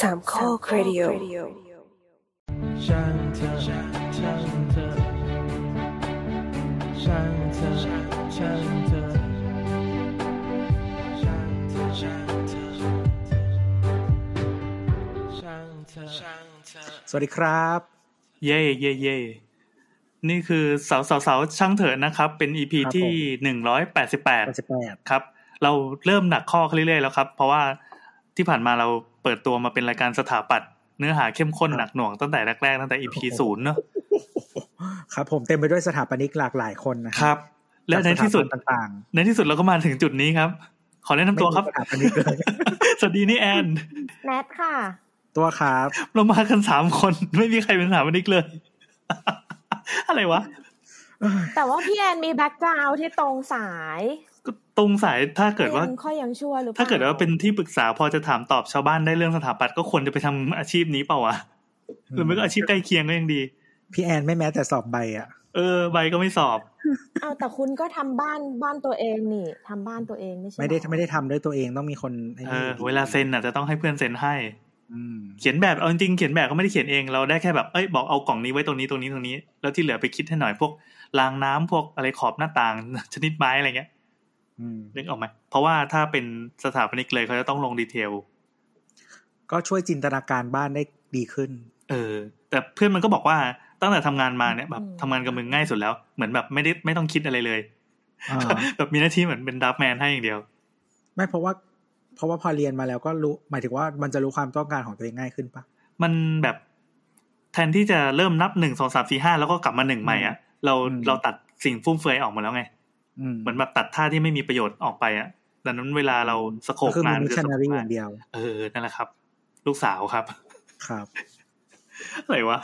สามข้อครดิโอช่างเธอช่างเธอช่างเธอช่างเธอช่างเธอช่างเธอช่างเธอช่างเธอสวัสดีครับ เย่เย่เย่นี่คือเสาเสาเสาช่างเถิดนะครับ เป็นอีพีครับที่ผมหนึ่งร้อยแปดสิบแปด88ครับ เราเริ่มหนักข้อขึ้นเรื่อยๆแล้วครับ เพราะว่าที่ผ่านมาเราเปิดตัวมาเป็นรายการสถาปัตย์เนื้อหาเข้มข้นหนักหน่วงตั้งแต่แรกๆตั้งแต่อีพีศูนย์เนอะครับ ผมเต็มไปด้วยสถาปนิกหลากหลายคนนะครับ และในที่สุดจากสถาบันต่างในที่สุดเราก็มาถึงจุดนี้ครับ ขอแนะๆนำตัวครับไม่มีสถาปนิกเลยสวัสดีนี่แอนแนทค่ะ ตัวครับเรามากันสามคนไม่มีใครเป็นสถาปนิกเลย อะไรวะแต่ว่าพี่แอนมี background ที่ตรงสาย ก็ตรงสายถ้าเกิดว่ายังค่อยยังชั่วหรือเปล่าถ้าเกิดว่าเป็นที่ปรึกษาพอจะถามตอบชาวบ้านได้เรื่องสถาปัตย์ก็ควรจะไปทำอาชีพนี้เปล่าวะหรือไม่ก็อาชีพใกล้เคียงก็ยังดี พี่แอนไม่แม้แต่สอบใบอะ เออ ใบก็ไม่สอบเอาแต่คุณก็ทำบ้านบ้านตัวเองนี่ทำบ้านตัวเองไม่ใช่ไม่ได้หรอไม่ได้ทำด้วยตัวเองต้องมีคนไอ้เอนี่อเวลาเซ็นอะจะต้องให้เพื่อนเซ็นให้อืมเขียนแบบเอาจริงๆเขียนแบบก็ไม่ได้เขียนเองเราได้แค่แบบเอ้ยบอกเอากล่องนี้ไว้ตรงนี้ตรงนี้ตรงนี้ แล้วที่เหลือไปคิดให้หน่อยพวกรางน้ำพวกอะไรขอบหน้าต่างชนิดไม้อะไรเงี้ยอืม นึกออกไหมเพราะว่าถ้าเป็นสถาปนิกเลยเขาจะต้องลงดีเทล ก็ช่วยจินตนาการบ้านได้ดีขึ้น เออ แต่เพื่อนมันก็บอกว่าตั้งแต่ทำงานมาเนี่ยแบบทำงานกับมึงง่ายสุดแล้ว เหมือนแบบไม่ได้ไม่ต้องคิดอะไรเลยอ่าแบบมีหน้าที่เหมือนเป็นดับแมนให้อย่างเดียว ไม่เพราะว่า เพราะว่าพอเรียนมาแล้วก็รู้ หมายถึงว่ามันจะรู้ความต้องการของตัวเองง่ายขึ้นปะมันแบบแทนที่จะเริ่มนับหนึ่งสองสามสี่ห้าแล้วก็กลับมาหนึ่งใหม่อะเราอืมเราตัดสิ่งฟุ่มเฟือยออกหมดแล้วไงอืม เหมือนแบบตัดท่าที่ไม่มีประโยชน์ออกไปอะดังนั้นเวลาเราสโคก็ปคือมีงานมิชจะชันสนาโครีปอย่างเดียว เออนั่นแหละครับ ลูกสาวครับ ครับอะไรวะ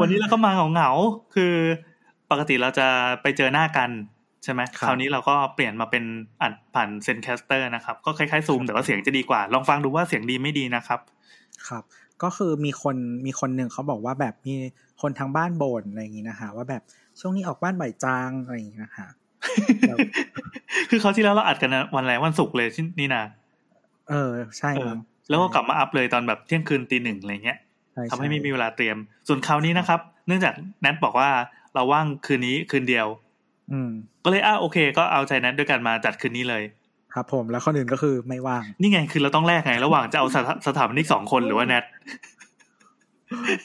วันนี้เราก็มาเหงาๆคือปกติเราจะไปเจอหน้ากันใช่ไหมครับคราวนี้เราก็เปลี่ยนมาเป็นอัดผ่านเซนแคสเตอร์นะครับ ก็คล้ายๆซูมแต่ว่าเสียงจะดีกว่า ลองฟังดูว่าเสียงดีไม่ดีนะครับ ครับ ก็คือมีคนมีคนหนึ่งเขาบอกว่าแบบมีคนทางบ้านบ่นอะไรอย่างนี้นะคะว่าแบบ ช่วงนี้ออกบ้านบ่อยจังอะไรอย่างนี้นะคะแล้วคือเขาวที่แล้วเราอัดกันนะวันอะไรวันศุกร์เลยที่นี่นะเออใช่เออมั้งแล้วก็กลับมาอัพเลยตอนแบบเที่ยงคืนตีหนึ่งอะไรเงี้ยช่ทำให้ไม่มีช่เวลาเตรียม ส่วนคราวนี้นะครับ เนื่องจากแนทบอกว่าเราว่างคืนนี้คืนเดียว อืม ก็เลยอะโอเค ก็เอาใจแนทด้วยกันมาจัดคืนนี้เลย ครับ ผมแล้วคนอื่นก็คือไม่ว่าง นี่ไงคือเราต้องแลกไง ระหว่างจะเอาสถาสถาปนิกสองคนหรือว่าแนท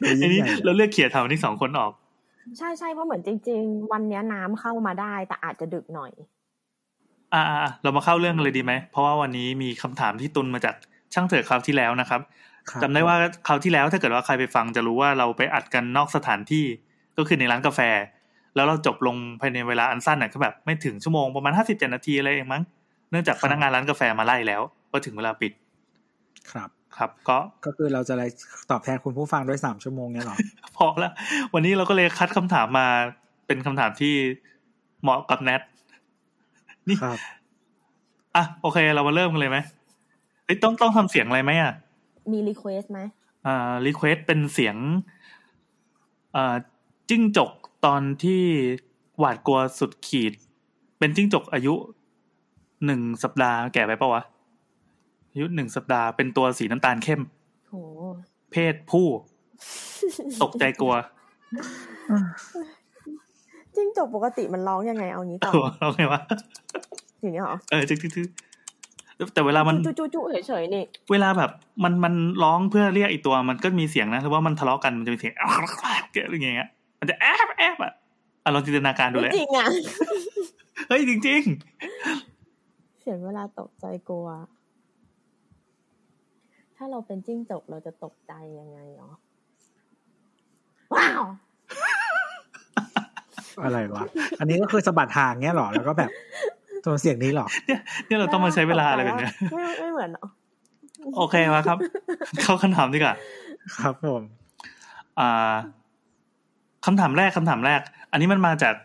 ดูยิ่อันงนี้ใหญ่เราเลือกเขียนสถาปนิกสองคนออก ใช่ใช่เพราะเหมือนจริง ๆ วันเนี้ยน้ำเข้ามาได้ แต่อาจจะดึกหน่อยอ่าอ่าอ่าเรามาเข้าเรื่องกันเลยดีไหมเพราะว่าวันนี้มีคำถามที่ตุนมาจากช่างเถิดคราวที่แล้วนะครับครับจำได้ว่าคราวที่แล้วถ้าเกิดว่าใครไปฟังจะรู้ว่าเราไปอัดกันนอกสถานที่ก็คือในร้านกาแฟ แล้วเราจบลงภายในเวลาอันสั้นน่ะก็แบบไม่ถึงชั่วโมงประมาณห้าสิบเจ็ดนาทีอะไรเองมั้งเนื่องจากพนักงานร้านกาแฟมาไล่แล้วก็ถึงเวลาปิด ครับ ครับ ก็ก็คือเราจะอะไรตอบแทนคุณผู้ฟังด้วยสามชั่วโมงเนี่ยหรอพอละวันนี้เราก็เลยคัดคำถามมาเป็นคำถามที่เหมาะกับแนทนี่ครับอะโอเค เรามาเริ่มกันเลยไหมเอ้ยต้องต้องทำเสียงอะไรไหมอะ มี request ไหมอ่า request เป็นเสียงอ่าจิ้งจกตอนที่หวาดกลัวสุดขีด เป็นจิ้งจกอายุหนึ่งสัปดาห์แก่ไปปะวะ อายุหนึ่งสัปดาห์เป็นตัวสีน้ำตาลเข้มโหเพศผู้ ตกใจกลัวจิ้งจกปกติมันร้องยังไงเอางี้ก่อนเราไงวะอย่างนี้เหรอเออจริงๆแต่เวลามันจุ๊จุ๊จุ๊เฉยๆนี่เวลาแบบ มันมันร้องเพื่อเรียกอีกตัวมันก็มีเสียงนะหรือว่ามันทะเลาะกันมันจะมีเสียงอะไรอย่างเงี้ยมันจะแอบแอบอะอะลองจินตนาการดูไม่เลยจริงอะเฮ้ยจริงเสียงเวลาตกใจกลัว ถ้าเราเป็นจิ้งจกเราจะตกใจยังไงเนาะว้าว อะไรวะ อันนี้ก็คือสะบัดหางเงี้ยหรอ แล้วก็แบบตัวเสียงนี้หรอๆเนี่ยเนี่ยเราต้องมาใช้เวลาอะไรแบบเนี้ยไม่ไม่เหมือนเนาะโอเคมาครับ เข้าคำถามดีกว่า ครับผม อ่าคำถามแรกคำถามแรก อันนี้มันมาจาก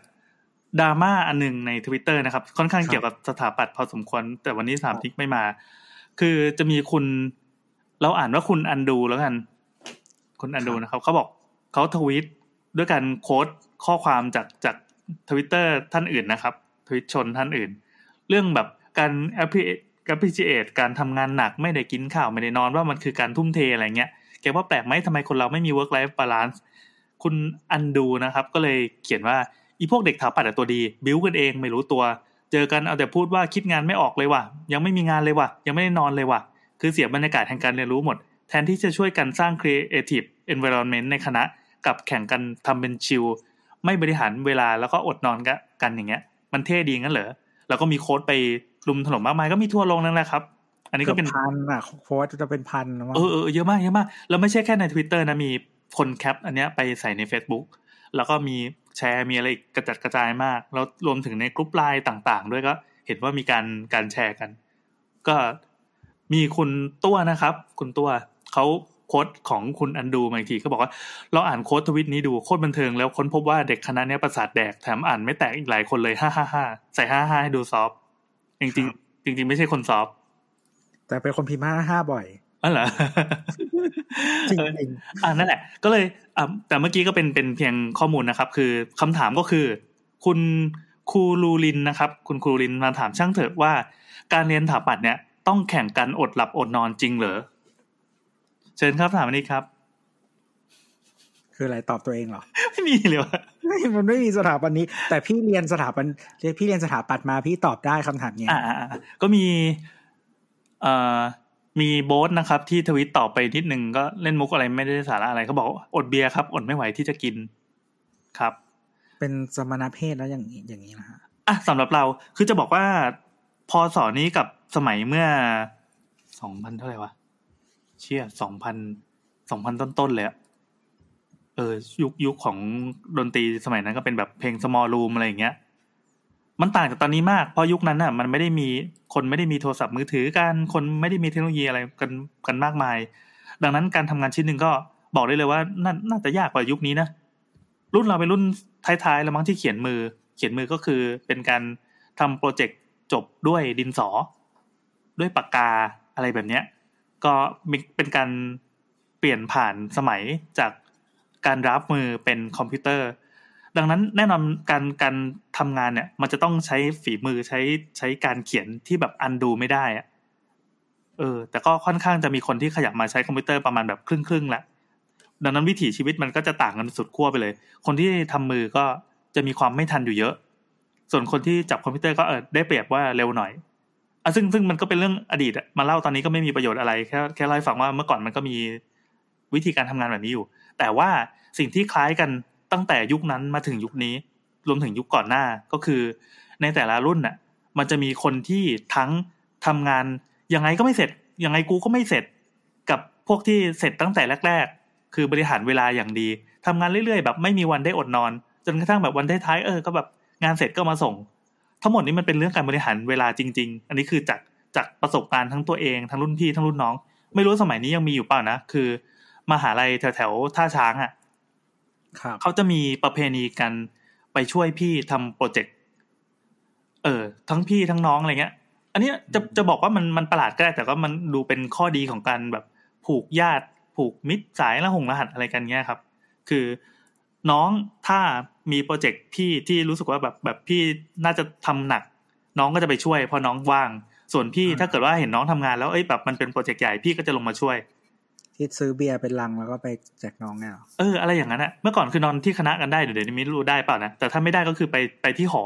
ดราม่าอันหนึ่งในทวิตเตอร์นะครับ ค่อนข้างเกี่ยวกับสถาปัตย์พอสมควร แต่วันนี้สามทิกไม่มา คือจะมีคุณ เราอ่านว่าคุณอันดูแล้วกัน คุณอันดูนะครับเขาบอกเขาทวีตด้วยการโค้ดข้อความจากจากทวิตเตอร์ท่านอื่นนะครับทวิตชนท่านอื่น เรื่องแบบการแอปพลิ appreciate การทำงานหนักไม่ได้กินข้าว ไม่ได้นอนว่ามันคือการทุ่มเทอะไรเงี้ยแกว่าแปลกไหมทำไมคนเราไม่มี work life balance คุณอันดูนะครับ ก็เลยเขียนว่าอีพวกเด็กถาปัดอะตัวดี บิวกันเองไม่รู้ตัว เจอกันเอาแต่พูดว่าคิดงานไม่ออกเลยว่ะ ยังไม่มีงานเลยว่ะ ยังไม่ได้นอนเลยว่ะ คือเสียบรรยากาศแห่งการเรียนรู้หมด แทนที่จะช่วยกันสร้าง creative environment ในคณะกับแข่งกันทำเป็นชิลไม่บริหารเวลาแล้วก็อดนอนกันอย่างเงี้ย มันเท่ดีงั้นเหรอแล้วก็มีโค้ดไปลุมถล่มมากมายก็มีทั่วลงนั่นแหละครับ อันนี้ก็เป็นกือบพันอะโค้ดจะเป็นพันแล้วมั้งเออเออเยอะมากเยอะมากแล้วไม่ใช่แค่ใน Twitter นะมีคนแคปอันเนี้ยไปใส่ใน Facebook แล้วก็มีแชร์มีอะไรอีกกระจัดกระจายมาก แล้วรวมถึงในกลุ่มไลน์ต่าง ๆ ด้วยก็เห็นว่ามีการการแชร์กัน ก็ มีคุณตัวนะครับ คุณตัวเขา quote ของคุณอันดูมาอีกทีก็บอกว่า เราอ่าน quote tweet นี้ดูโคตรบันเทิงแล้วค้นพบว่าเด็กคณะเนี้ยประสาทแดกแถมอ่านไม่แตกอีกหลายคนเลยฮ่าฮ่าฮ่าใส่ฮ่าฮ่าให้ดู soft จริงๆจริง ๆ ไม่ใช่คน softแต่เป็นคนพิมพ์ห้าห้าบ่อยอ๋อเหรอจริงจริงอ่านั่นแหละ ก็เลยอ่าแต่เมื่อกี้ก็เป็นเป็นเพียงข้อมูลนะครับ คือคำถามก็คือ คุณครูลูลินนะครับ คุณครูลินมาถามช่างเถอะว่า การเรียนถาปัดเนี่ย ต้องแข่งกันอดหลับอดนอนจริงเหรอ เชิญครับถามอันนี้ครับ คืออะไรตอบตัวเองเหรอ ไม่มีเลยวะมันไม่มีสถาบันนี้แต่พี่เรียนสถาบันเรียนพี่เรียนสถาปัตย์มาพี่ตอบได้คำถามเนี้ยอ่าอ่าอ่าก็มีเอ่อมีโบ๊ทนะครับ ที่ทวิตตอบไปนิดนึงก็เล่นมุกอะไรไม่ได้สาระอะไรเขาบอกว่าอดเบียร์ครับ อดไม่ไหวที่จะกินครับ เป็นสมณเพศแล้วอย่างนี้อย่างนี้นะฮะอะสำหรับเราคือจะบอกว่าพอสอนนี้กับ สมัยเมื่อสองพันเท่าไหร่วะ เชี่ยสองพันสองพันต้นๆเลยอะเออยุคยุคของดนตรีสมัยนั้นก็เป็นแบบเพลง small room อะไรอย่างเงี้ย มันต่างจากตอนนี้มาก เพราะยุคนั้นน่ะ มันไม่ได้มีคนไม่ได้มีโทรศัพท์มือถือกันคนไม่ได้มีเทคโนโลยีอะไรกันกันมากมาย ดังนั้นการทำงานชิ้นหนึ่งก็บอกได้เลยว่าน่าน่าจะยากกว่ายุคนี้นะรุ่นเราเป็นรุ่นท้ายๆแล้วมั้งที่เขียนมือ เขียนมือก็คือเป็นการทำโปรเจกต์จบด้วยดินสอ ด้วยปากกาอะไรแบบเนี้ย ก็เป็นการเปลี่ยนผ่านสมัยจากการรับมือเป็นคอมพิวเตอร์ ดังนั้นแน่นอนการการทำงานเนี่ย มันจะต้องใช้ฝีมือใช้ใช้การเขียนที่แบบอันดูไม่ได้อะเออ แต่ก็ค่อนข้างจะมีคนที่ขยับมาใช้คอมพิวเตอร์ประมาณแบบครึ่งครึ่งๆแหละดังนั้นวิถีชีวิตมันก็จะต่างกันสุดขั้วไปเลย คนที่ทำมือก็จะมีความไม่ทันอยู่เยอะ ส่วนคนที่จับคอมพิวเตอร์ก็เออได้เปรียบว่าเร็วหน่อย อะซึ่งซึ่งมันก็เป็นเรื่องอดีตมาเล่าตอนนี้ก็ไม่มีประโยชน์อะไรแค่แค่เล่าให้ฟังว่าเมื่อก่อนมันก็มีวิธีการทำงานแบบนี้อยู่ แต่ว่าสิ่งที่คล้ายกันตั้งแต่ยุคนั้นมาถึงยุคนี้ รวมถึงยุคก่อนหน้าก็คือ ในแต่ละรุ่นน่ะ มันจะมีคนที่ทั้งทำงานยังไงก็ไม่เสร็จยังไงกูก็ไม่เสร็จ กับพวกที่เสร็จตั้งแต่แรก ๆ คือบริหารเวลาอย่างดีทำงานเรื่อยๆ แบบไม่มีวันได้อดนอน จนกระทั่งแบบวันท้ายๆเออ ก็แบบงานเสร็จก็มาส่ง ทั้งหมดนี้มันเป็นเรื่องการบริหารเวลาจริง ๆ อันนี้คือจากจากประสบการณ์ทั้งตัวเองทั้งรุ่นพี่ทั้งรุ่นน้อง ไม่รู้สมัยนี้ยังมีอยู่เปล่านะคือมหาลัยแถวๆท่าช้างอะครับเขาจะมีประเพณีกันไปช่วยพี่ทำโปรเจกต์เออ ทั้งพี่ทั้งน้องอะไรเงี้ย อันนี้จะจะบอกว่ามันมันประหลาดก็ได้ แต่ก็มันดูเป็นข้อดีของการแบบผูกญาติ ผูกมิตรสายละหงรหัสอะไรกันเงี้ยครับ คือน้องถ้า มีโปรเจกต์พี่ที่รู้สึกว่าแบบแบบพี่น่าจะทำหนัก น้องก็จะไปช่วยเพราะน้องว่าง ส่วนพี่อืมถ้าเกิดว่าเห็นน้องทำงานแล้วเอ้ยแบบมันเป็นโปรเจกต์ใหญ่พี่ก็จะลงมาช่วย ที่ซื้อเบียร์เป็นลังแล้วก็ไปแจกน้องเนี่ยเหรอเอออะไรอย่างนั้นอะเมื่อก่อนคือนอนที่คณะกันได้เดี๋ยวนี้ไม่รู้ได้เปล่านะแต่ถ้าไม่ได้ก็คือไปไปที่หอ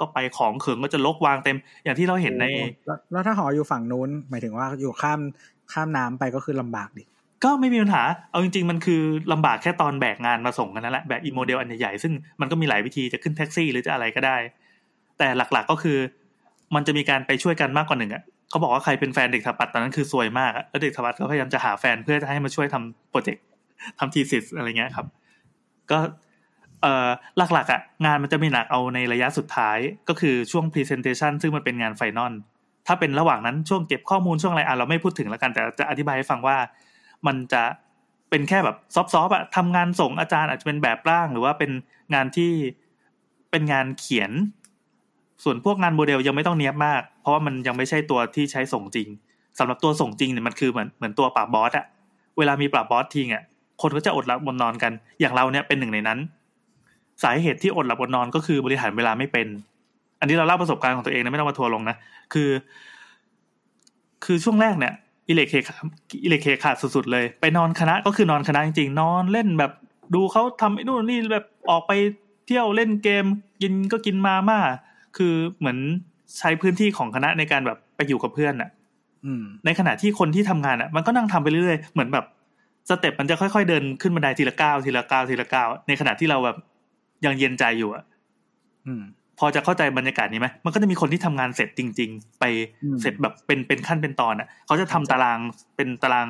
ก็ไปของเขิงก็จะลกวางเต็ม อย่างที่เราเห็นในแล้วแล้วถ้าหออยู่ฝั่งนู้นหมายถึงว่าอยู่ข้ามข้ามน้ำไปก็คือลำบากดิ ก็ไม่มีปัญหา เอาจริง ๆ มันคือลำบากแค่ตอนแบกงานมาส่งกันนั่นแหละ แบบอีโมเดลอันใหญ่ๆ ซึ่งมันก็มีหลายวิธีจะขึ้นแท็กซี่หรือจะอะไรก็ได้ แต่หลักๆก็คือ มันจะมีการไปช่วยกันมากกว่าหนึ่งอะเขาบอกว่าใครเป็นแฟนเด็กสถาปัตย์ตอนนั้นคือซวยมากแล้วเด็กสถาปัตย์ก็พยายามจะหาแฟนเพื่อจะให้มาช่วยทำโปรเจกต์ทำทีสิสอะไรเงี้ยครับ ก็เอ่อหลักๆอะงานมันจะมีหนักเอาในระยะสุดท้ายก็คือช่วง Presentation ซึ่งมันเป็นงาน final ถ้าเป็นระหว่างนั้นช่วงเก็บข้อมูลช่วงอะไรอะเราไม่พูดถึงแล้วกันแต่จะอธิบายให้ฟังว่า มันจะเป็นแค่แบบซอฟต์ๆอะทำงานส่งอาจารย์อาจจะเป็นแบบร่างหรือว่าเป็นงานที่เป็นงานเขียน ส่วนพวกงานโมเดลยังไม่ต้องเนี้ยบมาก เพราะว่ามันยังไม่ใช่ตัวที่ใช้ส่งจริงสำหรับตัวส่งจริงเนี่ยมันคือเหมือนเหมือนตัวปราบบอสอะเวลามีปราบบอสทีอะคนก็จะอดหลับอดนอนกัน อย่างเราเนี่ยเป็นหนึ่งในนั้น สาเหตุที่อดหลับอดนอนก็คือบริหารเวลาไม่เป็น อันนี้เราเล่าประสบการณ์ของตัวเองนะไม่ต้องมาทัวร์ลงนะคือ คือช่วงแรกเนี่ย อิเล็กเคขาอิเล็กเคขาดสุดๆเลย ไปนอนคณะก็คือนอนคณะจริงๆ นอนเล่นแบบดูเขาทำไอ้นู่นนี่แบบออกไปเที่ยวเล่นเกมกินก็กินมาม่าคือเหมือนใช้พื้นที่ของคณะในการแบบไปอยู่กับเพื่อนอะอืมในขณะที่คนที่ทำงานอะ มันก็นั่งทำไปเรื่อยๆเหมือนแบบ step มันจะค่อยๆเดินขึ้นบันไดทีละก้าวทีละก้าวทีละก้าวในขณะที่เราแบบยังเย็นใจอยู่อะอืม พอจะเข้าใจบรรยากาศนี้ไหมมันก็จะมีคนที่ทำงานเสร็จจริง ๆ ไปอืมเสร็จแบบเป็นเป็นขั้นเป็นตอนอะเขาจะทำตารางเป็นตาราง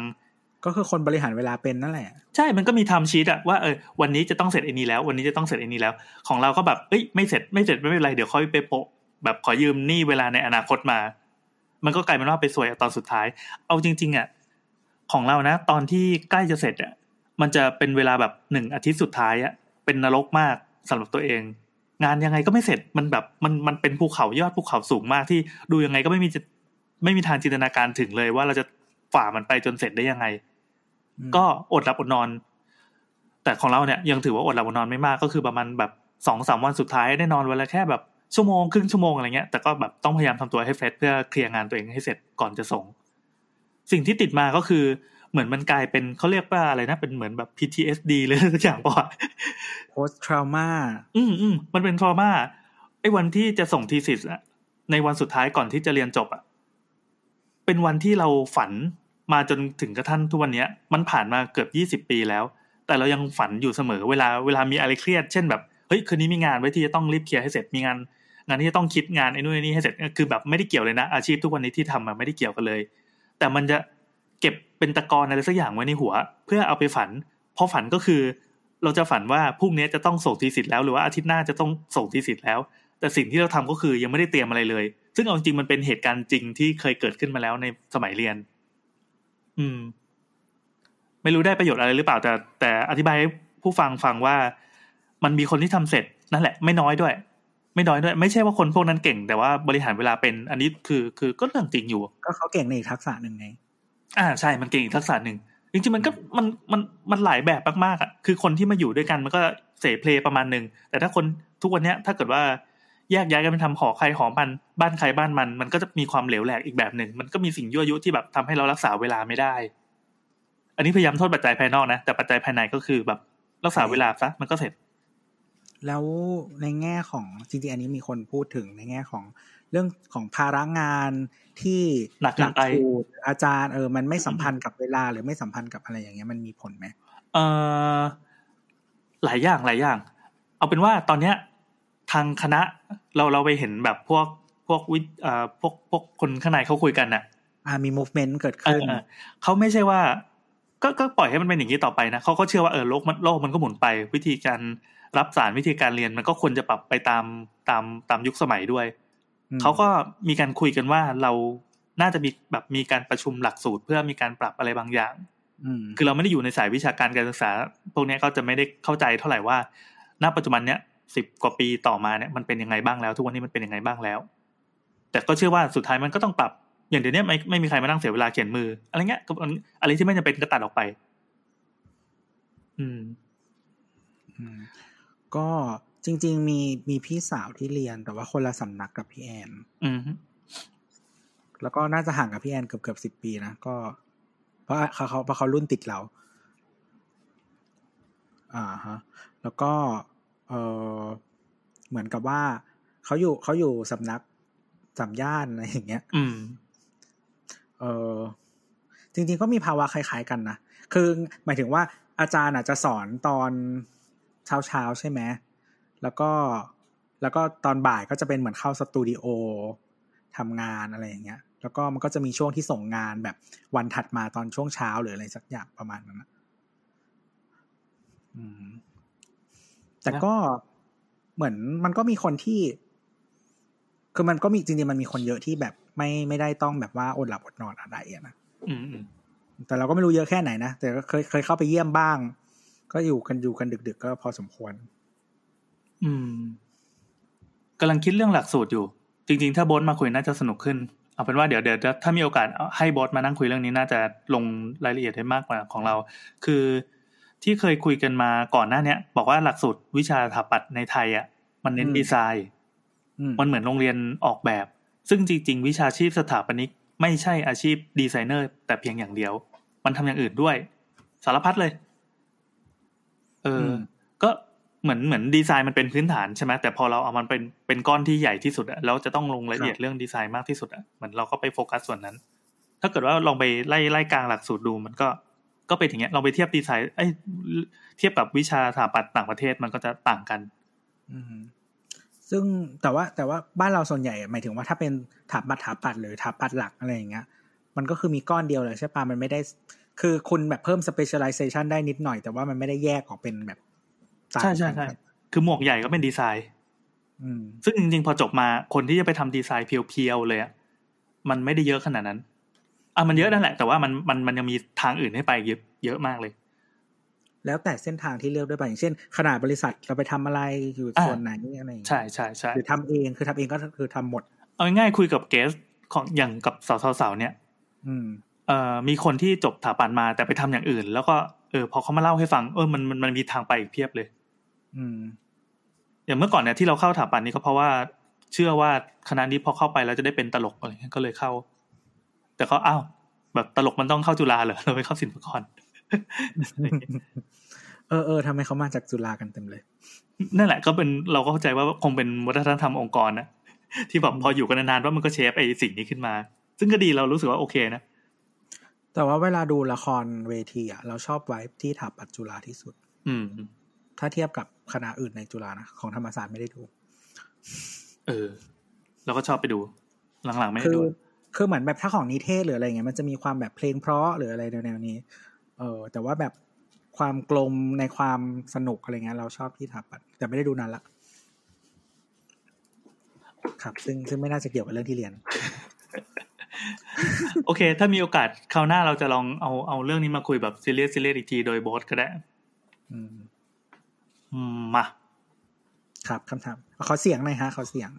ก็คือคนบริหารเวลาเป็นนั่นแหละ ใช่มันก็มี timesheet อะว่าเออวันนี้จะต้องเสร็จไอ้นี้แล้ว วันนี้จะต้องเสร็จไอ้นี้แล้ว ของเราก็แบบเอ้ยไม่เสร็จไม่เสร็จไม่เป็นไรเดี๋ยวค่อยไปโปะแบบขอยืมหนี้เวลาในอนาคตมา มันก็กลายเป็นว่าไปสวยตอนสุดท้าย เอาจริง ๆอะของเรานะ ตอนที่ใกล้จะเสร็จอะมันจะเป็นเวลาแบบหนึ่งอาทิตย์สุดท้ายอะเป็นนรกมากสำหรับตัวเอง งานยังไงก็ไม่เสร็จมันแบบมันมันเป็นภูเขายอดภูเขาสูงมากที่ดูยังไงก็ไม่มีจะไม่มีทางจินตนาการถึงเลยว่าเราจะฝ่ามันไปจนเสร็จได้ยังไงอืมก็อดหลับอดนอน แต่ของเราเนี่ยยังถือว่าอดหลับอดนอนไม่มากก็คือประมาณแบบสองสามวันสุดท้ายได้นอนวันละแค่แบบชั่วโมงครึ่งชั่วโมงอะไรเงี้ยแต่ก็แบบต้องพยายามทำตัวให้เฟรชเพื่อเคลียร์งานตัวเองให้เสร็จก่อนจะส่ง สิ่งที่ติดมาก็คือ เหมือนมันกลายเป็นเขาเรียกว่าอะไรนะ เป็นเหมือนแบบ PTSD เลยสักอย่างป่ะ post trauma อืมอืมมันเป็นทรมาไอ้วันที่จะส่งทีสิสอะในวันสุดท้ายก่อนที่จะเรียนจบอะเป็นวันที่เราฝันมาจนถึงกระทั่งทุกวันเนี้ยมันผ่านมาเกือบยี่สิบปีแล้ว แต่เรายังฝันอยู่เสมอเวลาเวลามีอะไรเครียด เช่นแบบเฮ้ยคืนนี้มีงานไว้ที่จะต้องรีบเคลียร์ให้เสร็จมีงานงานที่จะต้องคิดงานไอ้นู่นไอ้นี่ให้เสร็จคือแบบไม่ได้เกี่ยวเลยนะอาชีพทุกวันนี้ที่ทำมันไม่ได้เกี่ยวกันเลย แต่มันจะเก็บ เป็นตะกอนอะไรสักอย่างไว้ในหัว เพื่อเอาไปฝันเพราะฝันก็คือ เราจะฝันว่าพรุ่งนี้จะต้องส่งทีสิทธิ์แล้วหรือว่าอาทิตย์หน้าจะต้องส่งทีสิทธิ์แล้ว แต่สิ่งที่เราทำก็คือยังไม่ได้เตรียมอะไรเลย ซึ่งเอาจริงมันเป็นเหตุการณ์จริงที่เคยเกิดขึ้นมาแล้วในสมัยเรียน อืม ไม่รู้ได้ประโยชน์อะไรหรือเปล่า แต่ แต่อธิบายให้ผู้ฟังฟังว่า มันมีคนที่ทำเสร็จนั่นแหละ ไม่น้อยด้วย ไม่น้อยด้วย ไม่ใช่ว่าคนพวกนั้นเก่ง แต่ว่าบริหารเวลาเป็น อันนี้คือ คือก็เรื่องจริงอยู่ ก็เขาเก่งในทักษะหนึ่งไง อ่าใช่มันเก่งอีกทักษะหนึ่งจริงๆมันก็มันมันมันหลายแบบมากๆอะคือคนที่มาอยู่ด้วยกันมันก็เสเพลประมาณหนึ่งแต่ถ้าคนทุกวันเนี้ย ถ้าเกิดว่าแยกย้ายกันไปทำหอใครหอมันบ้านใครบ้านมัน มันก็จะมีความเหลวแหลกอีกแบบหนึ่งมันก็มีสิ่งยั่วยุที่แบบทำให้เรารักษาเวลาไม่ได้ อันนี้พยายามโทษปัจจัยภายนอกนะแต่ปัจจัยภายในก็คือแบบรักษาเวลาซะมันก็เสร็จ แล้วในแง่ของจริงๆอันนี้มีคนพูดถึงในแง่ของ เรื่องของภาระงานที่หนักเกินไปสูตรอาจารย์เออมันไม่สัมพันธ์กับเวลาหรือไม่สัมพันธ์กับอะไรอย่างเงี้ยมันมีผลไหมเอ่อหลายอย่างหลายอย่าง เอาเป็นว่าตอนเนี้ยทางคณะเราเราไปเห็นแบบพวกพวกวิเอ่อพวกพวกคนข้างในเขาคุยกันน่ะอ่ามี movement เกิดเอขึ้นอเขาไม่ใช่ว่า ก็ก็ปล่อยให้มันเป็นอย่างนี้ต่อไปนะเขาก็เชื่อว่าเออโลกมันโลกมันก็หมุนไป วิธีการรับสารวิธีการเรียนมันก็ควรจะปรับไปตามตามตามยุคสมัยด้วยอืม เขาก็มีการคุยกันว่าเราน่าจะมีแบบมีการประชุมหลักสูตร เพื่อมีการปรับอะไรบางอย่างอืมคือเราไม่ได้อยู่ในสายวิชาการการศึกษา พวกเนี้ยก็จะไม่ได้เข้าใจเท่าไหร่ว่า ณ ปัจจุบันเนี้ยสิบกว่าปีต่อมาเนี่ยมันเป็นยังไงบ้างแล้ว ทุกวันนี้มันเป็นยังไงบ้างแล้ว แต่ก็เชื่อว่าสุดท้ายมันก็ต้องปรับ อย่างเดี๋ยวนี้ไม่ไม่มีใครมานั่งเสียเวลาเขียนมือ อะไรเงี้ยก็อะไรที่ไม่จำเป็นก็ตัดออกไป อืมอืมก็ จริง ๆ มีมีพี่สาวที่เรียน แต่ว่าคนละสำนักกับพี่แอนอืมแล้วก็น่าจะห่างกับพี่แอนเกือบเกือบสิบปีนะก็ เพราะเขาเขาเพราะเขารุ่นติดเรา อ่าฮะ แล้วก็เออเหมือนกับว่าเขาอยู่เขาอยู่สำนักสามย่านอะไรอย่างเงี้ย อืม เออจริง ๆ ก็มีภาวะคล้ายๆกันนะ คือหมายถึงว่าอาจารย์อาจจะสอนตอนเช้าเช้าๆใช่ไหม แล้วก็แล้วก็ตอนบ่ายก็จะเป็นเหมือนเข้าสตูดิโอทำงานอะไรอย่างเงี้ย แล้วก็มันก็จะมีช่วงที่ส่งงานแบบวันถัดมาตอนช่วงเช้าหรืออะไรสักอย่างประมาณนั้นนะอืมแต่ก็เหมือนมันก็มีคนที่ คือมันก็มีจริงๆมันมีคนเยอะที่แบบไม่ไม่ได้ต้องแบบว่าอดหลับอดนอนอะไรอะนะอืมอืมแต่เราก็ไม่รู้เยอะแค่ไหนนะ แต่ก็เคยเคยเข้าไปเยี่ยมบ้าง ก็อยู่กันอยู่กันดึก ๆ ก็พอสมควร อืมกำลังคิดเรื่องหลักสูตรอยู่ จริง ๆ ถ้าโบสมาคุยน่าจะสนุกขึ้น เอาเป็นว่าเดี๋ยวเดี๋ยวถ้ามีโอกาสเอาให้โบสมานั่งคุยเรื่องนี้น่าจะลงรายละเอียดให้มากกว่าของเรา คือที่เคยคุยกันมาก่อนหน้าเนี้ย บอกว่าหลักสูตรวิชาสถาปัตย์ในไทยอะมันเน้นอืมดีไซน์อืมมันเหมือนโรงเรียนออกแบบ ซึ่งจริง ๆ วิชาชีพสถาปนิกไม่ใช่อาชีพดีไซเนอร์ แต่เพียงอย่างเดียว มันทำอย่างอื่นด้วย สารพัดเลย เอออมก็ เหมือนเหมือนดีไซน์มันเป็นพื้นฐานใช่ไหมแต่พอเราเอามันเป็นเป็นก้อนที่ใหญ่ที่สุดอะแล้วจะต้องลงรายละเอียดเรื่องดีไซน์มากที่สุดอะเหมือนเราก็ไปโฟกัสส่วนนั้น ถ้าเกิดว่าลองไปไล่ไล่กลางหลักสูตรดูมันก็ก็เป็นอย่างเงี้ยลองไปเทียบดีไซน์เอ้ยเทียบกับวิชาสถาปัตย์ต่างประเทศมันก็จะต่างกัน อืมซึ่งแต่ว่าแต่ว่าบ้านเราส่วนใหญ่หมายถึงว่าถ้าเป็นถาปัดถาปัดหรือถาปัดหลักอะไรอย่างเงี้ย มันก็คือมีก้อนเดียวเลยใช่ปะมันไม่ได้ คือคุณแบบเพิ่ม specialization ได้นิดหน่อย แต่ว่ามันไม่ได้แยกออกเป็นแบบต่าง ใช่ใช่กันใช่คือหมวกใหญ่ก็เป็นดีไซน์อืมซึ่งจริงๆ พอจบมาคนที่จะไปทำดีไซน์เพียวๆเลยอะมันไม่ได้เยอะขนาดนั้นอะมันเยอะนั่นแหละ แต่ว่ามันมันมันยังมีทางอื่นให้ไปเยอะเยอะมากเลย แล้วแต่เส้นทางที่เลือกด้วยไปอย่างเช่น ขนาดบริษัทเราไปทำอะไรอยู่อ่าส่วนไหนอะไรอย่างเงี้ยใช่ใช่ใช่หรือทำเองคือทำเองก็คือทำหมด เอาง่ายๆคุยกับเกสของอย่างกับสาวๆๆเนี่ย อืมเอ่อมีคนที่จบถาปันมาแต่ไปทำอย่างอื่น แล้วก็เออพอเขามาเล่าให้ฟังเออมันมันมันมีทางไปอีกเพียบเลย อืม อย่างเมื่อก่อนเนี่ยที่เราเข้าถาปันนี่ก็เพราะว่า เชื่อว่าคณะนี้พอเข้าไปแล้วจะได้เป็นตลกอะไรเงี้ยก็เลยเข้า แต่ก็อ้าวแบบตลกมันต้องเข้าจุฬาเหรอเราไปเข้าศิลปากรเออเออทำไมเขามาจากจุฬากันเต็มเลย นั่นแหละก็เป็นเราก็เข้าใจว่าคงเป็นวัฒนธรรมองค์กรนะที่แบบพออยู่กันนานๆว่ามันก็เชฟไอ้สิ่งนี้ขึ้นมา ซึ่งก็ดีเรารู้สึกว่าโอเคนะ แต่ว่าเวลาดูละครเวทีอะเราชอบไว้ที่ถาปัดจุฬาที่สุด อืม ถ้าเทียบกับคณะอื่นในจุฬานะของธรรมศาสตร์ไม่ได้ดู เออ เราก็ชอบไปดู หลังๆไม่ได้คือดู คือเหมือนแบบถ้าของนิเทศหรืออะไรเงี้ยมันจะมีความแบบเพลงเพราะหรืออะไรแนวๆนี้ เออ แต่ว่าแบบความกลมในความสนุกอะไรเงี้ยเราชอบที่ถาปัดแต่ไม่ได้ดูนานละครับ ซึ่งซึ่งไม่น่าจะเกี่ยวกับเรื่องที่เรียน โอเค ถ้ามีโอกาสคราวหน้าเราจะลองเอาเอาเรื่องนี้มาคุยแบบซีเรียสซีเรียสอีกทีโดยโบสก็ได้อื มอืมมาครับคำถามขอเสียงหน่อยฮะขอเสียง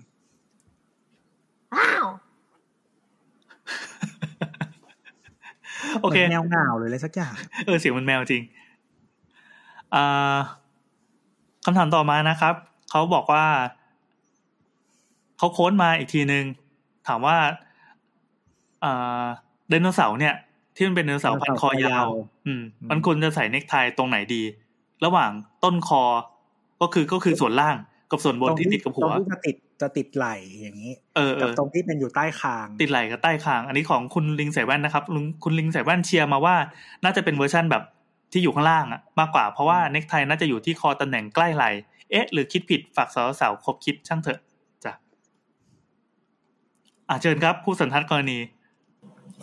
อ้าวโอเคหมืนแนวหนาวหรืออะไรสักอย่างเออเสียงมันแมวจริงอ่าคำถามต่อมานะครับ เขาบอกว่า เขาโค้ดมาอีกทีนึงถามว่าอ่าไดโนเสาร์เนี่ย ที่มันเป็นไดโนเสาร์พันคอยาว อืม มันควรจะใส่เนคไทตรงไหนดี ระหว่างต้นคอ ก็คือก็คือส่วนล่างกับส่วนบนที่ติดกับหัตรวงที่จะติดจะติดไหลอย่างนี้เออเอกับอตรงที่เป็นอยู่ใต้คาง ติดไหล่กับใต้คาง อันนี้ของคุณลิงใส่แว่นนะครับลุงคุณลิงใส่แว่นเชียร์มาว่า น่าจะเป็นเวอร์ชั่นแบบที่อยู่ข้างล่างอะมากกว่าเพราะว่าเน็กไทน่าจะอยู่ที่คอตำแหน่งใกล้ไหล่เอ๊ะ หรือคิดผิดฝากสาวสาวๆคบคิดช่างเถอะจ้ะอะเชิญครับ ผู้สันทัดกรณี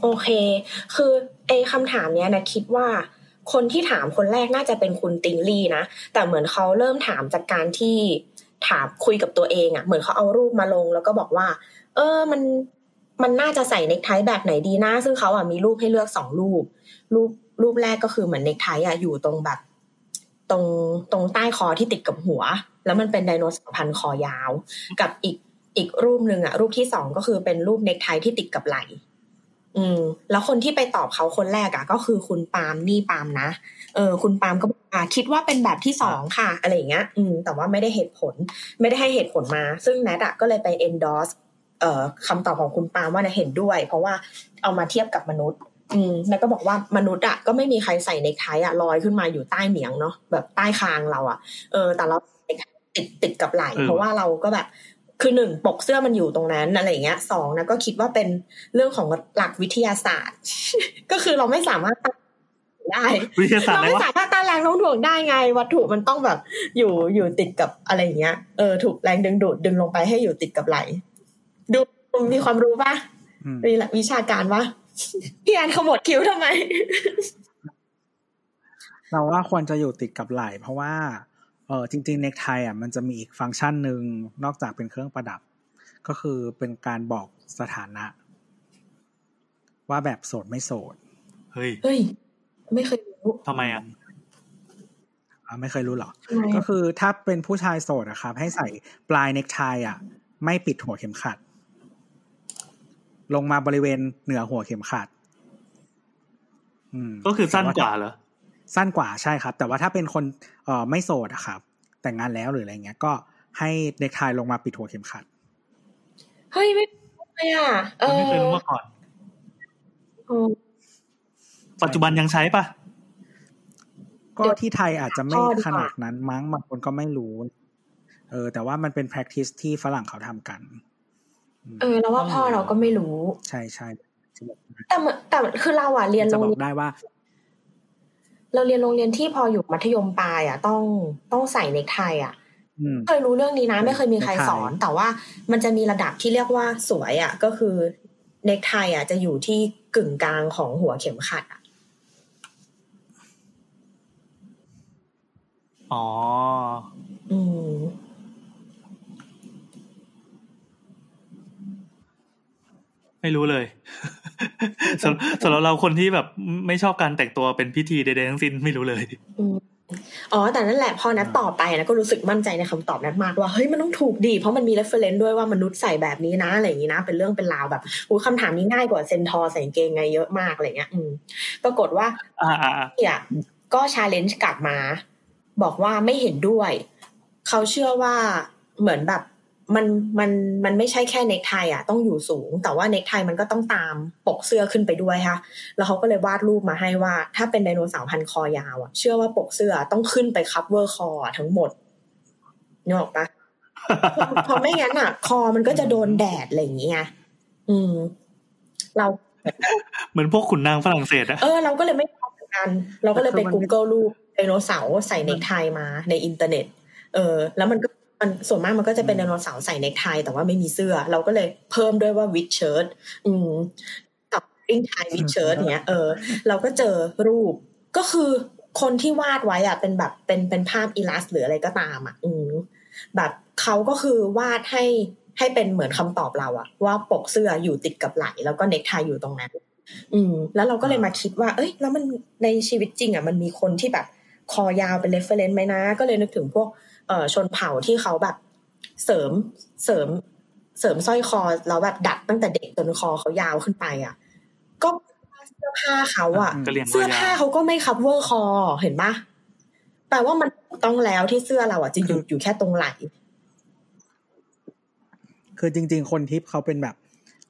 โอเค คือไอ้คำถามเนี้ยนะคิดว่า คนที่ถามคนแรกน่าจะเป็นคุณติงลี่นะ แต่เหมือนเขาเริ่มถามจากการที่ถามคุยกับตัวเองอะ่ะ เหมือนเขาเอารูปมาลงแล้วก็บอกว่า เออมันมันน่าจะใส่เนคไทแบบไหนดีนะซึ่งเขาอะมีรูปให้เลือกสองรูป รูปรูปแรกก็คือเหมือนเนคไทอะอยู่ตรงแบบ ตรงตรงใต้คอที่ติดกับหัว แล้วมันเป็นไดโนเสาร์พันคอยาว กับอีกอีกรูปหนึ่งอะ รูปที่สองก็คือเป็นรูปเนคไทที่ติดกับไหล่ อืม แล้วคนที่ไปตอบเขาคนแรกอะก็คือคุณปาล์มนี่ปาล์มนะเออ คุณปาล์มก็บอกอ่าคิดว่าเป็นแบบที่สองค่ะ อะไรอย่างเงี้ย อืม แต่ว่าไม่ได้เหตุผล ไม่ได้ให้เหตุผลมา ซึ่งแนทอะก็เลยไป endorse เอ่อคำตอบของคุณปาล์มว่าเนี่ยเห็นด้วย เพราะว่าเอามาเทียบกับมนุษย์อืมแล้วก็บอกว่ามนุษย์อะก็ไม่มีใครใส่เนคไทอะลอยขึ้นมาอยู่ใต้เหนียงเนาะแบบใต้คางเราอะเออแต่เราติดติดกับไหล่เออเพราะว่าเราก็แบบ คือหนึ่งปกเสื้อมันอยู่ตรงนั้นอะไรอย่างเงี้ยสองนะก็คิดว่าเป็นเรื่องของหลักวิทยาศาสตร์ ก็คือเราไม่สามารถต้านได้วิทยาศาสตร์เราอะไรไม่วะสามารถต้านแรงโน้มถ่วงได้ไง วัตถุมันต้องแบบอยู่อยู่ติดกับอะไรอย่างเงี้ยเออถูกแรงดึงดูดดึงลงไปให้อยู่ติดกับไหล ดูมีความรู้ปะอืมมีหลักวิชาการปะพี่แอนขมวดคิ้วทำไม เราว่าควรจะอยู่ติดกับไหล่เพราะว่า เออจริงๆเน็กไทอะมันจะมีอีกฟังก์ชันหนึ่งนอกจากเป็นเครื่องประดับ ก็คือเป็นการบอกสถานะ ว่าแบบโสดไม่โสด เฮ้ยเฮ้ย ไม่เคยรู้ทำไมอะอะไม่เคยรู้เหรอทำไมก็คือถ้าเป็นผู้ชายโสดอะครับ ให้ใส่ปลายเน็กไทอะ ไม่ปิดหัวเข็มขัด ลงมาบริเวณเหนือหัวเข็มขัดอืมก็คือสั้นกว่าเหรอ สั้นกว่าใช่ครับ แต่ว่าถ้าเป็นคนเอ่อไม่โสดอะครับ แต่งงานแล้วหรืออะไรเงี้ยก็ให้เน็กไทลงมาปิดหัวเข็มขัดเฮ้ยไม่รู้เลยอะเอไม่เคยอรู้มาก่อนอืมปัจจุบันยังใช้ปะก็ที่ไทยอาจจะไม่ข้อดีกว่าขนาดนั้นมั้งบางคนก็ไม่รู้ เออ แต่ว่ามันเป็น practice ที่ฝรั่งเขาทำกันอืมเออ แล้วว่าพ่อเราก็ไม่รู้ ใช่ใช่แต่เหมือนแต่คือเราอะเรียนโรจะงบอเรียกนได้ว่า เราเรียนโรงเรียนที่พออยู่มัธยมปลายอะต้องต้องใส่เนคไทอะอืมเคยรู้เรื่องนี้นะ ไม่เคยมีใครเนคไทสอน แต่ว่ามันจะมีระดับที่เรียกว่าสวยอะ ก็คือเนคไทอะจะอยู่ที่กึ่งกลางของหัวเข็มขัดอะอ๋อ อืม ไม่รู้เลยสำหรับสำหรับเราคนที่แบบไม่ชอบการแต่งตัวเป็นพิธีใดๆทั้งสิ้นไม่รู้เลยอืมอ๋อแต่นั่นแหละพอนัทตอบไปนะก็รู้สึกมั่นใจในคำตอบนัทมากว่าเฮ้ยมันต้องถูกดี เพราะมันมี reference ด้วยว่ามนุษย์ใส่แบบนี้นะอะไรอย่างนี้นะ เป็นเรื่องเป็นราวแบบอู้คำถามนี้ง่ายกว่าเซนทอร์ใส่กางเกงไงเยอะมากอะไรเงี้ยอืมปรากฏว่าอ่าอ่าอ่าอะก็ challenge กลับมา บอกว่าไม่เห็นด้วย เขาเชื่อว่าเหมือนแบบ มันมันมันไม่ใช่แค่เนคไทอะต้องอยู่สูง แต่ว่าเนคไทมันก็ต้องตามปกเสื้อขึ้นไปด้วยค่ะ แล้วเขาก็เลยวาดรูปมาให้ว่า ถ้าเป็นไดโนเสาร์พันธุ์คอยาวอะเชื่อว่าปกเสื้อต้องขึ้นไป cover คอทั้งหมดนึกออกปะเพราะไม่งั้นอะ คอมันก็จะโดนแดดอะไรอย่างเงี้ยอืม เรา เหมือนพวกขุนนางฝรั่งเศสอะเออเราก็เลยไม่ทำเหมือนกัน เราก็เลยไปคือมัน Google รูปไดโนเสาร์ใส่เนคไทมาในอินเทอร์เน็ต เออ แล้วมันก็ มันส่วนมากมันก็จะเป็นไดโนเสาร์ใส่เนคไทแต่ว่าไม่มีเสื้อ เราก็เลยเพิ่มด้วยว่า with shirtอืมกับ wearing tie with shirt เนี้ยเออเราก็เจอรูปก็คือคนที่วาดไว้อะเป็นแบบเป็นเป็นภาพ illust หรืออะไรก็ตามอะอืมแบบเขาก็คือวาดให้ให้เป็นเหมือนคำตอบเราอะว่าปกเสื้ออยู่ติดกับไหล่แล้วก็เนคไทอยู่ตรงนั้น อืม แล้วเราก็เลยมาคิดว่า เอ้ย แล้วมันในชีวิตจริงอะมันมีคนที่แบบคอยาวเป็นเรฟเฟรนซ์ไหมนะ ก็เลยนึกถึงพวกเอ่อ ชนเผ่าที่เขาแบบเสริมเสริมเสริมสร้อยคอแล้วแบบดัดตั้งแต่เด็กจนคอเขายาวขึ้นไปอะ ก็เสื้อผ้าเขาอะก็เรียงเสื้อตัวยาผ้าวเขาก็ไม่คัฟเวอร์คอเห็นปะแปลว่ามันถูกต้องแล้วที่เสื้อเราอะจะหยุดอยู่แค่ตรงไหล่คือจริง ๆ คนที่เขาเป็นแบบ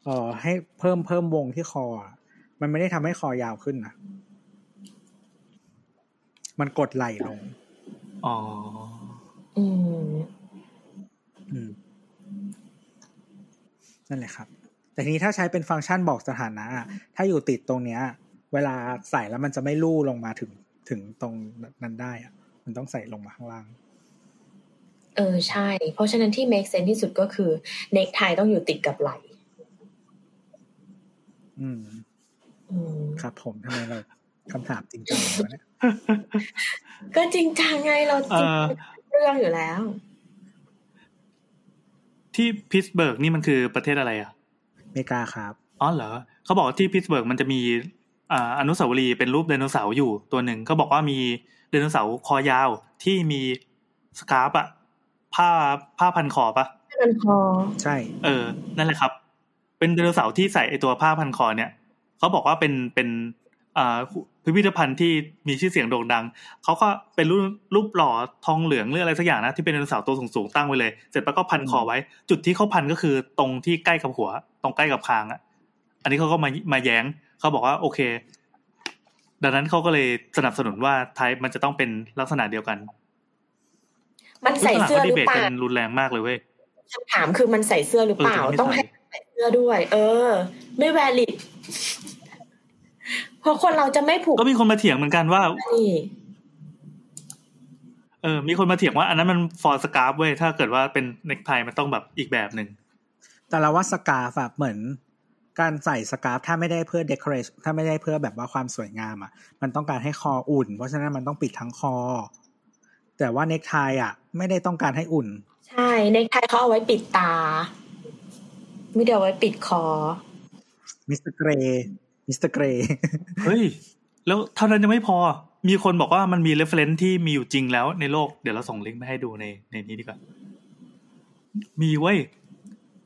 เอ่อ ให้เพิ่มเพิ่มวงที่คออะมันไม่ได้ทำให้คอยาวขึ้นนะมันกดไหลลง อ๋อ อืมอืมนั่นแหละครับ แต่ทีนี้ถ้าใช้เป็นฟังก์ชันบอกสถานะอะถ้าอยู่ติดตรงเนี้ย เวลาใส่แล้วมันจะไม่ลู่ลงมาถึงถึงตรงนั้นได้อะมันต้องใส่ลงมาข้างล่าง เออใช่ เพราะฉะนั้นที่ make sense ที่สุดก็คือ เนคไทต้องอยู่ติดกับไหล่อืมอืม ครับผมทำไมเราคำถามจริงจังวะเนี่ย ก็จริงจังไงเราจริง เอ่อเรื่องอยู่แล้ว ที่พิตสเบิร์กนี่มันคือประเทศอะไรอะอเมริกาครับอ๋อเหรอเขาบอกว่าที่พิตสเบิร์กมันจะมีอ่าอนุสาวรีย์เป็นรูปไดโนเสาร์อยู่ตัวหนึ่งเขาบอกว่ามีไดโนเสาร์คอยาวที่มี scarf อะผ้าผ้าพันคอปะมันพอใช่ เออ นั่นแหละครับ เป็นไดโนเสาร์ที่ใส่ไอตัวผ้าพันคอเนี่ยเขาบอกว่าเป็นเป็นอ่า พิพิธภัณฑ์ที่มีชื่อเสียงโด่งดัง เขาก็เป็นรูปรูปหล่อทองเหลืองหรืออะไรสักอย่างนะที่เป็นไดโนเสาร์ตัวสูงๆตั้งไว้เลย เสร็จแล้วก็พันคอไว้ จุดที่เขาพันก็คือตรงที่ใกล้กับหัว ตรงใกล้กับคางอะ อันนี้เขาก็มามาแย้งเขาบอกว่าโอเค ดังนั้นเขาก็เลยสนับสนุนว่าไทยมันจะต้องเป็นลักษณะเดียวกัน มันใส่เสื้อหรือเบตเปล่ากันรุนแรงมากเลยเว้ยคำถามคือมันใส่เสื้อหรือเปล่าเออแต่ไม่ต้องให้ใส่ใส่เสื้อด้วย เออ ไม่แวลิดเพ ราะคนเราจะไม่ผูกก็มีคนมาเถียงเหมือนกันว่านี่เออ มีคนมาเถียงว่าอันนั้นมันฟอร์สกาฟเว้ยถ้าเกิดว่าเป็นเน็กไทมันต้องแบบอีกแบบหนึ่งแต่เราว่าสกาฟอะเหมือน การใส่สกาฟถ้าไม่ได้เพื่อเดคอเรชถ้าไม่ได้เพื่อแบบว่าความสวยงามอะมันต้องการให้คออุ่น เพราะฉะนั้นมันต้องปิดทั้งคอ แต่ว่าเนคไทอะไม่ได้ต้องการให้อุ่น ใช่เนคไทเขาเอาไว้ปิดตา ไม่ได้เอาไว้ปิดคอมิสเตอร์เกรย์ มิสเตอร์เกรย์เฮ้ย แล้วเท่านั้นยังไม่พอ มีคนบอกว่ามันมี reference ที่มีอยู่จริงแล้วในโลก เดี๋ยวเราส่งลิงก์ไปให้ดูในในนี้ดีกว่า มีเว้ย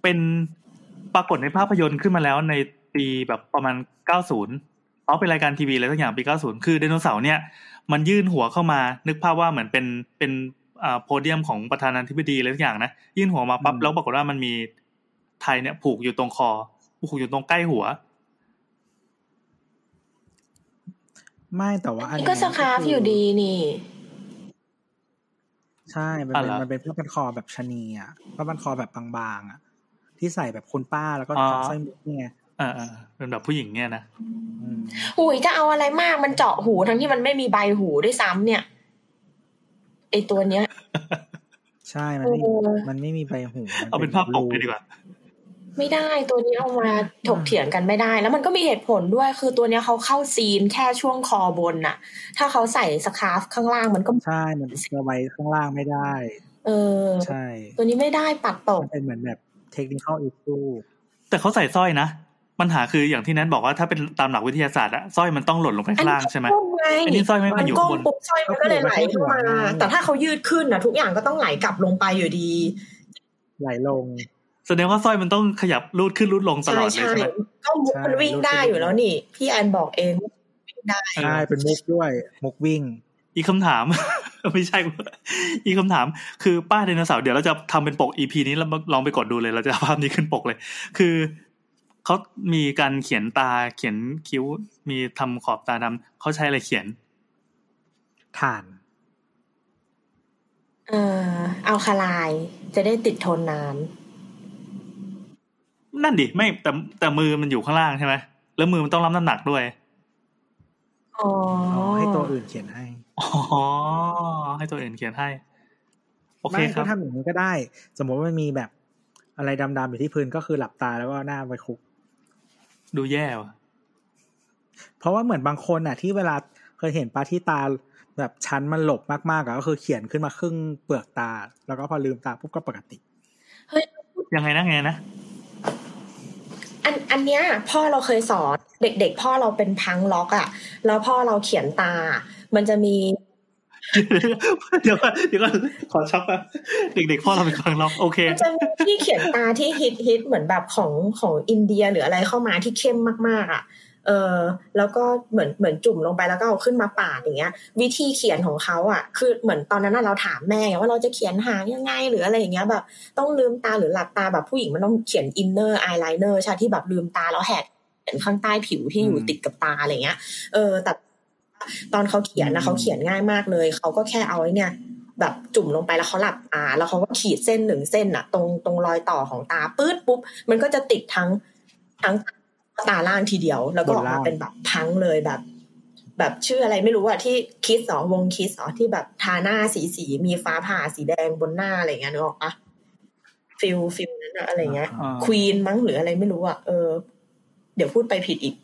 เป็นปรากฏในภาพยนตร์ขึ้นมาแล้วในปีแบบประมาณ 90 เอาเป็นรายการทีวีอะไรสักอย่างปี 90 คือไดโนเสาร์เนี่ย มันยื่นหัวเข้ามา นึกภาพว่าเหมือนเป็นเป็นอ่าโพเดียมของประธานาธิบดีอะไรสักอย่างนะ ยื่นหัวมาปั๊บแล้วปรากฏว่ามันมีไทยเนี่ยผูกอยู่ตรงคอผูกอยู่ตรงใกล้หัว ไม่แต่ว่าอันนี่เนี้ยก็สคาร์ฟคือยู่ดีนี่ ใช่มันอะเป็นเหรอมันเป็นผ้าพันคอแบบชะนีอะผ้าพันคอแบบบางๆอะ ที่ใส่แบบคุณป้าแล้วก็อ๋อทับสร้อยมุกเนี่ยเออเออเป็นแบบผู้หญิงเนี่ยนะอืมหูยจะเอาอะไรมากมันเจาะหูทั้งที่มันไม่มีใบหูด้วยซ้ำเนี่ยไอตัวเนี้ย ใช่มันไม่เออมันไม่มีใบหูเอาเป็นภาพปกเลยดีกว่า ไม่ได้ตัวนี้เอามาถกเถียงกันไม่ได้ แล้วมันก็มีเหตุผลด้วยคือตัวเนี้ยเขาเข้า scene แค่ช่วงคอบนน่ะ ถ้าเขาใส่ scarf ข้างล่างมันก็ใช่มันจะไว้ข้างล่างไม่ได้ เออ ใช่ ตัวนี้ไม่ได้ปัดตกมันเป็นเหมือนแบบเทคนิคอลอิชูแต่เขาใส่สร้อยนะปัญหาคืออย่างที่แนทบอกว่าถ้าเป็นตามหลักวิทยาศาสตร์อะสร้อยมันต้องหล่นลงไปข้างล่างใช่ไหมก้มไงอันนี้สร้อยไม่มามันอยู่ก้ข้างบมนปุ๊บสร้อยมันก็เลยไหลเข้ามา แต่ถ้าเขายืดขึ้นนะทุกอย่างก็ต้องไหลกลับลงไปอยู่ดี ไหลลง แสดงว่าสร้อยมันต้องขยับรูดขึ้นรูดลงตลใช่อดเลยใช่ใช่ไหมก็มุกมันวิ่งได้อยู่แล้วนี่ พี่แอนบอกเองวิ่งได้เออใช่เป็นมุกด้วย มุกวิ่ง อีกคำถาม ไม่ใช่ อีกคำถาม คือป้าไดโนเสาร์เดี๋ยวเราจะทำเป็นปกอีพีนี้แล้วลองไปกดดูเลยเราจะเอาภาพนี้ขึ้นปกเลย คือเขามีการเขียนตาเขียนคิ้ว มีทำขอบตาดำเขาใช้อะไรเขียนถ่านเออเอาคาลาย จะได้ติดทนนาน นั่นดิไม่แต่แต่มือมันอยู่ข้างล่างใช่ไหมแล้วมือมันต้องรับน้ำหนักด้วยอ๋ออ๋อ๋อให้ตัวอื่นเขียนให้อ๋อให้ตัวอื่นเขียนให้โอเคไม่ครัก็บทำอย่างนี้ก็ได้ สมมติว่ามันมีแบบ อะไรดำๆอยู่ที่พื้นก็คือหลับตาแล้วก็หน้าไปคุก ดูแย่ว่ะเพราะว่าเหมือนบางคนอะ ที่เวลาเคยเห็นปลาที่ตาแบบชั้นมันหลบมากๆอะก็คือเขียนขึ้นมาครึ่งเปลือกตา แล้วก็พอลืมตาปุ๊บก็ปกติ เฮ้ยยังไงนะไงนะ อันอันเนี้ยพ่อเราเคยสอนเด็ก ๆ พ่อเราเป็นพังล็อกอะแล้วพ่อเราเขียนตา มันจะมี เดี๋ยวก่อนเดี๋ยวก่อนขอช็อกอะเด็กๆพ่อเราเป็นครั้งล็อกโอเคมันจะมีที่เขียนตาที่ฮิตฮิตเหมือนแบบของของอินเดียหรืออะไรเข้ามาที่เข้มมากๆอะ เออแล้วก็เหมือนเหมือนจุ่มลงไปแล้วก็เอาขึ้นมาปาดอย่างเงี้ย วิธีเขียนของเขาอะ คือเหมือนตอนนั้นเราถามแม่ว่าเราจะเขียนหางยังไงหรืออะไรอย่างเงี้ยแบบ ต้องลืมตาหรือหลับตาแบบผู้หญิงมันต้องเขียน inner eyeliner ใช่ที่แบบลืมตาแล้วแหกเห็นข้างใต้ผิวที่อยู่ติดกับตาอะไรเงี้ย เออ แต่ตอนเขาเขียนนะเขาเขียนง่ายมากเลยเขาก็แค่เอาไอ้เนี่ยแบบจุ่มลงไปแล้วเขาหลับตาแล้วเขาก็ขีดเส้นหนึ่งเส้นอะตรงตรงรอยต่อของตาปื๊ดปุ๊บมันก็จะติดทั้งทั้งตา ล่างทีเดียว แล้วก็ออกมาเป็นแบบพังเลยแบบ แบบชื่ออะไรไม่รู้อะที่ Kiss หรอวง Kiss หรอที่แบบทาหน้าสีสีมีฟ้าผ่าสีแดงบนหน้าอะไรเงี้ยนึกออกปะ feel feel นั้นอะอะไรเงี้ยอ่า Queen มั้งหรืออะไรไม่รู้อะเออ เดี๋ยวพูดไปผิดอีก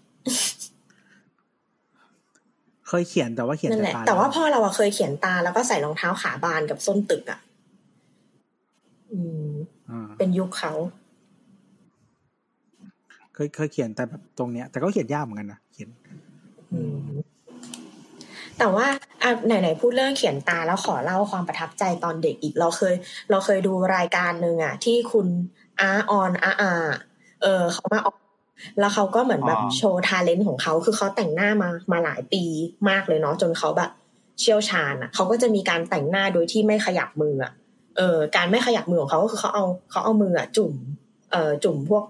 เคยเขียนแต่ว่าเขียนนั่นแหแต่ละตาแต่ว่าล่งพ่อเราอะเคยเขียนตาแล้วก็ใส่รองเท้าขาบานกับส้นตึกอะอืมอ่าเป็นยุคเขา เคยเคยเขียนแต่แบบตรงเนี้ย แต่ก็เขียนยากเหมือนกันนะเขียนอืมแต่ว่าอะไหนๆพูดเรื่องเขียนตาแล้วขอเล่าความประทับใจตอนเด็กอีกเราเคย เราเคยดูรายการหนึ่งอะที่คุณอาออนอาอาเออเขามาออก แล้วเขาก็เหมือนแบบอ๋อโชว์ทาเลนต์ของเขาคือเขาแต่งหน้ามามาหลายปีมากเลยเนาะจนเขาแบบเชี่ยวชาญอะเขาก็จะมีการแต่งหน้าโดยที่ไม่ขยับมืออะเออการไม่ขยับมือของเขาก็คือเขาเอาเขาเอามืออะจุ่มเอ่อจุ่มพวก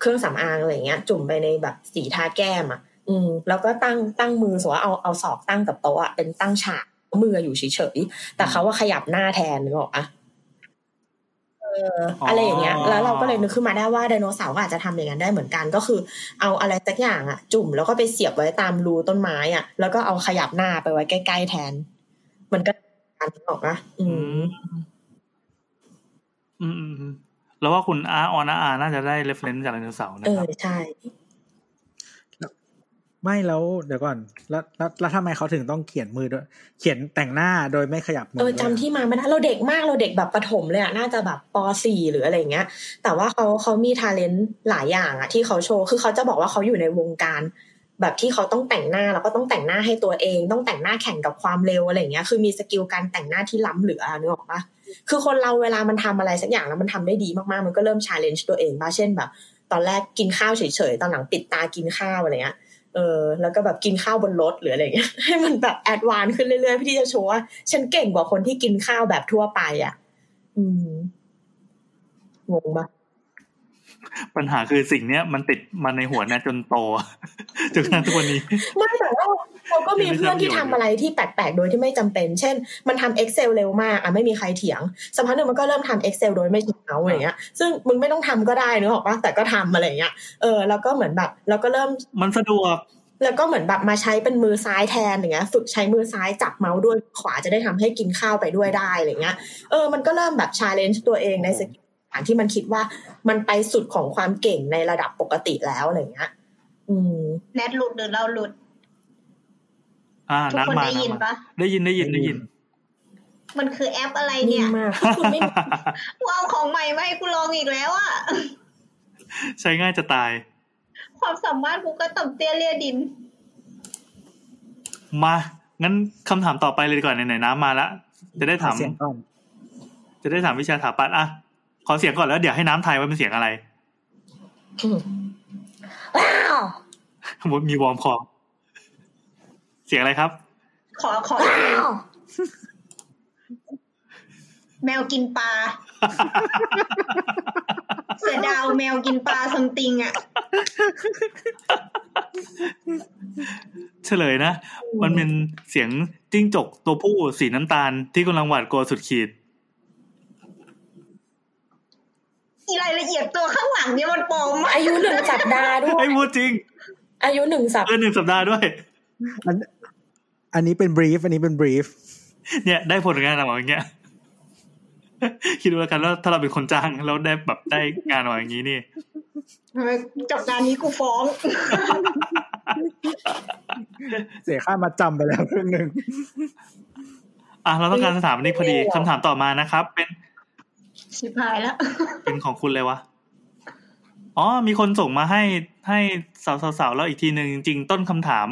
เครื่องสำอางอะไรเงี้ย จุ่มไปในแบบสีทาแก้มอะ อืม แล้วก็ตั้งตั้งมือสมมติว่าเอาเอาศอกตั้งกับโต๊ะอะเป็นตั้งฉากมืออยู่เฉยๆแต่เขาว่าขยับหน้าแทนนึกออกปะเอออะไรอย่างเงี้ย แล้วเราก็เลยนึกขึ้นมาได้ว่าไดโนเสาร์ก็อาจจะทำอย่างนั้นได้เหมือนกัน ก็คือ เอาอะไรสักอย่างอะ จุ่มแล้วก็ไปเสียบไว้ตามรูต้นไม้อะ แล้วก็เอาขยับหน้าไปไว้ใกล้ๆแทน มันก็การนึกออกปะอือืมมอืม อืมอืม แล้วว่าคุณอาออนอาน่าจะได้ reference จากไดโนเสาร์นะเอคอรับใช่ ไม่แล้วเดี๋ยวก่อน แล้วแล้วแล้วทำไมเขาถึงต้องเขียนมือด้วย เขียนแต่งหน้าโดยไม่ขยับมืเออด้วยจำที่มาไม่ได้เราเด็กมากเราเด็กแบบประถมเลยอะน่าจะแบบป .4 หรืออะไรเงี้ย แต่ว่าเขาเขามี talent หลายอย่างอะที่เขาโชว์คือเขาจะบอกว่าเขาอยู่ในวงการแบบที่เขาต้องแต่งหน้าแล้วก็ต้องแต่งหน้าให้ตัวเอง ต้องแต่งหน้าแข่งกับความเร็วอะไรเงี้ย คือมี skill การแต่งหน้าที่ล้ำเหลือนึกออกปะ คือคนเราเวลามันทำอะไรสักอย่างแล้วมันทำได้ดีมากๆ มันก็เริ่ม challenge ตัวเองบ้างเช่นแบบ ตอนแรกกินข้าวเฉยๆ ตอนหลังปิดตากินข้าวอะไรเงี้ย เออ แล้วก็แบบกินข้าวบนรถหรืออะไรเงี้ย ให้มันแบบ advance ขึ้นเรื่อยๆเพื่อที่จะโชว์ว่าฉันเก่งกว่าคนที่กินข้าวแบบทั่วไปอะ อืมงงปะ ปัญหาคือสิ่งเนี้ยมันติดมาในหัวนะจนโตจนกระทั่งทุกวันนี้ไม่แต่ว่าเราก็มีเพื่อนที่ทำอะไรที่แปลกๆ โดยที่ไม่จำเป็น เช่น มันทำ Excel เร็วมากอะไม่มีใครเถียงสักพักหนึ่งมันก็เริ่มทำ Excel โดยไม่ใช้เมาส์อย่างเงี้ย ซึ่งมึงไม่ต้องทำก็ได้นึกออกปะแต่ก็ทำอะไรอย่างเงี้ยเออแล้วก็เหมือนแบบเราก็เริ่มมันสะดวกแล้วก็เหมือนแบบมาใช้เป็นมือซ้ายแทนอย่างเงี้ย ฝึกใช้มือซ้ายจับเมาส์ด้วยขวาจะได้ทำให้กินข้าวไปด้วยได้อะไรเงี้ยเออมันก็เริ่มแบบ challenge ตัวเองใน skill ฐานที่มันคิดว่ามันไปสุดของความเก่งในระดับปกติแล้วอะไรเงี้ย อืมแนทหลุดหรือเราหลุด อ่าทุกคนน้ำมาได้ยินน้ำมาปะได้ยินได้ยินได้ยิน มันคือแอปอะไรนิ่เนี่งยมากคุณไม่กูเอาของใหม่มาให้กูลองอีกแล้วอะใช้ง่ายจะตาย ความสามารถกูก็ต่ำเตี้ยเลียดิน มางั้นคำถามต่อไปเลยดีกว่อนไหนๆน้ำมาละจะได้ถามเสียงก่อนจะได้ถามวิชาถาปัดอะ ขอเสียงก่อนแล้วเดี๋ยวให้น้ำทายว่าเป็นเสียงอะไรว้าวมีวอร์มคอเสียงอะไรครับ ขอขอว้าวแมวกินปลาเสือดาวแมวกินปลาซัมติงอะเฉลยนะ มันเป็นเสียงจิ้งจกตัวผู้สีน้ำตาลที่กำลังหวาดกลัวสุดขีด อีรายละเอียดตัวข้างหลังเนี่ยมันปลอมมากอายุหนึ่งสัปดาห์ด้วยไอ้พูดจริง อายุหนึ่งสัปเออหนึ่งสัปดาห์ด้วยอันอันนี้เป็นบรีฟอันนี้เป็นบรีฟเนี่ยได้ผลงานออกมาอย่างเงี้ยคิดดูแล้วกันว่าถ้าเราเป็นคนจ้างแล้วได้แบบได้งานออกมาอย่างนี้นี่ทำไมจบงานนี้กูฟ้อง เสียค่ามาจำไปแล้วเรื่องหนึ่งอะเราต้องการสถาปนิกพอดีคำถามต่อมานะครับ เป็น ชิบหายแล้ว เป็นของคุณเลยวะ อ๋อ มีคนส่งมาให้ให้สาวๆๆแล้วอีกทีหนึ่งจริงๆ ต้นคำถาม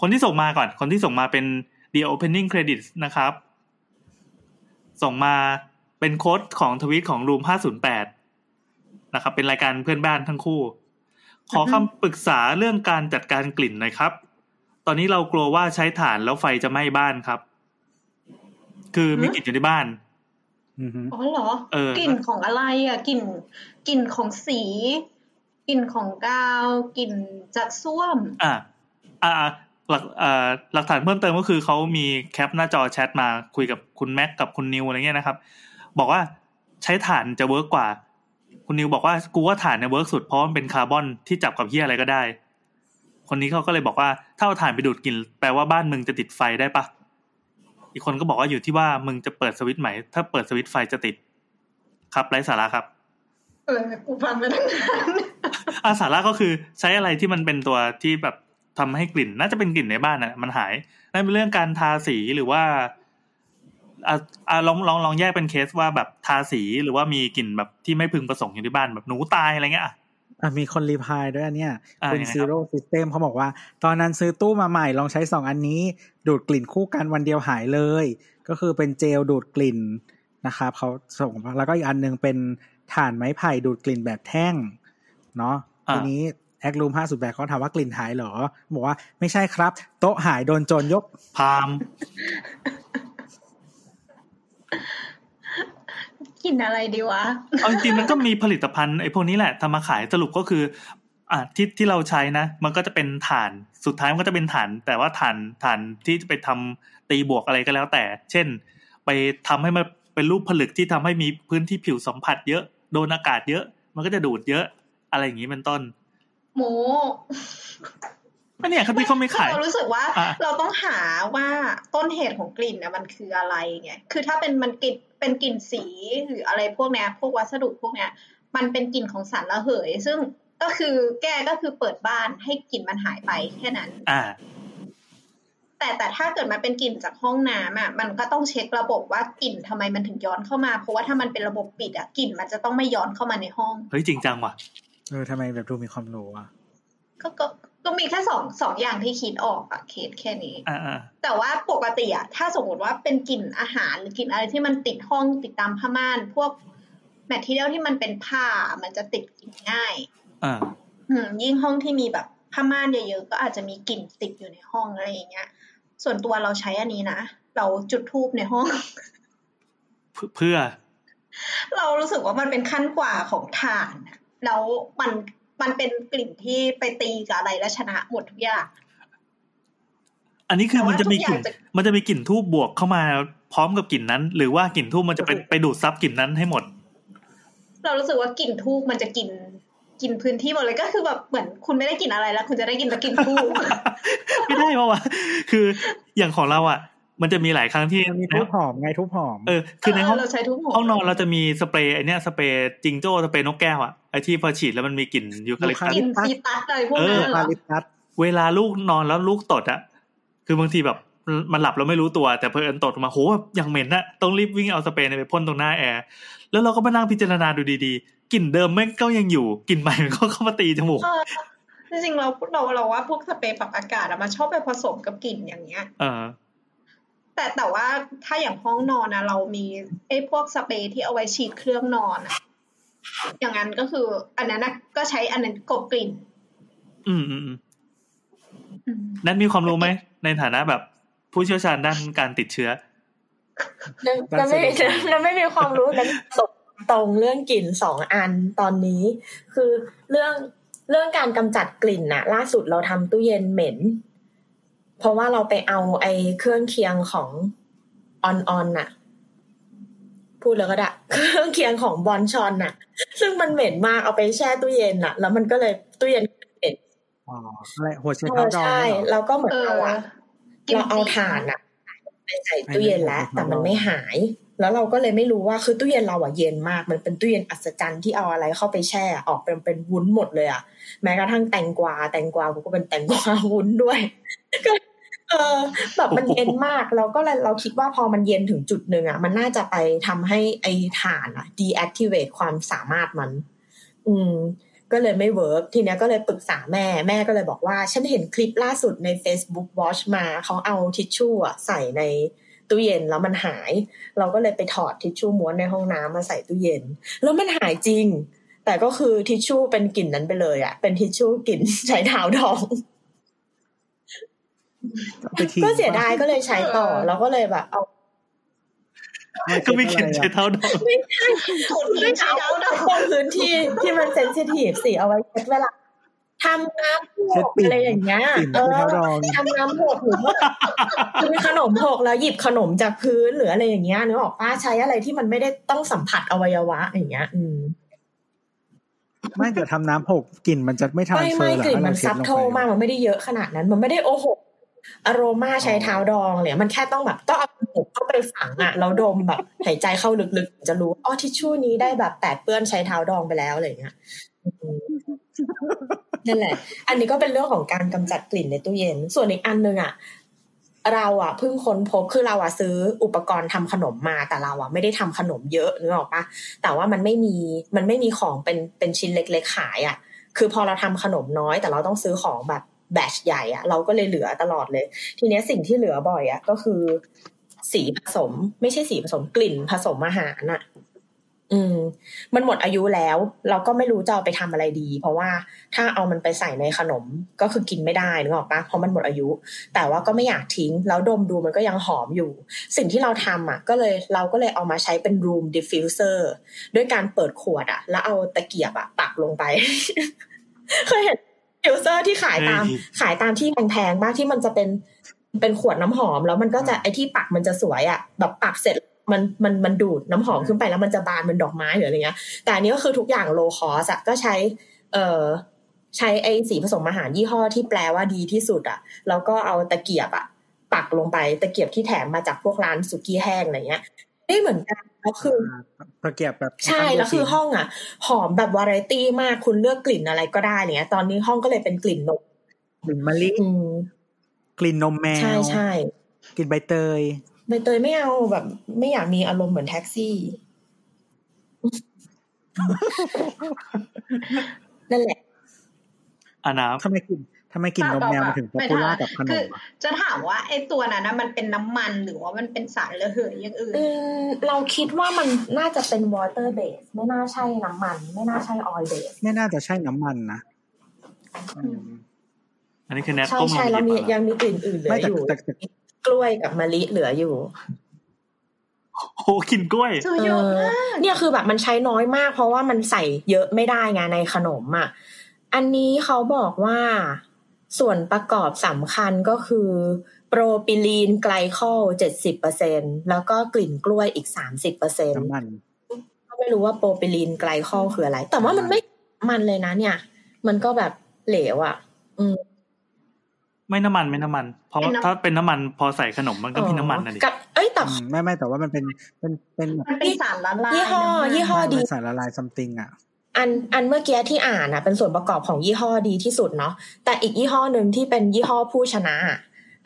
คนที่ส่งมาก่อน คนที่ส่งมาเป็น the opening credits นะครับ ส่งมาเป็นโค้ดของทวิตของ room 508 นะครับ เป็นรายการเพื่อนบ้านทั้งคู่ ขอคำปรึกษาเรื่องการจัดการกลิ่นหน่อยครับ ตอนนี้เรากลัวว่าใช้ถ่านแล้วไฟจะไหม้บ้านครับ คือมีกลิ่นอยู่ในบ้าน อือฮึอ๋อเหรอเออกลิ่นของอะไรอะ กลิ่น กลิ่นของสี กลิ่นของกาว กลิ่นจากส้วม อ่าอ่าหลักอ่าหลักฐานเพิ่มเติมก็คือเขามี cap หน้าจอแชทมาคุยกับคุณแม็กกับคุณนิวอะไรเงี้ยนะครับ บอกว่าใช้ถ่านจะ work กว่า คุณนิวบอกว่ากูว่าถ่านเนี่ย work สุดเพราะมันเป็นคาร์บอนที่จับกับเหี้ยอะไรก็ได้ คนนี้เขาก็เลยบอกว่าถ้าเอาถ่านไปดูดกลิ่นแปลว่าบ้านมึงจะติดไฟได้ปะ อีกคนก็บอกว่าอยู่ที่ว่ามึงจะเปิดสวิตช์ไหม ถ้าเปิดสวิตช์ไฟจะติด ครับไร้สาระครับเออกูฟังมาตั้งนานอาสาระก็คือใช้อะไรที่มันเป็นตัวที่แบบทำให้กลิ่น น่าจะเป็นกลิ่นในบ้านน่ะมันหายนั่นเป็นเรื่องการทาสีหรือว่าอ่าอ่าลองลองลองแยกเป็นเคสว่าแบบทาสีหรือว่ามีกลิ่นแบบที่ไม่พึงประสงค์อยู่ที่บ้านแบบหนูตายอะไรเงี้ย อะอะมีคน reply ด้วยอันเนี้ยอ่าคุณยังไงครับ Zero System เขาบอกว่า ตอนนั้นซื้อตู้มาใหม่ลองใช้สองอันนี้ ดูดกลิ่นคู่กันวันเดียวหายเลย ก็คือเป็นเจลดูดกลิ่นนะครับเขาส่งมาแล้วก็อีกอันหนึงเป็นถ่านไม้ไผ่ดูดกลิ่นแบบแท่ง เนาะอ่าทีนี้แอคลูมห้าสุดแบบเขาถามว่ากลิ่นหายเหรอ บอกว่าไม่ใช่ครับ โต๊ะหายโดนโจรยกพาม กลิ่นอะไรดีวะ เอาจริงๆมันก็มีผลิตภัณฑ์ไอ้พวกนี้แหละทำมาขายสรุปก็คืออะที่ที่เราใช้นะ มันก็จะเป็นฐานสุดท้ายมันก็จะเป็นฐาน แต่ว่าฐานฐานที่จะไปทำตีบวกอะไรก็แล้วแต่ เช่น ไปทำให้มันเป็นรูปผลึกที่ทำให้มีพื้นที่ผิวสัมผัสเยอะโดนอากาศเยอะ มันก็จะดูดเยอะ อะไรอย่างนี้เป็นต้นโม ไม่เนี่ยเขาที่เขาไม่ขายเรารู้สึกว่าอะเราต้องหาว่าต้นเหตุของกลิ่นเนี่ยมันคืออะไรไงคือถ้าเป็นมันกลิ่นเป็นกลิ่นสีหรืออะไรพวกเนี้ย พวกวัสดุพวกเนี้ย มันเป็นกลิ่นของสารระเหย ซึ่งก็คือแก้ก็คือเปิดบ้านให้กลิ่นมันหายไปแค่นั้น อ่า แต่แต่ถ้าเกิดมันเป็นกลิ่นจากห้องน้ำอะ มันก็ต้องเช็คระบบว่ากลิ่นทำไมมันถึงย้อนเข้ามา เพราะว่าถ้ามันเป็นระบบปิดอะกลิ่นมันจะต้องไม่ย้อนเข้ามาในห้อง เฮ้ยจริงจังว่ะ เออทำไมแบบดูมีความรู้อะก็ก็ ก็มีแค่สองสองอย่างที่คิดออกอะเคสแค่นี้อ่าอ่าแต่ว่าปกติอะถ้าสมมติว่าเป็นกลิ่นอาหารหรือกลิ่นอะไรที่มันติดห้องติดตามผ้าม่าน พวกแมททีเรียลที่มันเป็นผ้ามันจะติดกลิ่นง่ายอ่าอืมยิ่งห้องที่มีแบบผ้าม่านเยอะๆก็อาจจะมีกลิ่นติดอยู่ในห้องอะไรอย่างเงี้ย ส่วนตัวเราใช้อันนี้นะเราจุดทูบในห้อง เพื่อเพื่อเรารู้สึกว่ามันเป็นขั้นกว่าของถ่านอะแล้วมัน มันเป็นกลิ่นที่ไปตีกับอะไรและชนะหมดทุกอย่าง อันนี้คือแต่ว่ามันจะมีกลิ่นทุกอย่างจะมันจะมีกลิ่นทูบบวกเข้ามาพร้อมกับกลิ่นนั้น หรือว่ากลิ่นทูบมันจะไปไปดูดซับกลิ่นนั้นให้หมด เรารู้สึกว่ากลิ่นทูบมันจะกินกินพื้นที่หมดเลยก็คือแบบเหมือนคุณไม่ได้กลิ่นอะไรแล้ว คุณจะได้กินแต่กลิ่นธูปไม่ได้ปะวะคืออย่างของเราอะ มันจะมีหลายครั้งที่มีธูปหอมไงธูปหอมเออคือในห้องเราใช้ธูปหอมห้องนอนเราจะมีสเปรย์ไอเนี้ยสเปรย์จิงโจ้สเปรย์นกแก้วอะไอที่พอฉีดแล้วมันมีกลิ่นยูคาลิปตัสกลิ่นซีตัสอะไรพวกนั้นเออเหรคาอลิปตัสเวลาลูกนอนแล้วลูกตดอะคือบางทีแบบมันหลับแล้วไม่รู้ตัวแต่เพอเอิญตดออกมาโหแบบอย่างเหม็นอะต้องรีบวิ่งเอาสเปรย์เนี่ยไปพ่นตรงหน้าแอร์แล้วเราก็มานั่งพิจารณาดูดีๆกลิ่นเดิมแม่งก็ยังอยู่กลิ่นใหม่มันก็เข้ามาตีจมูกเออจริงๆเราเราเราว่าพวกสเปรย์ปรับอากาศอะมันชอบไปผสมกับกลิ่นอย่างเงี้ย เออ แต่แต่ว่าถ้าอย่างห้องนอนนะเรามีไอ้พวกสเปรย์ที่เอาไว้ฉีดเครื่องนอนอะอย่างนั้นก็คือ อันนั้นนะก็ใช้อันนั้นกลบกลิ่น อืมอืมอืมอืมนั้นมีความรู้ไหมในฐานะแบบ ผู้เชี่ยวชาญด้านการติดเชื้อนั่นนั่นไม่มีนั่นไม่มีความรู้กันสบตรงเรื่องกลิ่นสองอันตอนนี้ คือเรื่องเรื่องการกำจัดกลิ่นน่ะ ล่าสุดเราทำตู้เย็นเหม็น เพราะว่าเราไปเอาไอ้เครื่องเคียงของออนออนน่ะ พูดแล้วก็ได้เครื่องเคียงของบอนชอนน่ะ ซึ่งมันเหม็นมากเอาไปแช่ตู้เย็นน่ะ แล้วมันก็เลยตู้เย็นเหม็นอ๋ออะไรหัวเชื้อเอเท้าอดองใช่เนี่ยเหรอแล้วก็เหมือนเออเราอะกลิ่นเราเอาสีถ่านอะไปใส่ตู้เย็นแล้ว แต่มันไม่หาย แล้วเราก็เลยไม่รู้ว่าคือตู้เย็นเราอะเย็นมาก มันเป็นตู้เย็นอัศจรรย์ที่เอาอะไรเข้าไปแช่ออกเป็นเป็นวุ้นหมดเลยอะแม้กระทั่งแตงกวาแตงกวากูก็เป็นแตงกวาวุ้นด้วยก็เออแบบมันเย็นมากเราก็เลยเราคิดว่าพอมันเย็นถึงจุดหนึ่งอะ มันน่าจะไปทำให้ไอ้ถ่านอะ deactivate ความสามารถมัน อืม ก็เลยไม่ work ทีเนี้ยก็เลยปรึกษาแม่แม่ก็เลยบอกว่า ฉันเห็นคลิปล่าสุดใน Facebook Watch มาเขาเอาทิชชู่อะใส่ในตู้เย็นแล้วมันหาย เราก็เลยไปถอดทิชชู่ม้วนในห้องน้ำมาใส่ตู้เย็น แล้วมันหายจริง แต่ก็คือทิชชู่เป็นกลิ่นนั้นไปเลยอะเป็นทิชชู่กลิ่นไชเท้าดอง ก็เสียดายก็เลยใช้ต่อแล้วก็เลยแบบเอาไม่ก็ไม่เช็กินดอะไรใช้อะเท้าดองกดกลิ่นใช้เท้าดองตรงพื้นที่ที่มันเซนซิทีฟสิเอาไว้เช็ดเวลาทำน้ำหเช็ดกปิ่นอะไรอย่างเงี้ยปิ่นเออเท้าดองทำน้ำหกหรือว่าคือมีขนมหกแล้วหยิบขนมจากพื้นหรืออะไรอย่างเงี้ยนึกออกป้าใช้อะไรที่มันไม่ได้ต้องสัมผัสอวัยวะอย่างเงี้ย อืมไม่เกิดทำน้ำหกกลิ่นมันจะไม่ทานไม่เฟอไม่ร์เหรอกลิ่นถ้ามัเรานเช็ซัดบลงโทไปมากมันไม่ได้เยอะขนาดนั้น มันไม่ได้โอ้โห อโรมาใช้เท้าดองเนี่ยมันแค่ต้องแบบต้องเอาหกเข้าไปฝังอะแล้วดมแบบหายใจเข้าลึกๆ จะรู้อ๋อทิชชู่นี้ได้แบบแปดเปื้อนใช้เท้าดองไปแล้วอะไรเงี้ยนั่นแหละ อันนี้ก็เป็นเรื่องของการกำจัดกลิ่นในตู้เย็น ส่วนอีกอันหนึ่งอะเราอะเพิ่งค้นพบคือเราอะซื้ออุปกรณ์ทำขนมมาแต่เราอะไม่ได้ทำขนมเยอะนึกออกปะแต่ว่ามันไม่มีมันไม่มีของเป็นเป็นชิ้นเล็กๆขายอะคือพอเราทำขนมน้อย แต่เราต้องซื้อของแบบ แบชใหญ่อะเราก็เลยเหลือตลอดเลย ทีเนี้ยสิ่งที่เหลือบ่อยอะก็คือ สีผสม ไม่ใช่สีผสมกลิ่นผสมอาหารอะอืม มันหมดอายุแล้ว เราก็ไม่รู้จะเอาไปทำอะไรดี เพราะว่าถ้าเอามันไปใส่ในขนมก็คือกินไม่ได้นึกออกปะเพราะมันหมดอายุ แต่ว่าก็ไม่อยากทิ้ง แล้วดมดูมันก็ยังหอมอยู่ สิ่งที่เราทำอะ ก็เลยเราก็เลยเอามาใช้เป็น room diffuser ด้วยการเปิดขวดอะ แล้วเอาตะเกียบอะปักลงไปเคยเห็น diffuser ที่ขายตามเฮ้ยขายตามที่แพงๆบ้างที่มันจะเป็นเป็นขวดน้ำหอม แล้วมันก็จะไอที่ปักมันจะสวยอะแบบปักเสร็จมันมันมันดูดน้ำหอมขึ้นไปแล้วมันจะบานเป็นดอกไม้หรืออะไรเงี้ย แต่อันนี้ก็คือทุกอย่าง low cost อะก็ใช้ เอ่อใช้ไอสีผสมอาหารยี่ห้อที่แปลว่าดีที่สุดอะแล้วก็เอาตะเกียบอะปักลงไปตะเกียบที่แถมมาจากพวกร้านสุกี้แห้งอะไรเงี้ยนี่เหมือนกัน แล้วคือตะเกียบแบบใช่แล้วคือห้องอะ หอมแบบวาไรตี้มากคุณเลือกกลิ่นอะไรก็ได้อะไรเงี้ย ตอนนี้ห้องก็เลยเป็นกลิ่นนมกลิ่นมะลิอืมกลิ่นนมแมวใช่ใช่กลิ่นใบเตยใบเตยไม่เอาแบบ ไม่อยากมีอารมณ์เหมือนแท็กซี่นั่นแหละอาน้ทำไมกลิ่น ทำไมกลิ่นนมแมวมันถึง popular กับขนคือมอะจะถามว่าไอ้ตัวนั้นนะมันเป็นน้ำมันหรือว่ามันเป็นสารระเหยอย่างอื่นอืมเราคิดว่ามันน่าจะเป็น water base ไม่น่าใช่น้ำมัน ไม่น่าใช่ oil base ไม่น่าจะใช่น้ำมันนะอืมำอันนี้คือแนทใช่ก้มลงใช่หแล้วยิบมีมายังมีกลิ่นอื่นเหลืไม่อแต่อยู่แต่แต่กล้วยกับมะลิเหลืออยู่โอ้โหกินกล้วยซื้อเยอะมากเนี่ยคือแบบมันใช้น้อยมาก เพราะว่ามันใส่เยอะไม่ได้ไงในขนมอะอันนี้เขาบอกว่า ส่วนประกอบสำคัญก็คือ propylene glycol เจ็ดสิบเปอร์เซ็นต์แล้วก็กลิ่นกล้วยอีกสามสิบเปอร์เซ็นต์น้ำมันก็ไม่รู้ว่า propylene glycol คืออะไร แต่ว่ามันไม่มันเลยนะเนี่ย มันก็แบบเหลวอะ อืมไม่น้ำมันไม่น้ำมัน เพราะเป็นน้ำถ้าเป็นน้ำมันพอใส่ขนมมันก็มีน้ำมันนะดิกับเอ้ยแต่อืมไม่ไม่แต่ว่ามันเป็นเป็นเป็นแบบมันเป็นสารละลายยี่ห้อน้ำมันยี่ห้อดีเป็นสารละลาย something อะ อันอันเมื่อกี้ที่อ่านอะเป็นส่วนประกอบของยี่ห้อดีที่สุดเนาะแต่อีกยี่ห้อหนึ่งที่เป็นยี่ห้อผู้ชนะอะ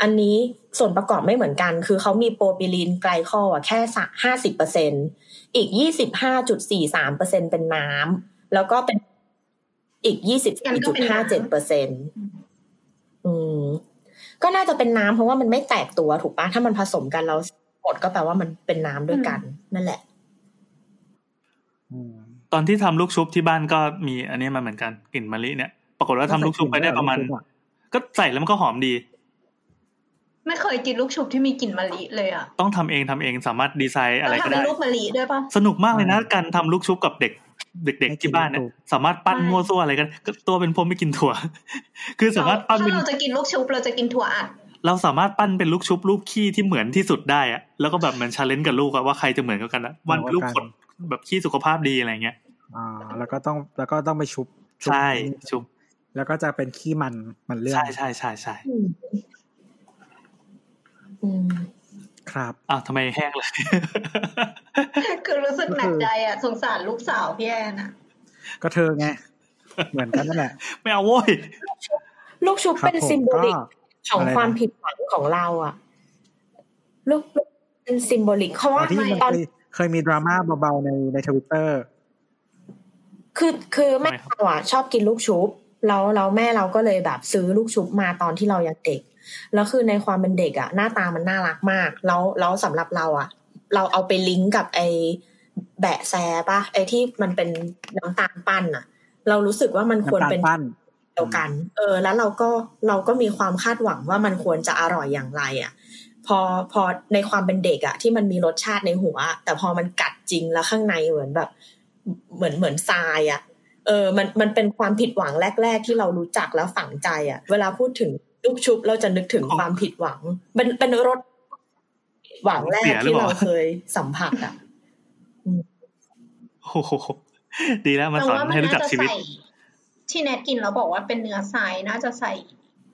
อันนี้ส่วนประกอบไม่เหมือนกัน คือเขามีโปรปิลีนไกลคอลอะแค่ห้าสิบเปอร์เซ็นอีกยี่สิบห้าจุดสี่สามเปอร์เซ็นเป็นน้ำแล้วก็เป็นอีกยี่สิบสี่จุดห้าเจ็ดเปอร์เซ็นอืม ก็น่าจะเป็นน้ำเพราะว่ามันไม่แตกตัวถูกปะถ้ามันผสมกันแล้วหมดก็แปลว่ามันเป็นน้ำด้วยกัน นั่นแหละ อืม ตอนที่ทำลูกชุบที่บ้านก็มีอันนี้มาเหมือนกันกลิ่นมะลิเนี่ย ปรากฏว่าทำลูกชุบไปได้ประมาณ ก็ใส่แล้วมันก็หอมดี ไม่เคยกินลูกชุบที่มีกลิ่นมะลิเลยอะต้องทำเองทำเองสามารถดีไซน์อะไรเราก็ทำเป็นลูกมะลิได้ด้วยปะสนุกมากเลยนะการทำลูกชุบกับเด็กเด็กๆที่บ้านเนี่ยสามารถปั้นใช่มั่วซั่วอะไรกันก็ตัวเป็นผมไม่กินถั่ว คือสามารถปั้นถ้าเป็นเราจะกินลูกชุบเราจะกินถั่วอัดเราสามารถปั้นเป็นลูกชุบรูปขี้ที่เหมือนที่สุดได้อะแล้วก็แบบเหมือน challenge กับลูกอะว่าใครจะเหมือนกันนะวันลูกผลแบบขี้สุขภาพดีอะไรเงี้ย อ่าแล้วก็ต้องแล้วก็ต้องไปชุบชุบใช่ชุบ แล้วก็จะเป็นขี้มันมันเลือดใช่ใช่ใช่ใช่อืมอืมครับอ้าวทำไมแห้งเลยคือรู้สึกหนักใจอะสงสารลูกสาวพี่แอนอะ ก็เธอไง เหมือนกันนั่นแหละ ไม่เอาโว้ย ลูกชุบครับเป็นผมซิมโบลิกก็ของอะไรนะความผิดหวังของเราอะลูกลูกเป็นซิมโบลิกเพราะอ๋ว่าอที่มันตอนเคยเคยมีดราม่าเบาๆในในทวิตเตอร์ คือคือแม่ทำไมครับเราอะชอบกินลูกชุบแล้วแล้วแม่เราก็เลยแบบซื้อลูกชุบมาตอนที่เรายังเด็กแล้วคือในความเป็นเด็กอะหน้าตามันน่ารักมาก แล้วแล้วสำหรับเราอะเราเอาไปลิงก์กับไอแบะแซปะไอที่มันเป็นน้ำตาลปั้นอะเรารู้สึกว่ามันควรน้ำตาลเป็นปั้นเดียวกัน เออ แล้วเราก็เราก็มีความคาดหวังว่ามันควรจะอร่อยอย่างไรอะ่ะ พอพอในความเป็นเด็กอะ่ะ ที่มันมีรสชาติในหัวอะแต่พอมันกัดจริงแล้วข้างในเหมือนแบบ เหมือนเหมือนทรายอะ่ะเออมันมันเป็นความผิดหวังแรก ๆ ที่เรารู้จักแล้วฝังใจอะ่ะ เวลาพูดถึงลูกชุบเราจะนึกถึงความผิดหวัง เป็นเป็นรสหวังแรเสีกยหรือที่เปล่าเราเคยสัมผัสอะโอ้โหดีแล้วมาแต่สอนว่ามันให้รู้จัน่ากจะชีวิตใส่ที่แนทกินแล้วบอกว่าเป็นเนื้อทรายน่าจะใส่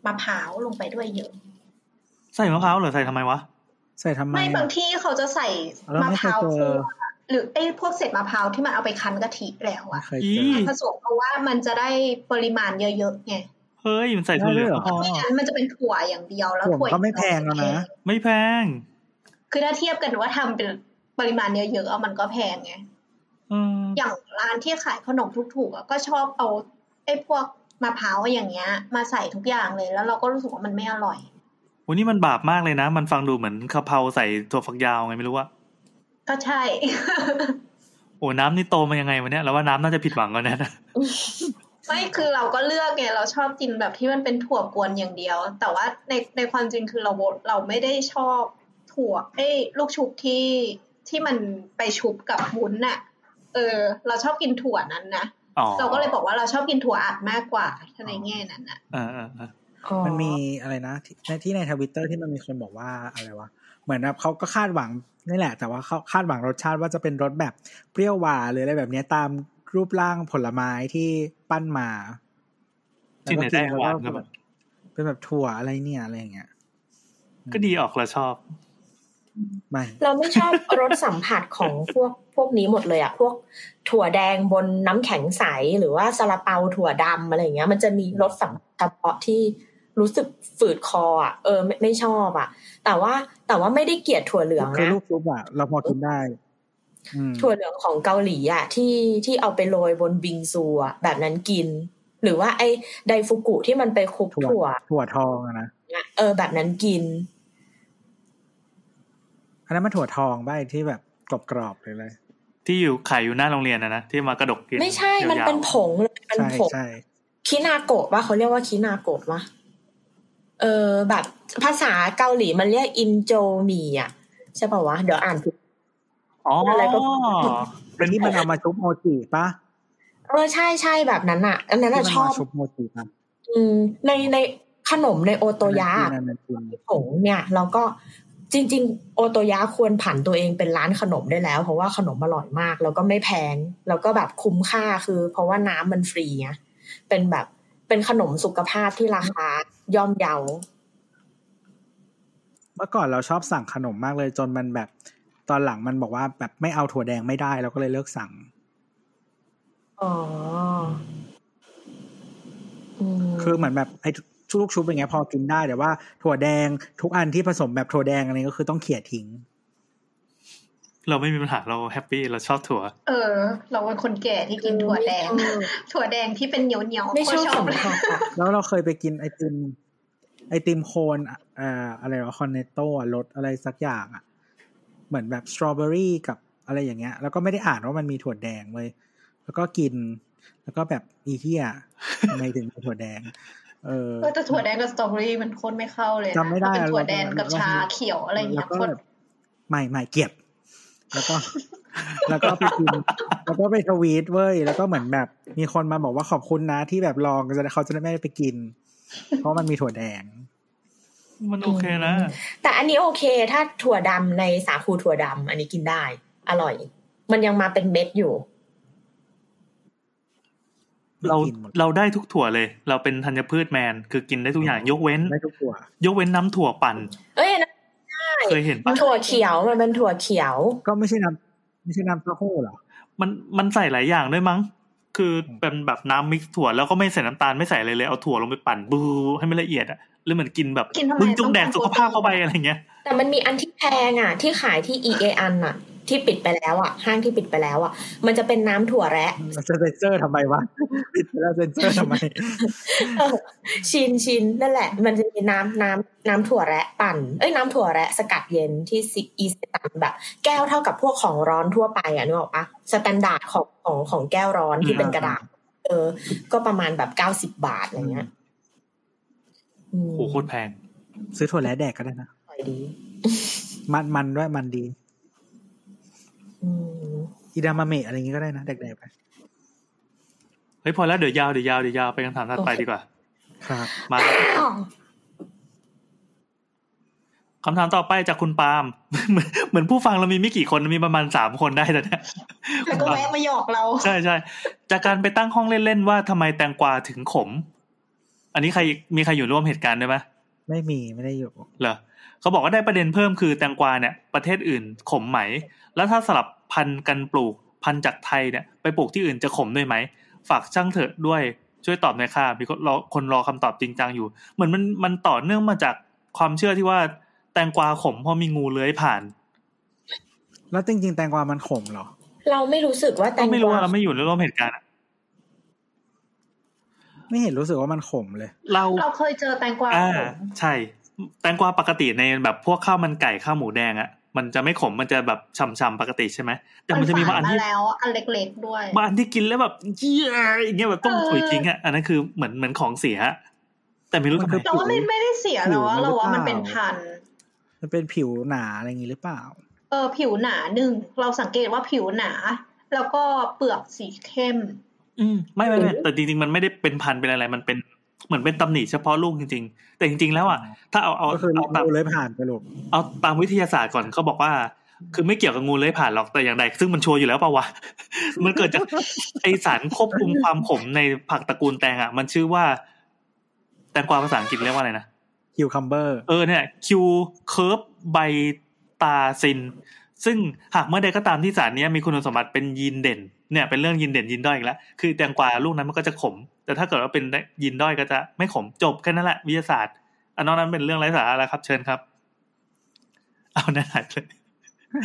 มะพร้าวลงไปด้วยเยอะ ใส่มะพร้าวเหรอใส่ทำไมวะ ใส่ทำไม ไม่อะบางที่เขาจะใส่เรามะไม่พเคยร้าวเจอคั่ว หรือไอ้พวกเศษมะพร้าวที่มันเอาไปคั้นกะทิแล้วไม่อะเคยอีเจอผสมเพราะว่ามันจะได้ปริมาณเยอะๆไงเฮ้ยมันใส่ถั่วเหลืองได้ด้วยเหรออ๋อไม่งั้นมันจะเป็นถั่วอย่างเดียวแล้วถั่วถั่วก็ไม่แพงแล้วนะไม่แพง คือถ้าเทียบกันว่าทำเป็นปริมาณเยอะๆอะมันก็แพงไงอืมอย่างร้านที่ขายขนมถูกๆอะก็ชอบเอาไอ้พวกมะพร้าวอย่างเงี้ย มาใส่ทุกอย่างเลยแล้วเราก็รู้สึกว่ามันไม่อร่อยวันนี้มันบาปมากเลยนะ มันฟังดูเหมือนกะเพราใส่ถั่วฝักยาวไงไม่รู้ว่า ก็ใช่ โอ้น้ำนี่โตมายังไงวะเนี่ยแล้วว่าน้ำน่าจะผิดหวังกันแน่นะไม่คือเราก็เลือกไงเราชอบกินแบบที่มันเป็นถั่วกวนอย่างเดียว แต่ว่าในในความจริงคือเราเราไม่ได้ชอบถั่วเอ้ยลูกชุบที่ที่มันไปชุบกับวุ้นน่ะ เออ เราชอบกินถั่วนั้นนะอ๋อเราก็เลยบอกว่าเราชอบกินถั่วอัดมากกว่าถ้าในแง่นั้นน่ะ เออเออเอออ๋อมันมีอะไรนะที่ในที่ในทวิตเตอร์ที่มันมีคนบอกว่าอะไรวะเหมือนแบบเขาก็คาดหวังนี่แหละ แต่ว่าเขาคาดหวังรสชาติว่าจะเป็นรสแบบเปรี้ยวหวานหรืออะไรแบบเนี้ยตามรูปร่างผลไม้ที่ปั้นมาที่ไหนได้หวานก็แบบเป็นแบบถั่วอะไรเนี่ยอะไรอย่างเงี้ยก็ดีออกเราชอบไม่เราไม่ชอบรสสัมผัสของพวกพวกนี้หมดเลยอะพวกถั่วแดงบนน้ำแข็งใสหรือว่าซาลาเปาถั่วดำอะไรอย่างเงี้ย มันจะมีรสสัมผัสเฉพาะที่ รู้สึกฝืดคออะเออไม่ไม่ชอบอะแต่ว่าแต่ว่าไม่ได้เกลียดถั่วเหลืองคือนะลูกชุบอะเราพอกินได้อืมถั่วเหลืองของเกาหลีอะที่ที่เอาไปโรยบนบิงซูอะแบบนั้นกิน หรือว่าไอ้ไดฟุกุที่มันไปคลุกถั่ว ถั่วถั่วทองอะนะอะเออ แบบนั้นกินอันนั้นมันถั่วทองบ้าที่แบบกรอบๆเลยเลยที่อยู่ขายอยู่หน้าโรงเรียนนะนะที่มากระดกกินไม่ใช่มันยาวๆเป็นผงเลยมันใช่ผงใช่คินาโกะว่าเขาเรียกว่าคินาโกะวะ เออแบบภาษาเกาหลีมันเรียกอินโจมีอะ ใช่ป่าวะ เดี๋ยวอ่านผิดอ๋ออะไรก็เป็นที่มันเอามาชุบโมจิปะเออใช่ใช่แบบนั้นอะ อันนั้นที่อะมันชอบมาชุบโมจิปะอืมในในขนมในโอโตยะอันนั้นกินผงเนี่ยเราก็จริง ๆ โอโตยะควรผันตัวเองเป็นร้านขนมได้แล้ว เพราะว่าขนมอร่อยมาก แล้วก็ไม่แพง แล้วก็แบบคุ้มค่าคือ เพราะว่าน้ำมันฟรีไงเป็นแบบเป็นขนมสุขภาพที่ราคา ย่อมเยาเมื่อก่อนเราชอบสั่งขนมมากเลยจนมันแบบ ตอนหลังมันบอกว่าแบบไม่เอาถั่วแดงไม่ได้เราก็เลยเลิกสั่งอ๋ออืมคือเหมือนแบบไอ้ลูกชุบอย่างเงี้ยพอกินได้แต่ว่าถั่วแดงทุกอันที่ผสมแบบถั่วแดงอะไรก็คือต้องเขี่ยทิ้ง เราไม่มีปัญหาเราแฮปปี้เราชอบถั่ว เออ เราเป็นคนแก่ที่กินถั่วแดงเออถั่วแดงที่เป็นเหนียวเหนียวๆไม่ชอบโคตรสัมเลยผัสอะแล้วเราเคยไปกินไอติม ไอติมโคนอ่าอะไรวะคอนเนตโต้รสอะไรสักอย่างอะ เหมือนแบบสตรอเบอรี่กับอะไรอย่างเงี้ย แล้วก็ไม่ได้อ่านว่ามันมีถั่วแดงเลย แล้วก็กิน แล้วก็แบบอีเทียทำไมถึงมีถั่วแดงเออเออแต่ถั่วแดงกับสตรอเบอรี่มันโคตรไม่เข้าเลยนะจำไม่ได้ถ้าเป็นถั่วแดงกับเราชาเขียวอะไรอย่างเงี้แล้ยวก็โคตรแบบไม่ไม่เก็บ แล้วก็ แล้วก็ไปกินแล้วก็ไปทวีตเว้ยแล้วก็เหมือนแบบ มีคนมาบอกว่าขอบคุณนะที่แบบลองจะได้เขาจะได้ไม่ได้ไปกิน เพราะมันมีถั่วแดง มันโอเคนะแต่อันนี้โอเค ถ้าถั่วดำในสาคูถั่วดำอันนี้กินได้ อร่อย มันยังมาเป็นเม็ดอยู่ เรากินหมดเราได้ทุกถั่วเลย เราเป็นธัญพืชแมน คือกินได้ทุกอย่างยกเว้นได้ทุกถั่วยกเว้นน้ำถั่วปั่น เอ้ยอันนั้น เคยเห็นปะถั่วเขียวมันเป็นถั่วเขียว ก็ไม่ใช่น้ำไม่ใช่น้ำเต้าหู้เหรอมันมันใส่หลายอย่างด้วยมั้ง คือเป็นแบบน้ำ mix ถั่วแล้วก็ไม่ใส่น้ำตาลไม่ใส่อะไรเลยเอาถั่วลงไปปั่นบูให้มันละเอียดอะแล้วเหมือนกินแบบกินทำไมมึงจงแดกต้องการสุขภาพเข้าไปอะไรเงี้ย แต่มันมีอันที่แพงอะ ที่ขายที่ EA อันอะ ที่ปิดไปแล้วอะห้างที่ปิดไปแล้วอะ มันจะเป็นน้ำถั่วแระมันจะเซนเซอร์ทำไมวะปิดไปแล้วเซนเซอร์ทำไมเออชินชินนั่นแหละ มันจะมีน้ำน้ำน้ำถั่วแระปั่นเอ้ยน้ำถั่วแระสกัดเย็นที่อิเซตันแบบ แก้วเท่ากับพวกของร้อนทั่วไปอะนึกออกปะ standard ของของของแก้วร้อนที่เป็นกระดาษเออ ก็ประมาณแบบเก้าสิบบาทอะไรเงี้ยอืมโหโคตรแพง ซื้อถั่วแระแดกก็ได้นะอร่อยดี มันมันด้วยมันดี อืมอีดามาเมะอะไรอย่างงี้ก็ได้นะแดกๆไปเฮ้ยพอแล้วเดี๋ยวยาวเดี๋ยวยาวเดี๋ยวยาวไปคำถามถัดไปดีกว่า ครับ มาคำถามต่อไปจากคุณปาล์มเหมือนเหมือนผู้ฟังเรามีไม่กี่คนมีประมาณสามคนได้แต่เนี่ยแล้วก็แวะมาหยอกเรา ใช่ใช่จากการไปตั้งห้องเล่นๆว่าทำไมแตงกวาถึงขม อันนี้ใครมีใครอยู่ร่วมเหตุการณ์ด้วยไหมไม่มีไม่ได้อยู่เหรอเขาบอกว่าได้ประเด็นเพิ่มคือแตงกวาเนี่ย ประเทศอื่นขมไหม แล้วถ้าสลับพันธุ์กันปลูกพันธุ์จากไทยเนี่ยไปปลูกที่อื่นจะขมด้วยไหม ฝากช่างเถอะด้วยช่วยตอบหน่อยค่ะมีคนรอคนรอคำตอบจริงจังอยู่ เหมือนมันมันต่อเนื่องมาจากความเชื่อที่ว่าแตงกวาขมเพราะมีงูเลื้อยผ่าน แล้วจริงๆ แตงกวามันขมเหรอ เราไม่รู้สึกว่าแตก็งไม่กรู้วาว่าเราไม่อยู่ในร่วมเหตุการณ์อะไม่เห็นรู้สึกว่ามันขมเลย เราเราเคยเจอแตงกวาอ่าขมใช่ แตงกวาปกติในแบบพวกข้าวมันไก่ข้าวหมูแดงอะ มันจะไม่ขมมันจะแบบฉ่ำๆปกติใช่ไหมแต่มันจะมีบางอันฝที่มาแล้วอันเล็กๆด้วยบางอันที่กินแล้วแบบเยี่ยอย่างเงี้ยแบบต้องเออถุยทิ้งอะอันนั้นคือเหมือนเหมือนของเสียแต่ไม่รู้มันทำไมคือเราว่าไม่ไม่ได้เสียผิแต่วว่ามันเราว่าหรือเปล่ามัมันเป็นพันธุ์มันเป็นผิวหนาอะไรอย่างงี้หรือเปล่า เออ ผิวหนาหนึ่งเราสังเกตว่าผิวหนา แล้วก็เปลือกสีเข้ม อืมไม่ไม่ไม่แต่จริงๆมันไม่ได้เป็นพันธุ์เป็นอะไรมันเป็น เหมือนเป็นตำหนิเฉพาะลูกจริง ๆ แต่จริง ๆ แล้วอะถ้าเอาเอาก็คือเอาตามงูเลยผ่านไปลูกเอาตามวิทยาศาสตร์ก่อนเขาบอกว่า คือไม่เกี่ยวกับงูเลื้อยผ่านหรอกแต่อย่างใดซึ่งมันชัวร์อยู่แล้วเปล่าวะมันเกิดจากไอสารควบคุมความขมในผักตระกูลแตงอะ มันชื่อว่า แตงกวาภาษาอังกฤษเรียกว่าอะไรนะ cucumberเออเนี่ย cucurbitacin ซึ่งหากเมื่อใดก็ตามที่สารเนี้ยมีคุณสมบัติเป็นยีนเด่น เนี่ยเป็นเรื่องยีนเด่นยีนด้อยอีกแล้วคือแตงกวาลูกนั้นมันก็จะขม แต่ถ้าเกิดว่าเป็นยีนด้อยก็จะไม่ขมจบแค่นั้นแหละวิทยาศาสตร์ อันนอกนั้นเป็นเรื่องไร้สาระแล้วครับ เชิญครับ เอาแน่หายเลย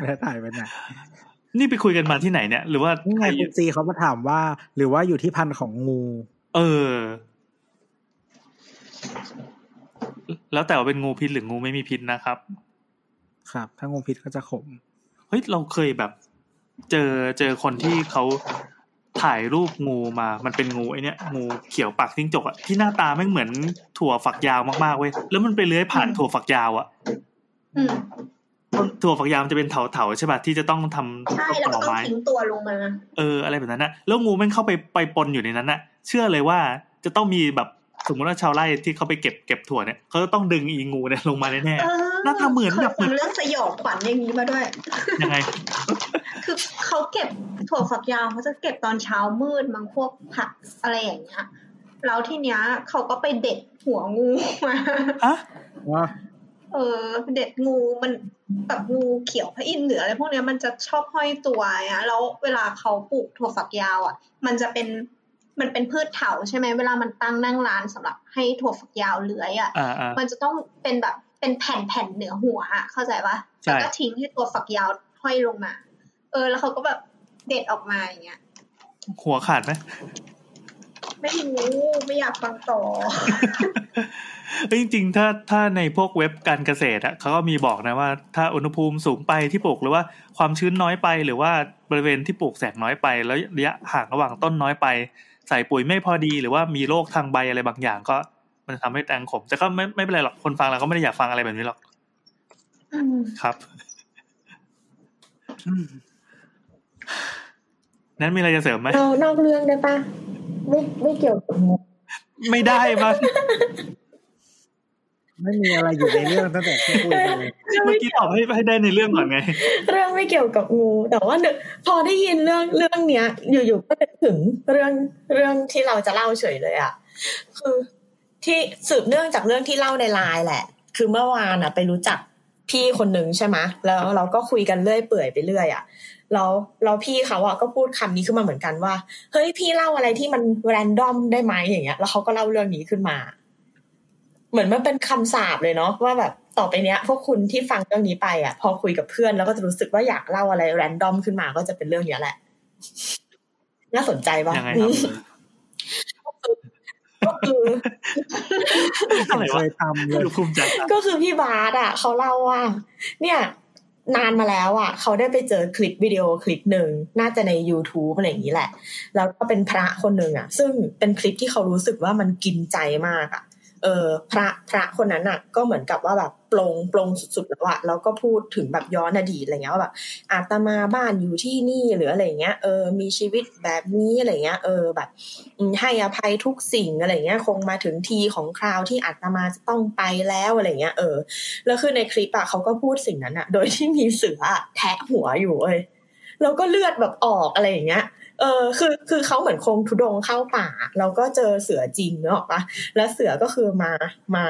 แล้วถ่ายไปไหนนี่ไปคุยกันมาที่ไหนเนี่ย หรือว่านี่ไงคุณซีเขามาถามว่า หรือว่าอยู่ที่พันธุ์ของงู เออ แล้วแต่ว่าเป็นงูพิษหรืองูไม่มีพิษนะครับ ครับ ถ้างูพิษก็จะขมเฮ้ยเราเคยแบบ เจอเจอคนที่เขาถ่ายรูปงูมา มันเป็นงูไอเนี้ยงูเขียวปากจิ้งจกอะที่หน้าตาแม่งเหมือนถั่วฝักยาวมากๆเว้ย แล้วมันไปเลื้อยผ่านถั่วฝักยาวอะอืมถั่วฝักยาวมันจะเป็นเถาๆใช่ป่ะที่จะต้องทำใช่แล้วต่ก็อต้องไม้ทิ้งตัวลงมา เอออะไรแบบนั้นนะแล้วงูแม่งเข้าไปไปปนอยู่ในนั้นน่ะเชื่อเลยว่าจะต้องมีแบบสมมติว่าชาวไร่ที่เขาไปเก็บเก็บถั่วเนี่ยเขาจะต้องดึงอีงูเนี่ยลงมาแน่เออหน้าตาเหมือนเคยแบบฟังเรื่องสยองขวัญอย่างนี้มาด้วยๆยังไง คือเขาเก็บถั่วฝักยาวเขาจะเก็บตอนเช้ามืดมังพวกผักอะไรอย่างเงี้ยแล้วทีเนี้ยเขาก็ไปเด็ดหัวงูมาฮะว่าเออเด็ดงูมันแบบงูเขียวพระอินทร์หรืออะไรพวกเนี้ยมันจะชอบห้อยตัวอะแล้วเวลาเขาปลูกถั่วฝักยาวอะ มันจะเป็นมันเป็นพืชเถาใช่ไหมเวลามันตั้งนั่งร้านสำหรับให้ถั่วฝักยาวเลื้อยอะอ่าอ่ามันจะต้องเป็นแบบเป็นแผ่นแผ่นๆเหนือหัวอะเข้าใจปะใช่แล้วก็ทิ้งให้ตัวฝักยาวห้อยลงมา เออ แล้วเขาก็แบบเด็ดออกมาอย่างเงี้ย หัวขาดไหมไม่รู้ไม่อยากฟังต่อเอ้ยจริงๆ ถ้าถ้าในพวกเว็บการเกษตรอะเขาก็มีบอกนะว่า ถ้าอุณหภูมิสูงไปที่ปลูกหรือว่าความชื้นน้อยไปหรือว่าบริเวณที่ปลูกแสงน้อยไป แล้วระยะห่างระหว่างต้นน้อยไป ใส่ปุ๋ยไม่พอดีหรือว่ามีโรคทางใบอะไรบางอย่าง ก็มันจะทำให้แตงขม แต่ก็ไม่ไม่เป็นไรหรอกคนฟังเราก็ไม่ได้อยากฟังอะไรแบบนี้หรอกอืมครับ นั้นมีอะไรจะเสริมไหมเรานอกเรื่องได้ปะไม่ไม่เกี่ยวกับงูไม่ได้มั้งไม่มีอะไรอยู่ในเรื่องตั้งแต่ที่คุยกันเลยเมื่อกี้ตอบให้ให้ได้ในเรื่องก่อนไง เรื่องไม่เกี่ยวกับงู แต่ว่านึกพอได้ยินเรื่องเรื่องเนี้ย อยู่ๆก็นึกถึงเรื่องเรื่องที่เราจะเล่าเฉยเลยอะคือที่สืบเนื่องจากเรื่องที่เล่าในไลน์แหละ คือเมื่อวานอะ ไปรู้จักพี่คนหนึ่งใช่ไหมแล้วเราก็คุยกันเรื่อยเปื่อยไปเรื่อยอะ แล้วแล้วพี่เขาอะก็พูดคำนี้ขึ้นมาเหมือนกันว่า เฮ้ยพี่เล่าอะไรที่มันแรนดอมได้ไหมอย่างเงี้ย แล้วเขาก็เล่าเรื่องนี้ขึ้นมา เหมือนมันเป็นคำสาปเลยเนาะว่าแบบต่อไปเนี้ย พวกคุณที่ฟังเรื่องนี้ไปอะ พอคุยกับเพื่อนแล้วก็จะรู้สึกว่าอยากเล่าอะไรแรนดอมขึ้นมาก็จะเป็นเรื่องเนี้ยแหละ น่าสนใจปะยังไงครับก็คืออะไรเควะยทำเลยดูภูมิใจอะก็คือพี่บาสอะเขาเล่าว่า เนี่ย นานมาแล้วอะ เขาได้ไปเจอคลิปวิดีโอคลิปหนึ่งน่าจะใน YouTube อะไรอย่างนี้แหละ แล้วก็เป็นพระคนหนึ่งอะ ซึ่งเป็นคลิปที่เขารู้สึกว่ามันกินใจมากอะ เออ พระพระคนนั้นอะ ก็เหมือนกับว่าแบบ ลงปลงสุดๆแล้วอะแล้วก็พูดถึงแบบย้อนอดีตอะไรเงี้ยว่าแบบอาตมาบ้านอยู่ที่นี่หรืออะไรเงี้ยเออมีชีวิตแบบนี้อะไรเงี้ยเออแบบให้อภัยทุกสิ่งอะไรเงี้ยคงมาถึงทีของคราวที่อาตมาจะต้องไปแล้วอะไรเงี้ยเออแล้วคือในคลิปอะเขาก็พูดสิ่งนั้นอะโดยที่มีเสือแทะหัวอยู่เว้ยแล้วก็เลือดแบบออกอะไรอย่างเงี้ย เออ คือ คือเขาเหมือนคงทุดงเข้าป่า แล้วก็เจอเสือจริงเนอะปะแล้วเสือก็คือมา มา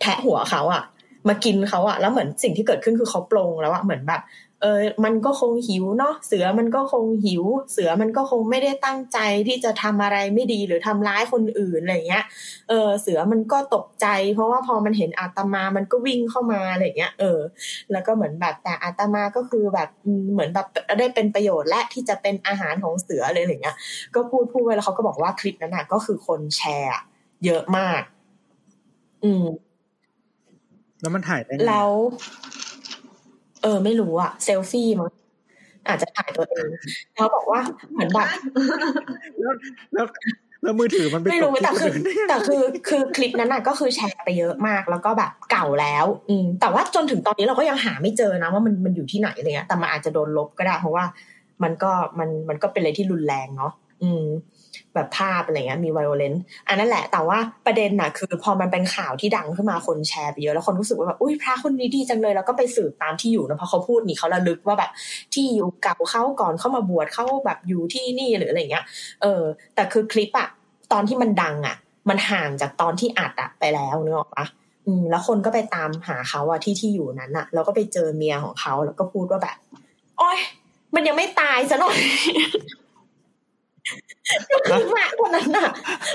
แทะหัวเขาอะ มากินเขาอะแล้วเหมือนสิ่งที่เกิดขึ้นคือเขาปลงแล้วอะเหมือนแบบ เออ มันก็คงหิวเนาะเสือมันก็คงหิว เสือมันก็คงไม่ได้ตั้งใจที่จะทำอะไรไม่ดีหรือทำร้ายคนอื่นอะไรเงี้ยเออเสือมันก็ตกใจ เพราะว่าพอมันเห็นอาตมามันก็วิ่งเข้ามาอะไรเงี้ยเออ แล้วก็เหมือนแบบแต่อาตมาก็คือแบบเหมือนแบบได้เป็นประโยชน์และที่จะเป็นอาหารของเสือเลยอะไรเงี้ย ก็พูดพูดไว้แล้วเขาก็บอกว่าคลิปนั้นน่ะก็คือคนแชร์ เยอะมาก อืม แล้วมันถ่ายได้ไงแล้ว เออ ไม่รู้อะเซลฟี่มั้งอาจจะถ่ายตัวเองเขาบอกว่าเหมือนแบบแล้วแล้วแล้วมือถือมันไปไม่รู้ตแต่กคือที่นได้ยังไงแต่คือคือคลิปนั้นน่ะก็คือแชร์ไปเยอะมากแล้วก็แบบเก่าแล้ว อืมแต่ว่าจนถึงตอนนี้เราก็ยังหาไม่เจอนะว่ามันมันอยู่ที่ไหนอะไรเงี้ยแต่มันอาจจะโดนลบก็ได้เพราะว่า มันก็มันมันก็เป็นอะไรที่รุนแรงเนาะอืม แบบภาพอะไรเงี้ยมีไวโอเลนต์อันนั้นแหละ แต่ว่าประเด็นน่ะ คือ พอมันเป็นข่าวที่ดังขึ้นมาคนแชร์ไปเยอะแล้วคนรู้สึกว่าแบบอุ้ยพระคนนี้ดีจังเลย แล้วก็ไปสืบตามที่อยู่นะเพราะเขาพูดนี่เขาระลึกว่าแบบที่อยู่เก่าเขาก่อนเข้ามาบวชเขาแบบอยู่ที่นี่หรืออะไรเงี้ย เออ แต่คือคลิปอะตอนที่มันดังอะมันห่างจากตอนที่อัดอะไปแล้วนึกออกปะอืมแล้วคนก็ไปตามหาเขาอะที่ที่อยู่นั้นอะแล้วก็ไปเจอเมียของเขาแล้วก็พูดว่าแบบโอ้ยมันยังไม่ตายซะหน่อย ก็คือพระคนนั้นอะ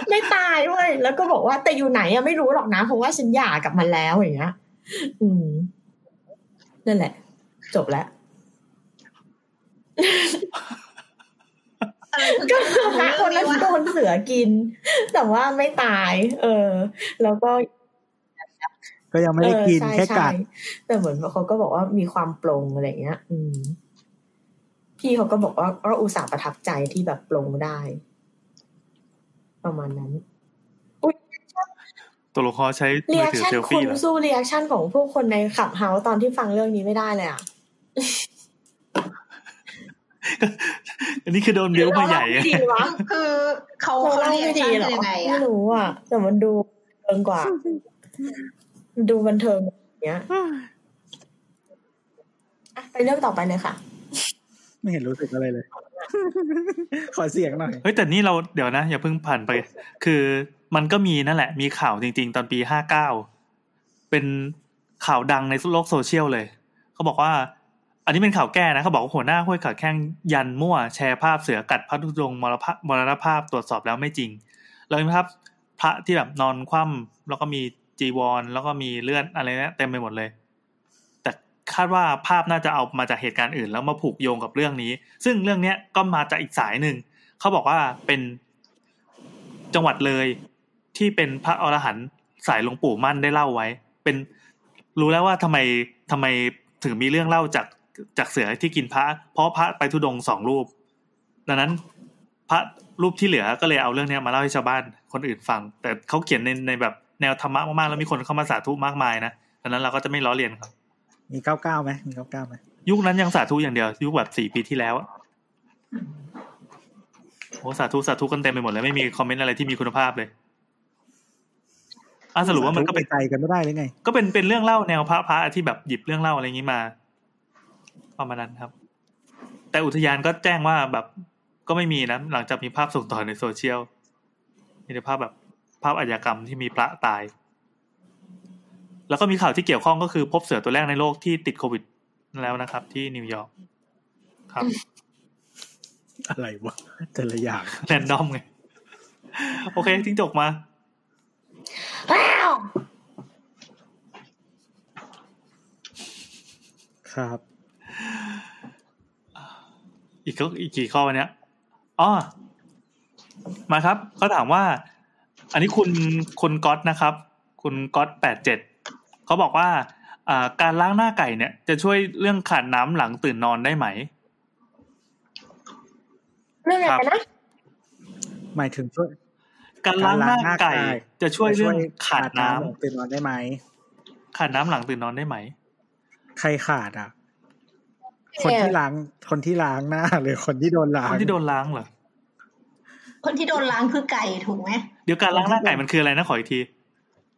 ไม่ตายเว้ยแล้วก็บอกว่าแต่อยู่ไหนอะไม่รู้หรอกนะเพราะว่าฉันหย่ากับมันแล้วอย่างเงี้ยอืมนั่นแหละ จบแล้วอะไรก็คือพระคนนั้นโดนเสือกิน แต่ว่าไม่ตาย เออ แล้วก็ก็ยังไม่ได้กินเออใช่แค่กัดใช่แต่เหมือนเขาก็บอกว่ามีความปลงอะไรเงี้ย อืม พี่เขาก็บอกว่าก็อุตส่าห์ประทับใจที่แบบปลงได้ ประมาณนั้นตัวละครใช้เรีมือแอคถือชั่นเซลคุฟี่ณเหรอสู้เรีแอคชั่นของพวกคนในขับเฮาตอนที่ฟังเรื่องนี้ไม่ได้เลยอะอันนี้คือโดนบิ้วมาใหญ่หรืออะเราเล่าไม่ดีวะคือเขาเราเขาเล่าเรียไม่นดีชั่นเหรอยังไงไม่อะรู้อะ แต่มันดูเกินกว่า ดูบันเทิงอย่างเงี้ยอะไปเรื่องต่อไปเลยค่ะ ไม่เห็นรู้สึกอะไรเลย ขอเสียงหน่อย เฮ้ยแต่นี่เราเดี๋ยวนะ อย่าเพิ่งผ่านไป คือมันก็มีนั่นแหละ มีข่าวจริง ๆ ตอนปีห้าเก้าเป็นข่าวดังในโลกโซเชียลเลย เขาบอกว่า อันนี้เป็นข่าวแก้นะเขาบอกว่าหัวหน้าห้วยขาแข้งยันมั่ว แชร์ภาพเสือกัดพระธุดงค์มรณภาพมรณภาพตรวจสอบแล้วไม่จริงแล้วมีภาพพระที่แบบนอนคว่ำแล้วก็มีจีวร แล้วก็มีเลือดอะไรเนี่ยเต็มไปหมดเลยแต่ คาดว่าภาพน่าจะเอามาจากเหตุการณ์อื่น แล้วมาผูกโยงกับเรื่องนี้ ซึ่งเรื่องเนี้ยก็มาจากอีกสายหนึ่งเขาบอกว่าเป็นจังหวัดเลยที่เป็นพระอรหันต์สายหลวงปู่มั่นได้เล่าไว้ เป็นรู้แล้วว่าทำไมทำไมถึงมีเรื่องเล่าจากจากเสือที่กินพระ เพราะพระไปทุดงสองรูป ดังนั้นพระรูปที่เหลือก็เลยเอาเรื่องเนี้ยมาเล่าให้ชาวบ้านคนอื่นฟัง แต่เขาเขียนในในแบบแนวธรรมะมากๆแล้วมีคนเข้ามาสาธุมากมายนะดังนั้นเราก็จะไม่ล้อเลียนครับ มีเก้าเก้าไหมมีเก้าเก้าไหมยุคนั้นยังสาธุอย่างเดียว ยุคแบบสี่ปีที่แล้วอะโอ้สาธุสาธุกันเต็มไปหมดเลยไม่มีคอมเมนต์อะไรที่มีคุณภาพเลยอะสรุปว่ามันก็เป็นใจกันไม่ได้เลยไง ก็เป็นเป็นเรื่องเล่าแนวพระพระที่แบบหยิบเรื่องเล่าอะไรอย่างนี้มาประมาณนั้นครับ แต่อุทยานก็แจ้งว่าแบบก็ไม่มีนะหลังจากมีภาพส่งต่อในโซเชียลมีแต่ภาพแบบภาพอาชญากรรมที่มีพระตาย แล้วก็มีข่าวที่เกี่ยวข้องก็คือพบเสือตัวแรกในโลกที่ติดโควิดแล้วนะครับ ที่นิวยอร์กครับ อะไรวะแต่ละอย่างแรนดอมไง โอเคทิ้งจกมาครับ อีกก็อีกกี่ข้อวันเนี้ยอ๋อมาครับเขาถามว่า อันนี้คุณคุณก๊อตนะครับ คุณก๊อตแปดเจ็ด เขาบอกว่าอ่าการล้างหน้าไก่เนี่ย จะช่วยเรื่องขาดน้ำหลังตื่นนอนได้ไหมเรื่องอะไรนะหมายถึงช่วยการล้างหน้าไก่ จะช่วยเรื่องขาดน้ำหลังตื่นนอนได้ไหมขาดน้ำหลังตื่นนอนได้ไหม ใครขาดอะ คนที่ล้างคนที่ล้างหน้าหรือคนที่โดนล้าคงนที่โดนล้างเหรอคนที่โดนล้างคือไก่ถูกไหมเดี๋ยวการล้างหน้าไก่มันคืออะไรนะขออีกที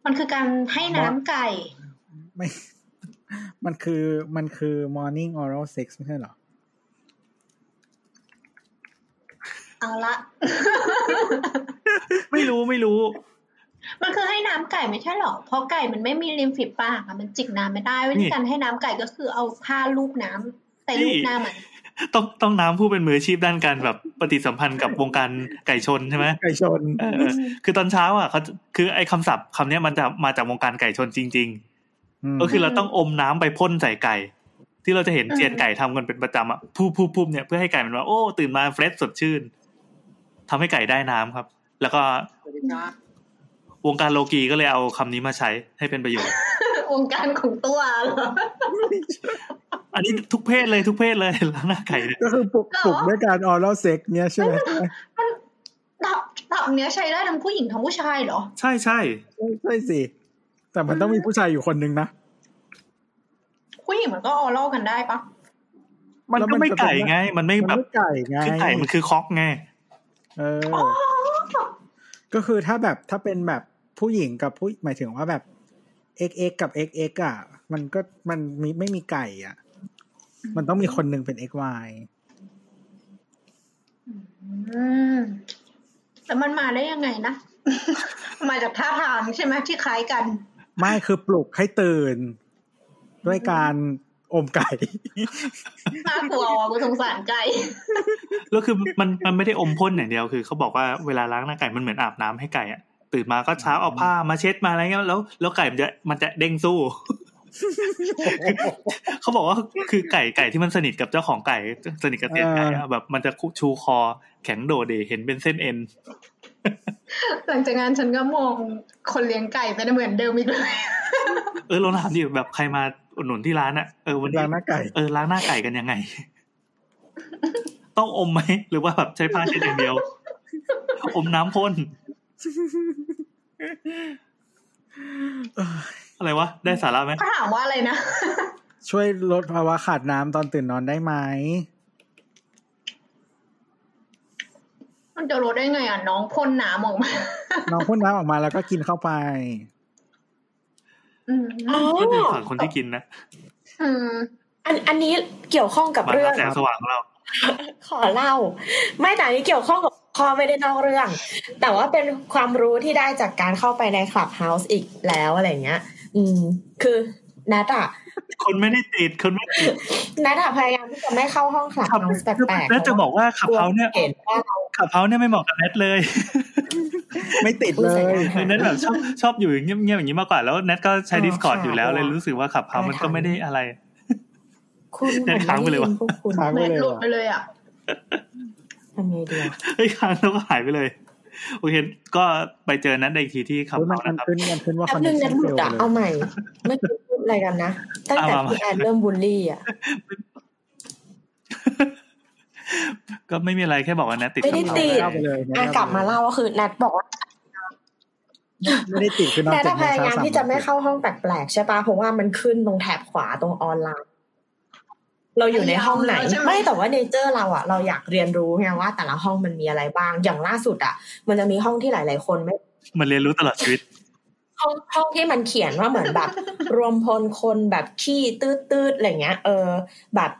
มันคือการให้น้ำไก่ ไม่ มันคือมันคือ morning oral sex ไม่ใช่เหรอ เอาละ ไม่รู้ไม่รู้ มันคือให้น้ำไก่ไม่ใช่หรอ เพราะไก่มันไม่มีริมฝีปากอะมันจิกน้ำไม่ได้วินี่ธีการให้น้ำไก่ก็คือเอาผ้าลูบน้ำใส่ลูบหน้ามันต้องต้องน้ำผู้เป็นมืออาชีพด้านการแบบปฏิสัมพันธ์กับวงการไก่ชนใช่ไหมไก่ชนเออเออคือตอนเช้าอะเขาคือไอ้คำศัพท์คำเนี้ยมันจะมาจากวงการไก่ชนจริงมๆ ก็คือเราต้องอมน้ำไปพ่นใส่ไก่ ที่เราจะเห็นเจียนไก่ทำกันเป็นประจำอะพูพูพูเนี่ยเพื่อให้ไก่มันว่าโอ้ตื่นมาเฟรชสดชื่นทำให้ไก่ได้น้ำครับ แล้วก็วงการโลกีก็เลยเอาคำนี้มาใช้ให้เป็นประโยชน์วงการของตัวเหรออันนี้ทุกเพศเลยทุกเพศเลยล้างหน้าไก่เนี่ยก็คือปลุกเหรอปลุกด้วยการ oral sex เนี่ยใช่ไหมมันตับตับเนี้ยใช้ได้ทั้งผู้หญิงทั้งผู้ชายเหรอ ใช่ใช่ใช่สิ แต่มันต้องมีผู้ชายอยู่คนนึงนะผู้หญิงมันก็ออเล่ากันได้ปะมันแล้วก็มันไม่จะไก่ทำให้ไง มันไม่มันแบบไม่ไก่ไงคือไก่มันคือคอกไงเออ ก็คือถ้าแบบถ้าเป็นแบบผู้หญิงกับผู้หมายถึงว่าแบบ xx กับ xx อะ มันก็มันมีไม่มีไก่อะ มันต้องมีคนหนึ่งเป็น xy อืมแล้วมันมาได้ยังไงนะ มาจากท่าทางใช่ไหมที่คล้ายกัน ไม่คือปลุกให้ตื่น ด้วยการอมไก่น่ากลัวว่ะกูสงสารไก่แล้วคือมันมันไม่ได้อมพ่นอย่างเดียวคือเขาบอกว่าเวลาล้างหน้าไก่มันเหมือนอาบน้ำให้ไก่อะตื่นมาก็เช้าเอาผ้ามาเช็ดมาอะไรเงี้ยแล้ว แล้วไก่มันจะมันจะเด้งสู้เขาบอกว่าคือไก่ไก่ที่มันสนิทกับเจ้าของไก่ สนิทกับเตียนไก่อะแบบมันจะชูคอแข็งโดดเดเห็นเป็นเส้นเอ็น หลังจากงานฉันก็มองคนเลี้ยงไก่เป็นเหมือนเดิมอีกเลยเออเราถามดิแบบใครมาอุดหนุนที่ร้านอะเออวันนี้ล้างหน้าไก่เออล้างหน้าไก่กันยังไง ต้องอมไหมหรือว่าแบบใช้ผ้าเช็ดอย่างเดียว อมน้ำพ่นอะไรวะได้สาระไหมเขาถามว่าอะไรนะ ช่วยลดภาวะขาดน้ำตอนตื่นนอนได้ไหม มันจะรู้ได้ไงอะ น้องพ่นน้ำออกมา น้องพ่นน้ำออกมาแล้วก็กินเข้าไปอืมอ๋อก็เป็นฝั่งคนที่กินนะอืมอันอันนี้เกี่ยวข้องกับมาเรื่องแสงสว่างของเรา ขอเล่า ไม่แต่อันนี้เกี่ยวข้องกับข้อไม่ได้นอกเรื่อง แต่ว่าเป็นความรู้ที่ได้จากการเข้าไปในคลับเฮาส์อีกแล้วอะไรเงี้ย อืม คือนัดอะ คนไม่ได้ติดคนไม่ติดนัดอะพยายามที่จะไม่เข้าห้องคลับขับเฮาส์แปลกๆแล้วจะบอกว่าขับเฮาเนี่ยเห็นว่าเราขับเฮาเนี่ยไม่เหมาะกับแนทเลย ไม่ติดเลยคือแนทแบบชอบชอบอยู่เงียบๆอย่างนี้มากกว่าแล้วแนทก็ใช้อ๋อ Discord อยู่แล้วค่ะเลยรู้สึกว่าขับเฮามันก็ไม่ได้อะไร คุณเดินค้างไปเลยวะพวกคุณค้างไปเน็ตเลยหลุดอะไปเลยอะทำไงดีอะเฮ้ยค้างแล้วก็หายไปเลยโอเค ก็ไปเจอนัทได้อีกทีที่ขับเฮ้ยมันเฮามันนะครับขึ้นมันขึ้นว่าแป๊บนึงนัดหลุดอะเลยเอาใหม่ไม่คิดพูด อะไรกันนะ ตั้งแต่เอามาพี่แอนเริ่มบูลลี่อะก็ไม่มีอะไรแค่บอกว่าแนทติดไม่ได้ขับติเฮาดเล่าไปเลยอะกลับมาเล่าก็คือนัดบอกว่าไม่ได้ติดคือน้องแต่ติดถ้าพยายามที่จะไม่เข้าห้องแปลกๆใช่ปะเพราะว่ามันขึ้นตรงแถบขวาตรงออนไลน์ เราอยู่ในห้องไหนยาวแล้วใช่ไหมไม่แต่ว่าเนเจอร์เราอะเราอยากเรียนรู้ไงว่าแต่ละห้องมันมีอะไรบ้างอย่างล่าสุดอะมันจะมีห้องที่หลาย ๆ คนไม่ มันเรียนรู้ตลอดชีวิต ห้องห้องที่มันเขียนว่าเหมือนแบบ รวมพลคนแบบขี้ตืดตืดๆอะไรเงี้ย เออ แบบ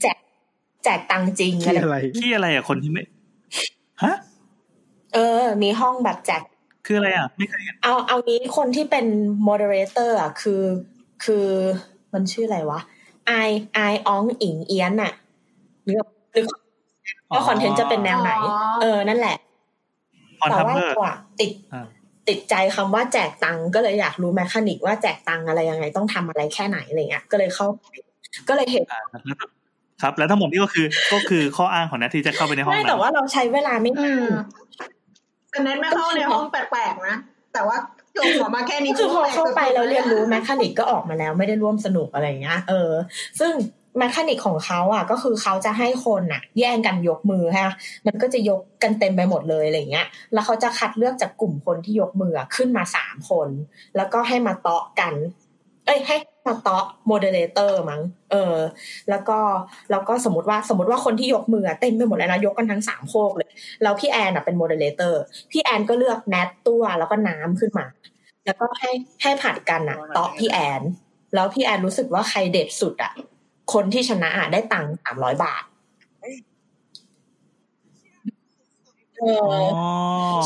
แจกแจกตังค์จริงที่อะไรอะไรที่อะไรอะคนที่ไม่ฮะเออ มีห้องแบบแจกคืออะไรอะ ไม่เคยเห็นเอาเอางี้คนที่เป็น moderator อะคือ คือมันชื่ออะไรวะไอไออองอิงเอียนอะหรือหรือว่าคอนเทนต์จะเป็นแนวไหนอ๋อเออ นั่นแหละออนแต่ทับว่าเบอร์เราอะติดอ่า ติดใจคำว่าแจกตังค์ก็เลยอยากรู้แมคานิกว่าแจกตังค์อะไรยังไงต้องทำอะไรแค่ไหนอะไรเงี้ยก็เลยเข้าไปก็เลยเห็นอ่าแล้วครับ แล้วทั้งหมดนี้ก็คือก็คือข้ออ้างของแนทที่จะเข้าไปในห้องไม่นั้แต่นว่าเราใช้เวลาไม่อืนานมแต่เน็ตไม่เข้าในห้องแปลกๆนะแต่ว่าโยงหัวมาแค่นี้คือพอเข้าไปแปลกแล้วเรียนรู้แมคานิกก็ออกมาแล้วไม่ได้ร่วมสนุกอะไรเงี้ยเออ ซึ่ง mechanic ของเขาอะ ก็คือเขาจะให้คนอะ แย่งกันยกมือฮะมันก็จะยกกันเต็มไปหมดเลยอะไรเงี้ย แล้วเขาจะคัดเลือกจากกลุ่มคนที่ยกมือขึ้นมาสามคน แล้วก็ให้มาเต๊าะกัน เอ้ยให้มาเต๊าะ moderator มั้งเออ แล้วก็แล้วก็สมมติว่าสมมติว่าคนที่ยกมือเต็มไปหมดเลยนะยกกันทั้งสามโลกเลยแล้วพี่แอนอะเป็น moderator พี่แอนก็เลือกแนทตัวแล้วก็น้ำขึ้นมา แล้วก็ให้ให้ผัดกันอะเตาะพี่แอนแล้วพี่แอนรู้สึกว่าใครเด็ดสุดอะ คนที่ชนะอะได้ตังค์สามร้อยบาทเออ๋ออ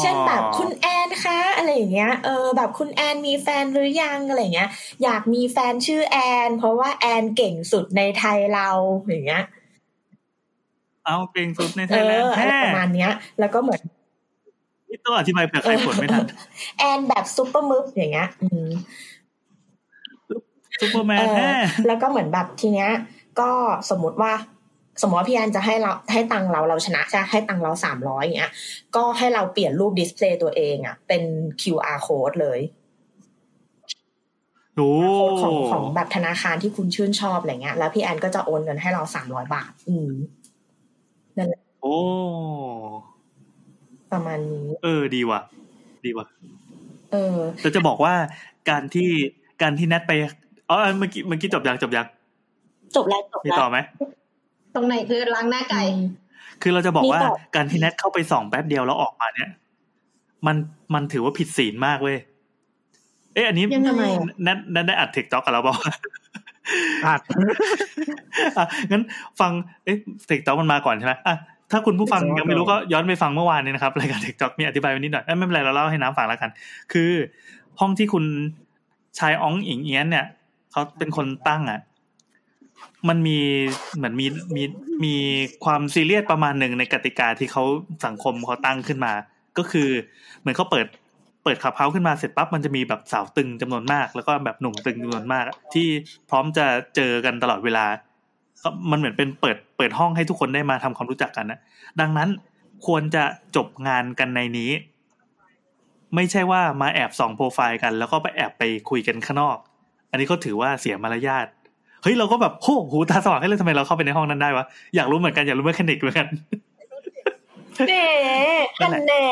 เช่นแบบคุณแอนคะอะไรอย่างเงี้ยเออแบบคุณแอนมีแฟนหรือยังอะไรอย่างเงี้ย อยากมีแฟนชื่อแอน เพราะว่าแอนเก่งสุดในไทยเราอย่างเงี้ย เอาเก่งสุดในไทเอยแลนอด์อะไรแท้ประมาณเนี้ย แล้วก็เหมือนนี่ต้องอธิบายเผื่อใครผลไม่ทันแอนแบบ super move อย่างเงี้ย อืมซูเปอร์แมเอนอแท้แล้วก็เหมือนแบบทีเนี้ย ก็สมมติว่า สมมติว่าพี่แอนจะให้เราให้ตังค์เราเราชนะใช่ไหมให้ตังค์เราสามร้อยอย่างเงี้ย ก็ให้เราเปลี่ยนรูป display ตัวเองอะ เป็น QR code เลยโอ้โค้ดของของแบบธนาคารที่คุณชื่นชอบอะไรเงี้ย แล้วพี่แอนก็จะโอนเงินให้เราสามร้อยบาท อืมนั่นแหละโอ้ประมาณนี้ เออ ดีว่ะ ดีว่ะ เออแต่จะบอกว่าการที่การที่แนทไปอ๋อเมื่อกี้เมื่อกี้จบยังจบยัง จบแล้วจบมีแล้วต่อไหมตรงไหนคือล้างหน้าไก่อืมคือเราจะบอกว่ามีต่อการที่แนทเข้าไปส่องแป๊บเดียวแล้วออกมาเนี่ย มันมันถือว่าผิดศีลมากเว้ยเอ๊ะอันนี้ยังไงอะแนทแนทได้อัดเทคจ็อกกับเราบอกอัดอะงั้นฟังเอ๊ะเทคจ็อกมันมาก่อนใช่ไหมอะถ้าคุณผู้ฟัง TikTok ยังไม่รู้ก็ย้อนไปฟังเมื่อวานนี้นะครับรายการเทคจ็อกมีอธิบายไว้นิดหน่อยเอ้ยไม่เป็นไรเราเล่าให้น้ำฟังแล้วกัน คือห้องที่คุณชายอ๋องอิงเอียนเนี่ยเขาเป็นคนตั้งอะ มันมีเหมือนมีมีมีความซีเรียสประมาณหนึ่งในกติกาที่เขาสังคมเขาตั้งขึ้นมา ก็คือเหมือนเขาเปิดเปิดขับเฮาขึ้นมาเสร็จปั๊บมันจะมีแบบสาวตึงจำนวนมาก แล้วก็แบบหนุ่มตึงจำนวนมาก ที่พร้อมจะเจอกันตลอดเวลาก็มันเหมือนเป็นเปิดเปิดห้องให้ทุกคนได้มาทำความรู้จักกันนะดังนั้นควรจะจบงานกันในนี้ ไม่ใช่ว่ามาแอบส่องโปรไฟล์กัน แล้วก็ไปแอบไปคุยกันข้างนอก อันนี้ก็ถือว่าเสียมารยาท เฮ้ยเราก็แบบโหหูตาสว่างให้เลยทำไมเราเข้าไปในห้องนั้นได้วะอยากรู้เหมือนกันอยากรู้ mechanic เหมือนกันเน่ฮันแน่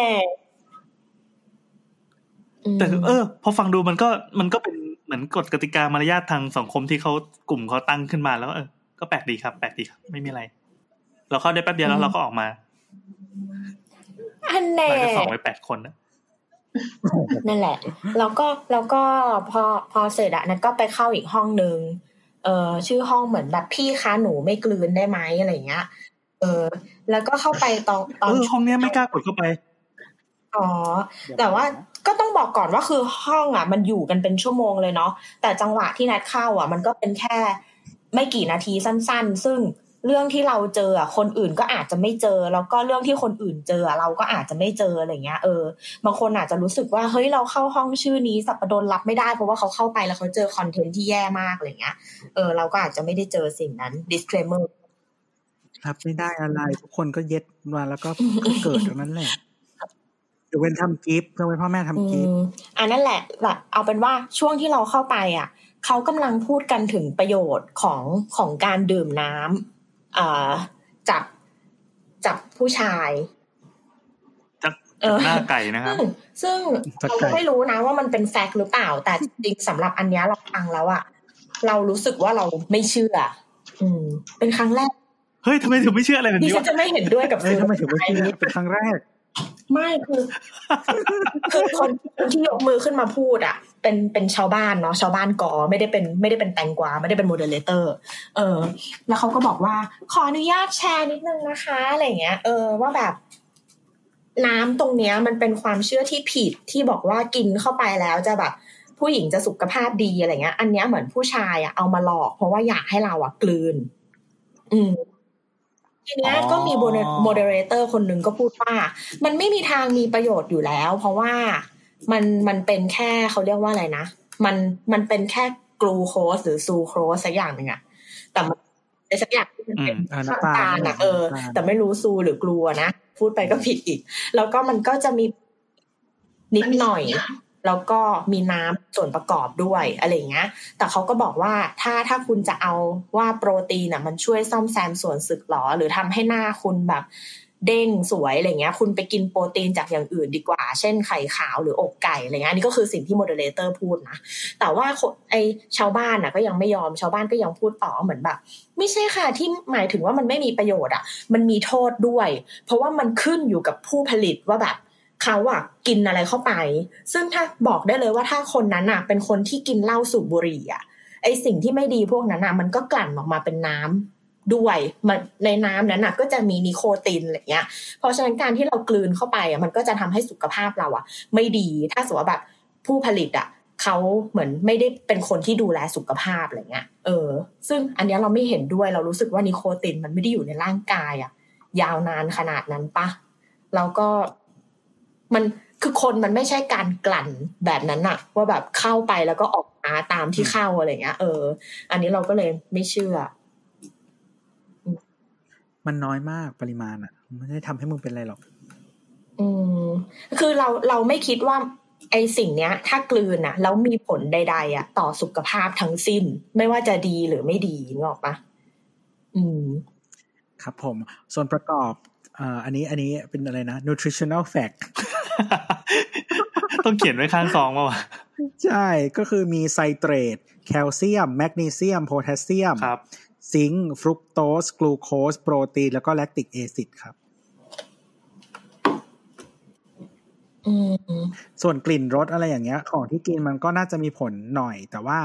แต่เออ พอฟังดูมันก็มันก็เป็นเหมือนกฎกติกามารยาททางสังคมที่เขากลุ่มเขาตั้งขึ้นมาแล้วก็เออก็แปลกดีครับแปลกดีครับ ไม่มีอะไร เราเข้าได้แป๊บเดียวแล้วเราก็ออกมาอันแน่หลังจากสองไปแปดคนนะนั่นแหละ แล้วก็แล้วก็พอพอเสร็จอะนัทก็ไปเข้าอีกห้องนึง เออชื่อห้องเหมือนแบบพี่คะหนูไม่กลืนได้ไหมอะไรเงี้ย เออ แล้วก็เข้าไปตอนตอเอนอห้องเนี้ยไม่กล้ากดเข้าไปอ๋อแต่ว่าก็ต้องบอกก่อนว่าคือห้องอะ มันอยู่กันเป็นชั่วโมงเลยเนาะแต่จังหวะที่นัดเข้า อะ มันก็เป็นแค่ไม่กี่นาทีสั้น ๆ ซึ่ง เรื่องที่เราเจออะคนอื่นก็อาจจะไม่เจอ แล้วก็เรื่องที่คนอื่นเจออะเราก็อาจจะไม่เจออะไรเงี้ยเออบางคนอาจจะรู้สึกว่าเฮ้ยเราเข้าห้องชื่อนี้สัปดนรับไม่ได้เพราะว่าเขาเข้าไปแล้วเขาเจอคอนเทนต์ที่แย่มากอะไรเงี้ยเออเราก็อาจจะไม่ได้เจอสิ่งนั้น disclaimer รับไม่ได้อะไร ทุกคนก็เย็ดมาแล้วก็ก็เกิดตรงนั้นแหละยกเว้นทำกิฟต์ยกเว้นพ่อแม่ทำกิฟอืต์มอันนั่นแหละแบบเอาเป็นว่าช่วงที่เราเข้าไปอะเขากำลังพูดกันถึงประโยชน์ของของการดื่มน้ำอ่า จากจากผู้ชายจากเออหน้าไก่นะครับซึ่งซึ่งเราก็ไม่รู้นะว่ามันเป็นแฟกต์หรือเปล่า แต่จริงๆสำหรับอันเนี้ยเราฟังแล้วอะเรารู้สึกว่าเราไม่เชื่อ อืม เป็นครั้งแรกเฮ้ยทำไมถึงไม่เชื่ออะไรแบบที่นี้ฉัวะนจะไม่เห็นด้วยกับเอ้ยทำไมถึงไม่เชื่ออันนี้เป็นครั้งแรก ไม่คือคือคนคนที่ยกมือขึ้นมาพูดอะ เป็นเป็นชาวบ้านเนาะชาวบ้าน กไม่ได้เป็นไม่ได้เป็นแตงกวาไม่ได้เป็น moderator เออ แล้วเขาก็บอกว่า ขออนุญาตแชร์นิดนึงนะคะอะไรเงี้ย เออว่าแบบน้ำตรงเนี้ยมันเป็นความเชื่อที่ผิดที่บอกว่ากินเข้าไปแล้วจะแบบผู้หญิงจะสุขภาพดีอะไรเงี้ย อันเนี้ยเหมือนผู้ชายอะเอามาหลอก เพราะว่าอยากให้เราอะกลืน อืม ทีเนี้ยก็มี moderator คนหนึ่งก็พูดว่า มันไม่มีทางมีประโยชน์อยู่แล้ว เพราะว่ามันมันเป็นแค่เขาเรียกว่าอะไรนะ มันมันเป็นแค่กลูโคสหรือซูโครสสักอย่างหนึ่งอะแต่มันไอ้สักอย่างที่มันเป็นอืมอ่าน้ำน้ำตาลตาลอะเออน้ำตาลแต่ไม่รู้ซูหรือกลูนะ พูดไปก็ผิดอีก แล้วก็มันก็จะมีนิดหน่อย แล้วก็มีน้ำส่วนประกอบด้วยอะไรเงี้ย แต่เขาก็บอกว่าถ้าถ้าคุณจะเอาว่าโปรตีนอะมันช่วยซ่อมแซมส่วนสึกหรอ หรือทำให้หน้าคุณแบบเด้งสวยอะไรเงี้ย คุณไปกินโปรตีนจากอย่างอื่นดีกว่า เช่นไข่ขาวหรืออกไก่อะไรเงี้ย อันนี้ก็คือสิ่งที่ moderator พูดนะ แต่ว่าไอชาวบ้านอะก็ยังไม่ยอมชาวบ้านก็ยังพูดต่อเหมือนแบบ ไม่ใช่ค่ะที่หมายถึงว่ามันไม่มีประโยชน์อะ มันมีโทษด้วย เพราะว่ามันขึ้นอยู่กับผู้ผลิตว่าแบบ เขาอะกินอะไรเข้าไป ซึ่งถ้าบอกได้เลยว่าถ้าคนนั้นอะเป็นคนที่กินเหล้าสูบบุหรี่อะไอสิ่งที่ไม่ดีพวกนั้นอะมันก็กลั่นออกมาเป็นน้ำด้วยมันในน้ำนั้นอะก็จะมีนิโคตินอะไรเงี้ย เพราะฉะนั้นการที่เรากลืนเข้าไปอะมันก็จะทำให้สุขภาพเราอะไม่ดีถ้าสมมติว่าแบบผู้ผลิตอะเขาเหมือนไม่ได้เป็นคนที่ดูแลสุขภาพอะไรเงี้ยเออ ซึ่งอันนี้เราไม่เห็นด้วยเรารู้สึกว่านิโคตินมันไม่ได้อยู่ในร่างกายอะยาวนานขนาดนั้นปะแล้วก็ มันคือคนมันไม่ใช่การกลั่นแบบนั้นอะว่าแบบเข้าไปแล้วก็ออกมาตามที่เข้าอะไรเงี้ย เออ อันนี้เราก็เลยไม่เชื่อ มันน้อยมากปริมาณอะมันไม่ได้ทำให้มึงเป็นอะไรหรอก อืม คือเราเราไม่คิดว่า ไอสิ่งเนี้ย ถ้ากลืนอะแล้วมีผลใด ๆอะต่อสุขภาพทั้งสิ้น ไม่ว่าจะดีหรือไม่ดีนึกออกปะอืม ครับผม ส่วนประกอบอ่าอันนี้อันนี้เป็นอะไรนะ nutritional fact ต้องเขียนไว้ข้างซองมาวะใช่ก็คือมีไซเตรตแคลเซียม แมกนีเซียม โพแทสเซียมครับซิงค์ฟรุกโตส กลูโคส โปรตีน แล้วก็แลคติกแอซิดครับอืมส่วนกลิ่นรสอะไรอย่างเงี้ย ของที่กินมันก็น่าจะมีผลหน่อย แต่ว่า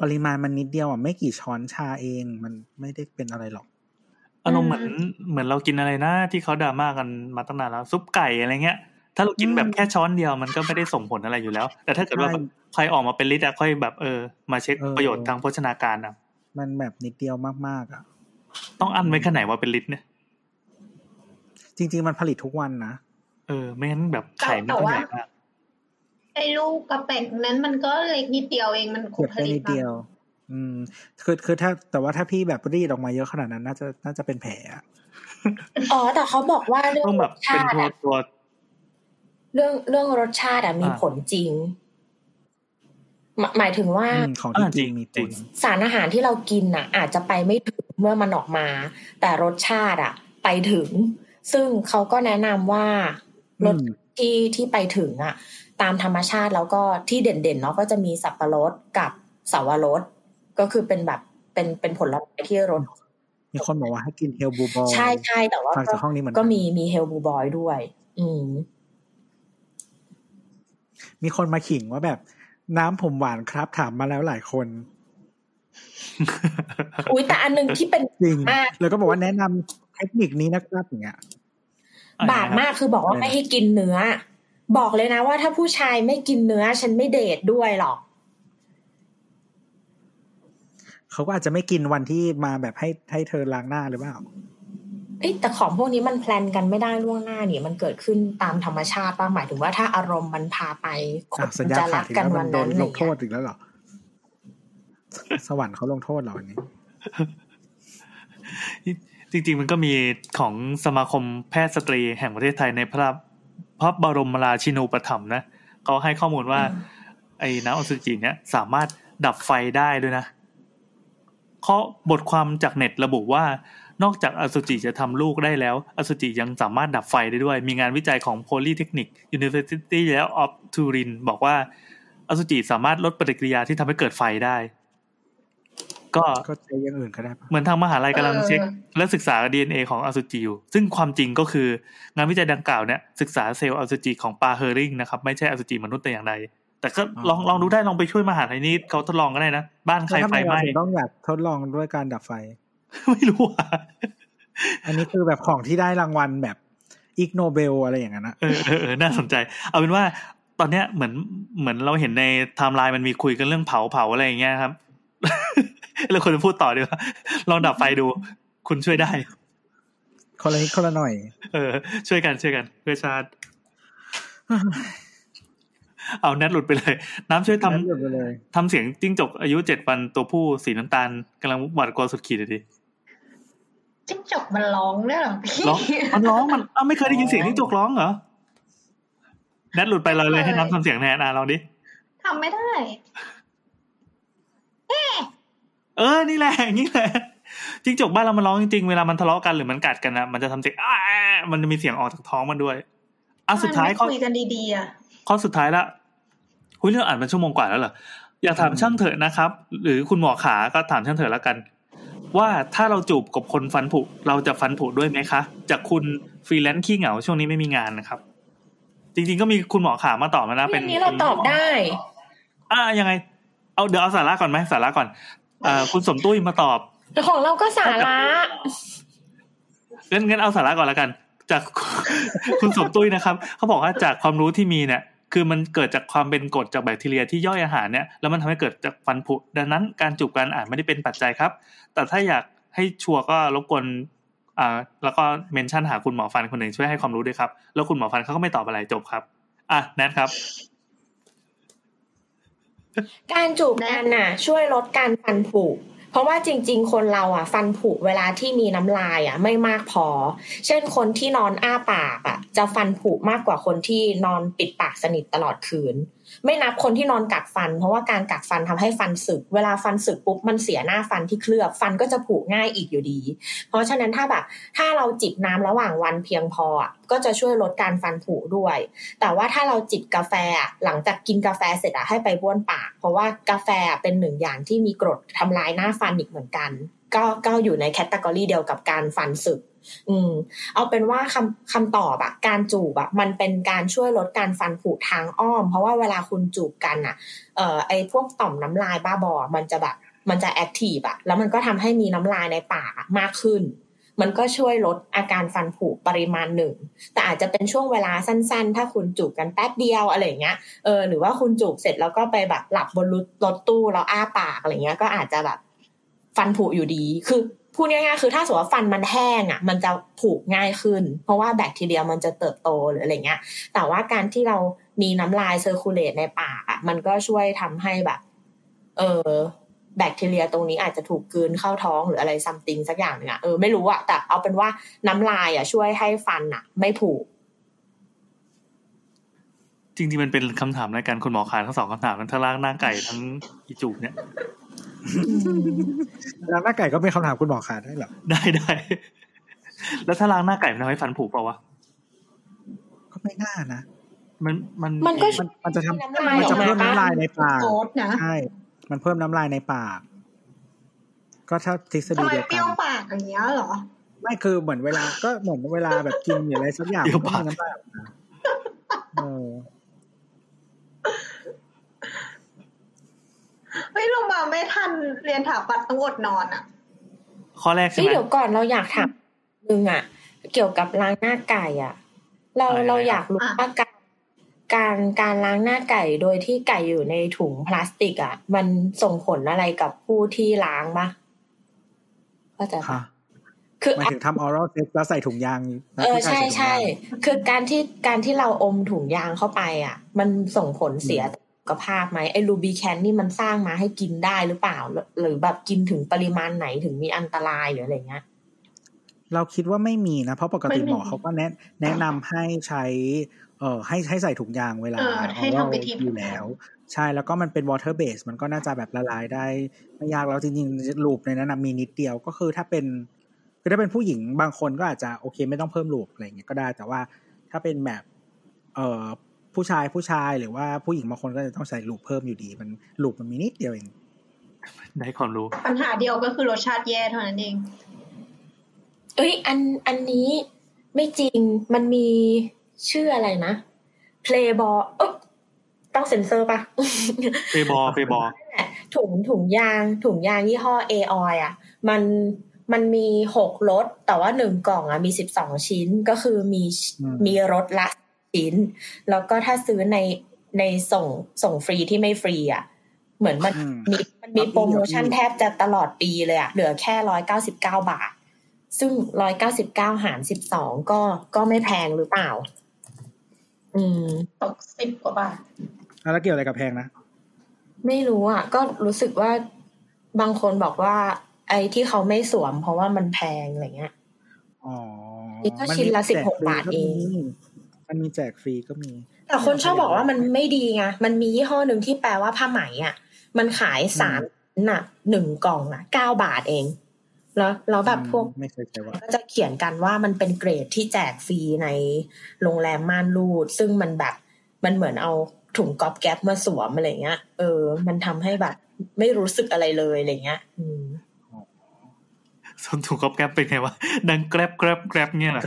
ปริมาณมันนิดเดียวอะไม่กี่ช้อนชาเองมันไม่ได้เป็นอะไรหรอกอารมณ์เหมือนเหมือนเรากินอะไรนะที่เขาดราม่ากันมาตั้งนานแล้ว ซุปไก่อะไรเงี้ย ถ้าเรากินแบบแค่ช้อนเดียวมันก็ไม่ได้ส่งผลอะไรอยู่แล้ว แต่ถ้าเกิดว่าใช่แบบใครออกมาเป็นลิตรอะค่อยแบบเออมาเช็คเออประโยชน์ทางโภชนาการอะมันแบบนิดเดียวมากๆอะ ต้องอั้นไว้แค่ไหนว่าเป็นลิตรเนี่ย จริง ๆ มันผลิตทุกวันนะเออไม่งั้นแบบไข่ไม่ต้องใหญ่มากไอ้ลูกกระแป้งนั้นมันก็เล็กนิดเดียวเองมันคเก็งบผแค่ลิตนิดเดียว อืม คือคือถ้าแต่ว่าถ้าพี่แบบรีดออกมาเยอะขนาดนั้น น่าจะน่าจะเป็นแผลอะอ๋อแต่เขาบอกว่าเรื่องต้องรแบบสเป็นชาติตัวอะตัว เรื่องเรื่องรสชาติอะมีอ่าผลจริง หมายหมายถึงว่าอืมของที่อ่าจริงจริงมีผจริลงสารอาหารที่เรากินน่ะอาจจะไปไม่ถึงเมื่อมันออกมา แต่รสชาติอะไปถึง ซึ่งเขาก็แนะนำว่ารสอืมที่ที่ไปถึงอะตามธรรมชาติแล้วก็ที่เด่นๆเนาะก็จะมีสับปะรดกับสาวรสก็คือเป็นแบบเป็นเป็นผลไม้ที่รสมีคนบอกว่าให้กินเฮลบูบอยใช่ใช่แต่ว่าฟังจากห้องนี้เหมือนกันก็มีมีเฮลบูบอยด้วย อืม มีคนมาขิงว่าแบบ น้ำผมหวานครับถามมาแล้วหลายคน อุ้ยแต่อันหนึงที่เป็นจริงมากแล้วก็บอกว่าแนะนำเทคนิคนี้นะครับอย่างเงี้ยบาปมากคือบอกว่าอะไรนะไม่ให้กินเนื้อ บอกเลยนะว่าถ้าผู้ชายไม่กินเนื้อ ฉันไม่เดทด้วยหรอกเขาก็อาจจะไม่กินวันที่มาแบบให้ให้เธอล้างหน้าหรือเปล่า เอ้ยแต่ของพวกนี้มันแพลนกันไม่ได้ล่วงหน้านี่มันเกิดขึ้นตามธรรมชาติป่ะหมายถึงว่าถ้าอารมณ์มันพาไปคอะนสัญญาจะขารัดกอีกกันแล้ววัมันนโดนั้นนอะไรลงโทษเงี้ยอีกแล้วเหรอสวรรค์เขาลงโทษเหรอวันนี้ จริง ๆ มันก็มีของสมาคมแพทย์สตรีแห่งประเทศไทยในพระพระบรมราชินูปถัมภ์นะเขาให้ข้อมูลว่า ไอ้น้ำอสุจิเนี่ยสามารถดับไฟได้ด้วยนะข้อบทความจากเน็ตระบุว่า นอกจากอสุจิจะทำลูกได้แล้ว อสุจิยังสามารถดับไฟได้ด้วย มีงานวิจัยของ Polytechnic University แล้ว of Turin บอกว่า อสุจิสามารถลดปฏิกิริยาที่ทำให้เกิดไฟได้ ก็ก็ใช้อย่างอื่นก็ได้ปะเหมือนทางมหาลัยกำลังเออเช็ค และศึกษา DNA ของอสุจิอยู่ ซึ่งความจริงก็คือ งานวิจัยดังกล่าวเนี่ยศึกษาเซลล์อสุจิของปลาเฮอริงนะครับไม่ใช่อสุจิมนุษย์แต่อย่างใดแต่ก็ลองลองดูได้ลองไปช่วยมหาลัยนี้เขาทดลองก็ได้นะ บ้านใครไฟไหม้แล้วทำไฟไมไหเราถึงต้องอยากทดลองด้วยการดับไฟ ไม่รู้อะอันนี้คือแบบของที่ได้รางวัลแบบ Ig Nobel อะไรอย่างนั้นนะเออเออเออน่าสนใจ เอาเป็นว่าตอนเนี้ยเหมือนเหมือนเราเห็นในไทม์ไลน์มันมีคุยกันเรื่องเผาเผาอะไรอย่างเงี้ยครับเราควรจะพูดต่อดีกว่าลองดับไฟดู คุณช่วยได้คนละนิดคนละหน่อย เออ ช่วยกันช่วยกัน เพื่อชาติ เอาแนทหลุดไปเลย น้ำช่วยทำนั้นหยุดไปเลยทำเสียงจิ้งจกอายุเจ็ดวันตัวผู้สีน้ำตาลกำลังหวาดกลัวสุดขีดเลยดิ จิ้งจกมันร้องได้วยเหรอพี่ร้องมันร้องมันอ้าวไม่เคยได้ยินเสียงจิ้งจกร้องเหรอแนทหลุดไปเลยเลยให้น้ำทำเสียงแทนอะลองดิทำไม่ได้เออ นี่แหละอย่างนี้แหละจิ้งจกบ้านเรามันร้องจริงๆ เวลามันทะเลาะกันหรือมันกัดกันนะมันจะทำเสียงอ้ามันจะมีเสียงออกจากท้องมันด้วยอะสุดท้ายมันข้อไม่คุยกันดีๆอะข้อสุดท้ายละคุยเรื่องอ่านเป็นชั่วโมงกว่าแล้วเหรออยากถามช่างเถอะนะครับ หรือคุณหมอขาก็ถามช่างเถอะแล้วกัน ว่าถ้าเราจูบกับคนฟันผุเราจะฟันผุด้วยไหมคะ จากคุณฟรีแลนซ์ขี้เหงาช่วงนี้ไม่มีงานนะครับ จริงๆก็มีคุณหมอขามาตอบมานะเรื่เป็อนงนี้เราตอบได้ อ่ายังไง เอาเดี๋ยวเอาสาระก่อนไหมสาระก่อนอ่าคุณสมตุ้ยมาตอบแต่ของเราก็สาระงั้นงั้นเอาสาระก่อนแล้วกัน จากคุณสมตุ้ยนะครับ เขาบอกว่าจากความรู้ที่มีเนี่ย คือมันเกิดจากความเป็นกรดจากแบคทีเรียที่ย่อยอาหารเนี่ยแล้วมันทำให้เกิดจากฟันผุดังนั้นการจูบกันอาจไม่ได้เป็นปัจจัยครับ แต่ถ้าอยากให้ชัวร์ก็รบกวนอ่าแล้วก็เมนชั่นหาคุณหมอฟันคนหนึ่งช่วยให้ความรู้ด้วยครับ แล้วคุณหมอฟันเขาก็ไม่ตอบอะไรจบครับอะแนทครับ การจูบกันน่ะ ช่วยลดการฟันผุ เพราะว่าจริง ๆ คนเราอะ ฟันผุเวลาที่มีน้ำลายอะ ไม่มากพอ เช่นคนที่นอนอ้าปากอะ จะฟันผุมากกว่าคนที่นอนปิดปากสนิทตลอดคืน ไม่นับคนที่นอนกัดฟัน เพราะว่าการกัดฟันทำให้ฟันสึก เวลาฟันสึกปุ๊บมันเสียหน้าฟันที่เคลือบฟันก็จะผุง่ายอีกอยู่ดี เพราะฉะนั้นถ้าแบบถ้าเราจิบน้ำระหว่างวันเพียงพอก็จะช่วยลดการฟันผุด้วย แต่ว่าถ้าเราจิบกาแฟหลังจากกินกาแฟเสร็จอะให้ไปบ้วนปาก เพราะว่ากาแฟเป็นหนึ่งอย่างที่มีกรดทำลายหน้าฟันอีกเหมือนกัน ก็ก็อยู่ในแคตตากรีเดียวกับการฟันสึก อืม เอาเป็นว่าคำคำตอบอะการจูบอะมันเป็นการช่วยลดการฟันผุทางอ้อม เพราะว่าเวลาคุณจูบกันอะเอ่อไอพวกต่อมน้ำลายบ้าบอ มันจะแบบมันจะแอคทีฟอะแล้วมันก็ทำให้มีน้ำลายในปากมากขึ้นมันก็ช่วยลดอาการฟันผุปริมาณหนึ่ง แต่อาจจะเป็นช่วงเวลาสั้นๆ ถ้าคุณจูบกันแป๊บเดียวอะไรเงี้ย เออ หรือว่าคุณจูบเสร็จแล้วก็ไปแบบหลับบนรถรถตู้แล้วอ้าปากอะไรเงี้ย ก็อาจจะแบบ ฟันผุอยู่ดี คือพูดง่ายๆคือถ้าสมมติว่าฟันมันแห้งอะ มันจะผุง่ายขึ้น เพราะว่าแบคทีเรียมันจะเติบโตหรืออะไรเงี้ย แต่ว่าการที่เรามีน้ำลาย circulate ในปากอะ มันก็ช่วยทำให้แบบ เออแบคทีเรียตรงนี้อาจจะถูกกลืนเข้าท้องหรืออะไร something สักอย่างนึงอะเออไม่รู้อะแต่เอาเป็นว่าน้ำลายอะช่วยให้ฟันอะไม่ผุจริงๆมันเป็นคำถามรายการคุณหมอขาทั้งสองคำถามทั้งทางล่างหน้าไก่ทั้งอีจูบเนี่ย แล้วหน้าไก่ก็เป็นคำถามคุณหมอขาได้เหรอได้ได้แล้วถ้าล้างหน้าไก่มันทำให้ฟันผุเปล่าวะก็ไม่น่านะมันมันมันก็มันมันจะทำน้ำลายมันจะออกมาเพิ่มปะน้ำลายในปากโซดนะใช่มันเพิ่มน้ำลายในปาก ก็ถ้าทฤษทำฎีไมเดียวเปรี้กัยวนปากอย่างเงี้ยเหรอไม่คือเหมือนเวลาก็เหมือนเวลาแบบกินหรืออะไรสักอย่างเดี๋ยวก็ปากมีน้ำลายออกมาเออ เฮ้ยเรามาไม่ทันเรียนถาปัดต้องอดนอนอะ ข้อแรกใช่เฮ้ยไหมเดี๋ยวก่อนเราอยากถามนึงอะ เกี่ยวกับล้างหน้าไก่อะ เราอะไรนะเราอยากรู้อะว่าการการการล้างหน้าไก่โดยที่ไก่อยู่ในถุงพลาสติกอะ มันส่งผลอะไรกับผู้ที่ล้างปะเข้าใจปะค่ะคือหมายถึงทำออรัลเซ็กแล้วใส่ถุงยางเออผู้ายใช่ถุงใช่ยางคือการที่การที่เราอมถุงยางเข้าไป อะ มันส่งผลเสียต่อสุ ขภาพไหมไอ้ลูบีแคนนี่มันสร้างมาให้กินได้หรือเปล่า หรือแบบกินถึงปริมาณไหนถึงมีอันตรายหรืออะไรเงี้ยเราคิดว่าไม่มีนะ เพราะปกติไม่มีหมอเขาก็แนะแนะนำให้ใช้ เอ่อให้ให้ใส่ถุงยางเวลาเออให้ทำวิธีอยู่แล้ว ใช่แล้วก็มันเป็น water base มันก็น่าจะแบบละลายได้ ไม่ยากแล้วจริงๆลูปในนั้นนะมีนิดเดียวก็คือถ้าเป็นคือถ้าเป็นผู้หญิงบางคนก็อาจจะโอเค ไม่ต้องเพิ่มลูปอะไรอย่างเงี้ยก็ได้ แต่ว่าถ้าเป็นแบบ เอ่อ ผู้ชายผู้ชายหรือว่าผู้หญิงบางคนก็จะต้องใส่ลูปเพิ่มอยู่ดี มันลูปมันมีนิดเดียวเองได้ความรู้ ปัญหาเดียวก็คือรสชาติแย่เท่านั้นเอง เอ้ยอันอันนี้ไม่จริงมันมีชื่ออะไรนะ Playball เอ๊ะต้องเซ็นเซอร์ปะเปบอเปบอนั่นแหละถุงถุงยาง ถุงยางยี่ห้อ a ออยอะ มันมันมีหกรสแต่ว่าหนึ่งกล่องอะมีสิบสองชิ้นก็คือมีอืมมีรสละ ชิ้น แล้วก็ถ้าซื้อในในส่งส่งฟรีที่ไม่ฟรีอะเหมือนมันอืมมีมันมีโปรโมชั่นแทบจะตลอดปีเลยอะเหลือแค่ร้อยเก้าสิบเก้าบาท ซึ่งร้อยเก้าสิบเก้าหารสิบสองก็ก็ไม่แพงหรือเปล่า อืมตกสิบกว่าบาทอะแล้วเกี่ยวอะไรกับแพงนะ ไม่รู้อะ ก็รู้สึกว่าบางคนบอกว่า ไอ้ที่เขาไม่สวม เพราะว่ามันแพงอะไรเงี้ย อ๋อนี่ก็ชิ้นละมัมีแจก16บาทเองฟรีก็ มีมันมีแจกฟรีก็มี แต่คนชอบบอกว่ามันไม่ดีไงมันมียี่ห้อหนึ่งที่แปลว่าผ้าไหมอะ มันขายสามน่ะหนึ่งกล่องอะเก้าบาทเอง แล้วแล้วแบบพวกไม่เคยใช้ว่าก็จะเขียนกันว่ามันเป็นเกรดที่แจกฟรีในโรงแรมม่านรูด ซึ่งมันแบบมันเหมือนเอาถุงก๊อบแก๊ปมาสวมอะไรเงี้ย เออ มันทำให้แบบ ไม่รู้สึกอะไรเลยอะไรเงี้ย อืม ส่วนถุงก๊อบแก๊บเป็นไงวะดังแกรบแกรบแกรบเนี่ยเหรอ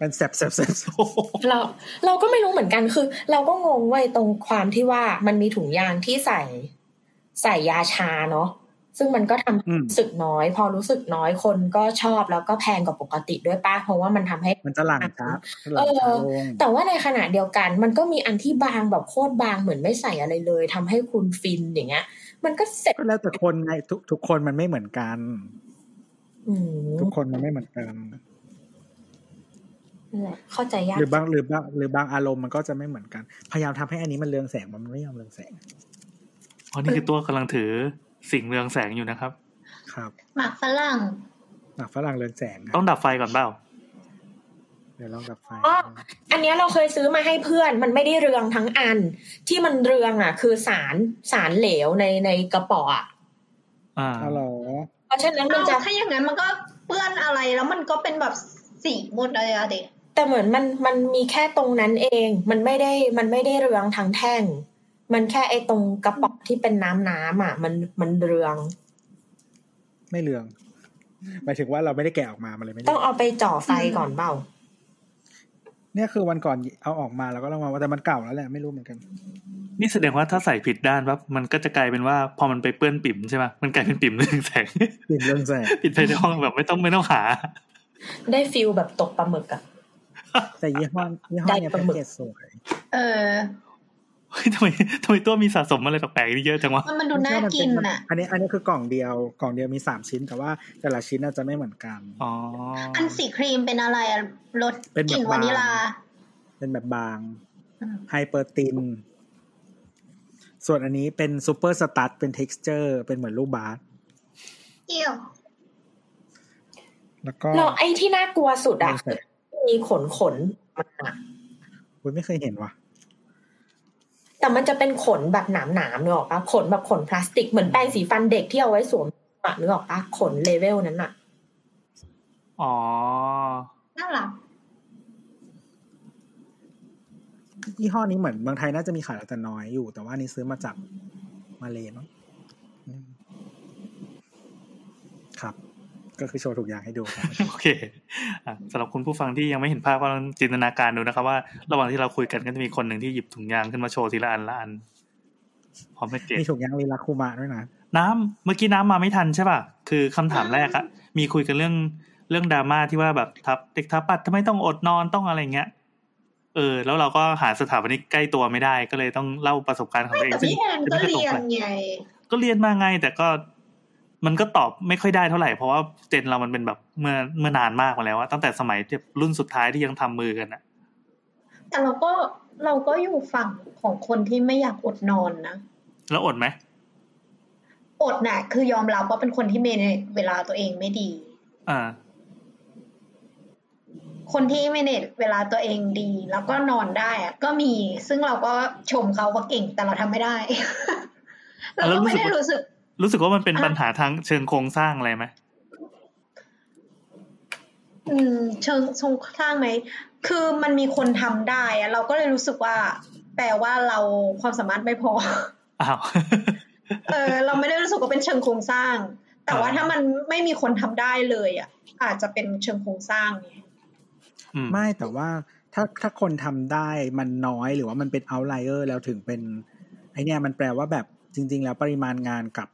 มันแสบแสบแสบแสบโอ้โหเราเราก็ไม่รู้เหมือนกันคือ เราก็งงเว้ตรงความที่ว่ามันมีถุงยางที่ใส่ ใส่ยาชาเนาะซึ่งมันก็ทำรู้สึกน้อย พอรู้สึกน้อยคนก็ชอบแล้วก็แพงกว่าปกติด้วยป้าเพราะว่ามันทำให้มันจะหลั่งช้าหเออแต่ว่าในขณะเดียวกัน มันก็มีอันที่บางแบบโคตรบางเหมือนไม่ใส่อะไรเลยทำให้คุณฟินอย่างเงี้ย มันก็เสร็จแล้วแต่คนไงทุกทุกคนมันไม่เหมือนกัน ทุกคนมันไม่เหมือนกันนั่นแหละเข้าใจยากหรือบางหรือบางหรือบางอารมณ์มันก็จะไม่เหมือนกัน พยายามทำให้อันนี้มันเรืองแสงมันไม่ยอมเรืองแสงอ๋อนี่คือตัวกำลังถือสิ่งเรืองแสงอยู่นะครับ ครับ หมักฝรั่งหนักฝรั่งเรืองแสงนะต้องดับไฟก่อนเปล่าเดี๋ยวลองดับไฟอ๋ออันเนี้ยเราเคยซื้อมาให้เพื่อน มันไม่ได้เรืองทั้งอัน ที่มันเรืองอะ คือสารสารเหลวในในกระป๋อ อะอ่าฮัลโหลเพราะฉะนั้นมันเอาจะถ้าอย่างนั้นมันก็เปื้อนอะไรแล้วมันก็เป็นแบบสีหมดเลยอะเด็กแต่เหมือนมันมันมีแค่ตรงนั้นเอง มันไม่ได้มันไม่ได้เรืองทั้งแท่ง มันแค่ไอ้ตรงกระป๋องที่เป็นน้ำน้ำอะ มันมันเรือง ไม่เรืองหมายถึงว่าเราไม่ได้แกะออกมามันเลยไม่ต้เรืององเอาไปจ่อไฟก่อนเปล่า เนี่ยคือวันก่อนเอาออกมาแล้วก็ลองมาว่าแต่มันเก่าแล้วแหละไม่รู้เหมือนกัน นี่แสดงว่าถ้าใส่ผิดด้านปั๊บมันก็จะกลายเป็นว่า พอมันไปเปื้อนปิ่มใช่ไหมมันกลายเป็นปิ่มเรืองแสงปิ่มเรืองแสงปิดไฟในห้องแบบไม่ต้องไม่ต้องหา ได้ฟิลแบบตกปลาหมึกอะแต่ยี่ห้อยี่ห้อเนี่ยได้ปแพ็ลากหมึกเกจสวย เออ เฮ้ยทำไมทำไมตัวมีสะสมอะไรแปลกๆนี่เยอะจังวะมันมันดูน่ากินอะ อันนี้อันนี้คือกล่องเดียวกล่องเดียวมีสามชิ้น แต่ว่าแต่ละชิ้นอาจจะไม่เหมือนกันอ๋ออันสีครีมเป็นอะไรอะรสเป็นแบบกลิ่นวานิลาบางเป็นแบบบางอืมไฮเปอร์ติน ส่วนอันนี้เป็นซูเปอร์สตั t เป็น t e x t อร์เป็นเหมือนลูกบาสเอี่ยวแล้วก็เราไอ้ที่น่ากลัวสุดอะเรืองแสงมีขนขนมันอะอุ๊ยไม่เคยเห็นว่ะ แต่มันจะเป็นขนแบบหนามหนามๆนึกออกปะขนแบบขนพลาสติกเหมือนแปรงสีฟันเด็กที่เอาไว้สวมอะนึกออกปะขนเลเวลนั้นอะอ๋อน่ารักยี่ห้อนี้เหมือนเมืองไทยน่าจะมีขายแต่น้อยอยู่ แต่ว่าอันนี้ซื้อมาจากมาเลมั้งอืมครับ ก็คือโชว์ทุกอย่างให้ดูครับโอเคอะสำหรับคุณผู้ฟังที่ยังไม่เห็นภาพก็ลองจินตนาการดูนะครับ ว่าระหว่างที่เราคุยกันก็จะมีคนหนึ่งที่หยิบถุงยางขึ้นมาโชว์ทีละอันละอันพร้อมเป็นเกมีถุงยางลีลาคูมะด้วยนะน้ำเมื่อกี้น้ำมาไม่ทันใช่ป่ะคือคำถามแรกอะมีคุยกันเรื่องเรื่องดราม่าที่ว่าแบบทับเด็กทับปัดทำไมต้องอดนอนต้องอะไรเงี้ยเออ แล้วเราก็หาสถาปนิกใกล้ตัวไม่ได้ก็เลยต้องเล่าประสบการณ์ของตัวเองแต่พี่แอนก็ซึ่งเรียนไม่ค่อตรงไงก็เรียนมาไงแต่ก็ มันก็ตอบไม่ค่อยได้เท่าไหร่เพราะว่าเจนเรามันเป็นแบบเมื่อเมื่อนานมากมาแล้วอะตั้งแต่สมัยที่รุ่นสุดท้ายที่ยังทำมือกันอะแต่เราก็เราก็อยู่ฝั่งของคนที่ไม่อยากอดนอนนะแล้วอดไหมอดน่ะ คือยอมรับว่าเป็นคนที่เมเนจเวลาตัวเองไม่ดี อ่า คนที่เมเนจเวลาตัวเองดี แล้วก็นอนได้อะก็มีซึ่งเราก็ชมเขาว่าเก่งแต่เราทำไม่ได้เราก็ไม่ได้รู้สึก รู้สึกว่ามันเป็นอะปัญหาทางเชิงโครงสร้างอะไรไหมอืม เชิงทรงสร้างไหม คือมันมีคนทำได้อะเราก็เลยรู้สึกว่า แปลว่าเราความสามารถไม่พอ อ้าว เออ เราไม่ได้รู้สึกว่าเป็นเชิงโครงสร้าง แต่ว่าอ่าถ้ามันไม่มีคนทำได้เลยอะ อาจจะเป็นเชิงโครงสร้างไงอืมไม่แต่ว่าถ้าถ้าคนทำได้มันน้อยหรือว่ามันเป็นเอาไลเออร์แล้วถึงเป็นไอเนี่ยมันแปลว่าแบบจริง ๆ แล้วปริมาณงานกับ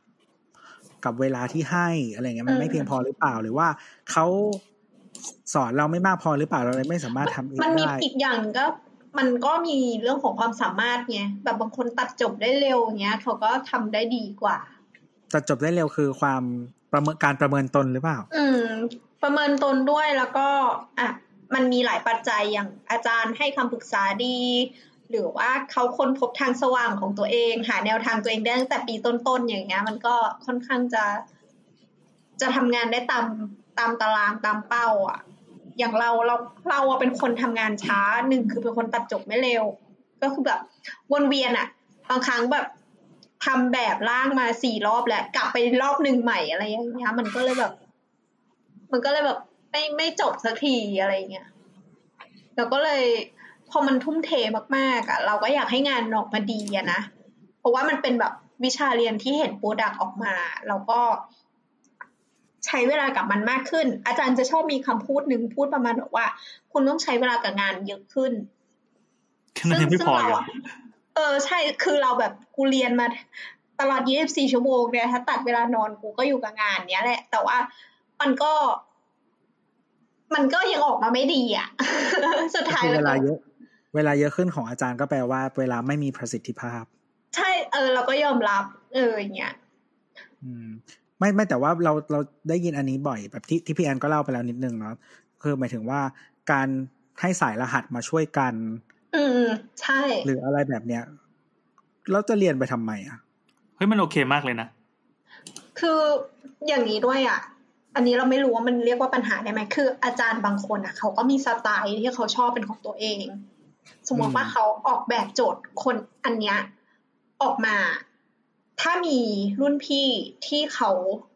กับเวลาที่ให้อะไรเงี้ยมันไม่อืมเพียงพอหรือเปล่าหรือว่าเขาสอนเราไม่มากพอหรือเปล่าเราเลยไม่สามารถทำเองมันมีได้อีกอย่างก็มันก็มีเรื่องของความสามารถไงแบบบางคนตัดจบได้เร็วอย่างเงี้ยเขาก็ทำได้ดีกว่าแต่จบได้เร็วคือความประเมินการประเมินตนหรือเปล่า อืม ประเมินตนด้วยแล้วก็อะมันมีหลายปัจจัยอย่างอาจารย์ให้คำปรึกษาดี หรือว่าเขาค้นพบทางสว่างของตัวเอง หาแนวทางตัวเองได้ตั้งแต่ปีต้นๆอย่างเงี้ย มันก็ค่อนข้างจะ จะทำงานได้ตามตามตารางตามเป้า อะ อย่างเราเราเราอะเป็นคนทำงานช้าหนึ่งคือเป็นคนตัดจบไม่เร็ว ก็คือแบบวนเวียนอะบางครั้งแบบทำแบบร่างมาสี่รอบแล้วกลับไปรอบหนึ่งใหม่อะไรอย่างเงี้ยมันก็เลยแบบ มันก็เลยแบบไม่ไม่จบสักทีอะไรเงี้ยเราก็เลย พอมันทุ่มเทมากๆอะ เราก็อยากให้งานออกมาดีอะนะ เพราะว่ามันเป็นแบบวิชาเรียนที่เห็นโปรดักออกมาเราก็ ใช้เวลากับมันมากขึ้น อาจารย์จะชอบมีคำพูดหนึ่งพูดประมาณบอกว่า คุณต้องใช้เวลากับงานเยอะขึ้นแค่นั้นยังไม่พอซึ่งเลยเราอะเออใช่คือเราแบบกูเรียนมาตลอด 24 ชั่วโมงเนี่ยถ้าตัดเวลานอนกูก็อยู่กับงานเนี้ยแหละ แต่ว่ามันก็ มันก็ยังออกมาไม่ดีอะ สุดท้ายคือแล้เววลาก็เยอะ เวลาเยอะขึ้นของอาจารย์ก็แปลว่า เวลาไม่มีประสิทธิภาพ ใช่เออ เราก็ยอมรับ เอออย่างเงี้ยอืม ไม่ไม่แต่ว่าเราเราได้ยินอันนี้บ่อยแบบที่ที่พี่แอนก็เล่าไปแล้วนิดนึงเนาะคือหมายถึงว่าการให้สายรหัสมาช่วยกัน อืมใช่ หรืออะไรแบบเนี้ยเราจะเรียนไปทำไมอะเฮ้ยมันโอเคมากเลยนะ คืออย่างนี้ด้วยอะ อันนี้เราไม่รู้ว่ามันเรียกว่าปัญหาได้ไหมคืออาจารย์บางคนอะ เขาก็มีสไตล์ที่เขาชอบเป็นของตัวเอง สมมติว่าเขาออกแบบโจทย์คนอันเนี้ยออกมา ถ้ามีรุ่นพี่ที่เขา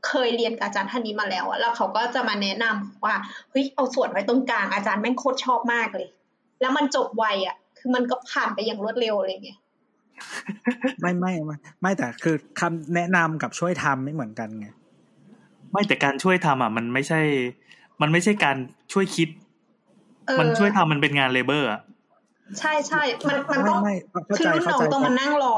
เคยเรียนกับอาจารย์ท่านนี้มาแล้วอะแล้วเขาก็จะมาแนะนำว่าเฮ้ยเอาส่วนไว้ตรงกลางอาจารย์แม่งโคตรชอบมากเลย แล้วมันจบไวอะ คือมันก็ผ่านไปอย่างรวดเร็วอะไรอย่างเงี้ยไม่ไม่ไม่ไม่แต่คือคำแนะนำกับช่วยทำไม่เหมือนกันไงไม่แต่การช่วยทำอะ มันไม่ใช่ มันไม่ใช่การช่วยคิดเออมันช่วยทำมันเป็นงานเลเบอร์อะ ใช่ใช่ มันมันต้องไม่ไม่เข้าคือใจรุ่นเข้าน้อใจงต้องมานั่งรอ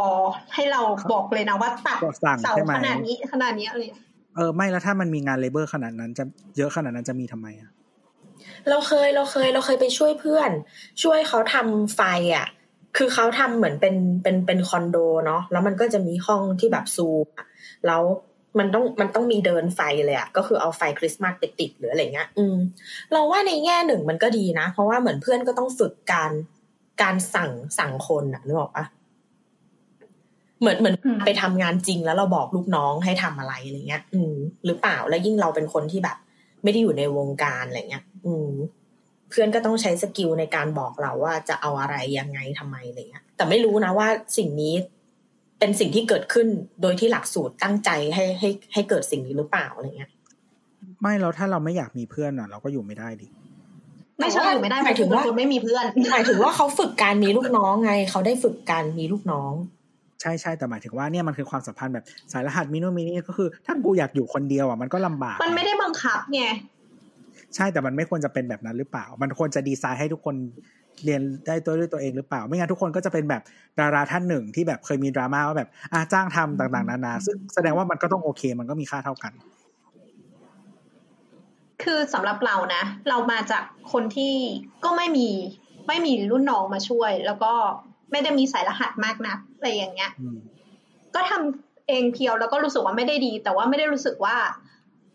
ให้เราบอกเลยนะว่าตัดบอกสั่งเสาใช่ไหมขนาดนี้ขนาดนี้อะไรอย่างเงี้ยเออไม่แล้วถ้ามันมีงานเลเบอร์ขนาดนั้นจะเยอะขนาดนั้นจะมีทำไมอะเราเคยเราเคยเราเคยไปช่วยเพื่อน ช่วยเขาทำไฟอะ คือเขาทำเหมือนเป็นเป็นเป็นคอนโดเนาะแล้วมันก็จะมีห้องที่แบบซูมอะแล้วมันต้องมันต้องมีเดินไฟเลยอะก็คือเอาไฟคริสต์มาสไปติดหรืออะไรเงี้ย อืม เราว่าในแง่หนึ่งมันก็ดีนะ เพราะว่าเหมือนเพื่อนก็ต้องฝึกการ การสั่งสั่งคนอะนึกออกปะเหมือนเหมือนอืมไปทำงานจริงแล้วเราบอกลูกน้องให้ทำอะไรอะไรเงี้ย อืม หรือเปล่าแล้วยิ่งเราเป็นคนที่แบบ ไม่ได้อยู่ในวงการอะไรเงี้ย อืม เพื่อนก็ต้องใช้สกิลในการบอกเราว่าจะเอาอะไรยังไงทำไมอะไรเงี้ย แต่ไม่รู้นะว่าสิ่งนี้เป็นสิ่งที่เกิดขึ้นโดยที่หลักสูตรตั้งใจให้ให้ให้เกิดสิ่งนี้หรือเปล่าอะไรเงี้ย ไม่แล้วถ้าเราไม่อยากมีเพื่อนอะ เราก็อยู่ไม่ได้ดิ ไม่ใช่อยู่ไม่ได้หมายถึงว่าเป็นคนไม่มีเพื่อนหมายถึงว่าเขาฝึกการมีลูกน้องไง เขาได้ฝึกการมีลูกน้องใช่ใช่แต่หมายถึงว่าเนี่ยมันคือความสัมพันธ์แบบสายรหัสมิโนมินี่ก็คือ ถ้ากูอยากอยู่คนเดียวอะมันก็ลำบาก มันไม่ได้บังคับไงใช่แต่มันไม่ควรจะเป็นแบบนั้นหรือเปล่า มันควรจะดีไซน์ให้ทุกคนเรียนได้ตัวด้วยตัวเองหรือเปล่า ไม่งั้นทุกคนก็จะเป็นแบบดาราท่านหนึ่งที่แบบเคยมีดราม่าว่าแบบอะจ้างทำต่างๆ นานา ซึ่งแสดงว่ามันก็ต้องโอเค มันก็มีค่าเท่ากัน คือสำหรับเรานะ เรามาจากคนที่ก็ไม่มีไม่มีรุ่นน้องมาช่วย แล้วก็ไม่ได้มีสายรหัสมากนักอะไรอย่างเงี้ยอืมก็ทำเองเพียวแล้วก็รู้สึกว่าไม่ได้ดี แต่ว่าไม่ได้รู้สึกว่า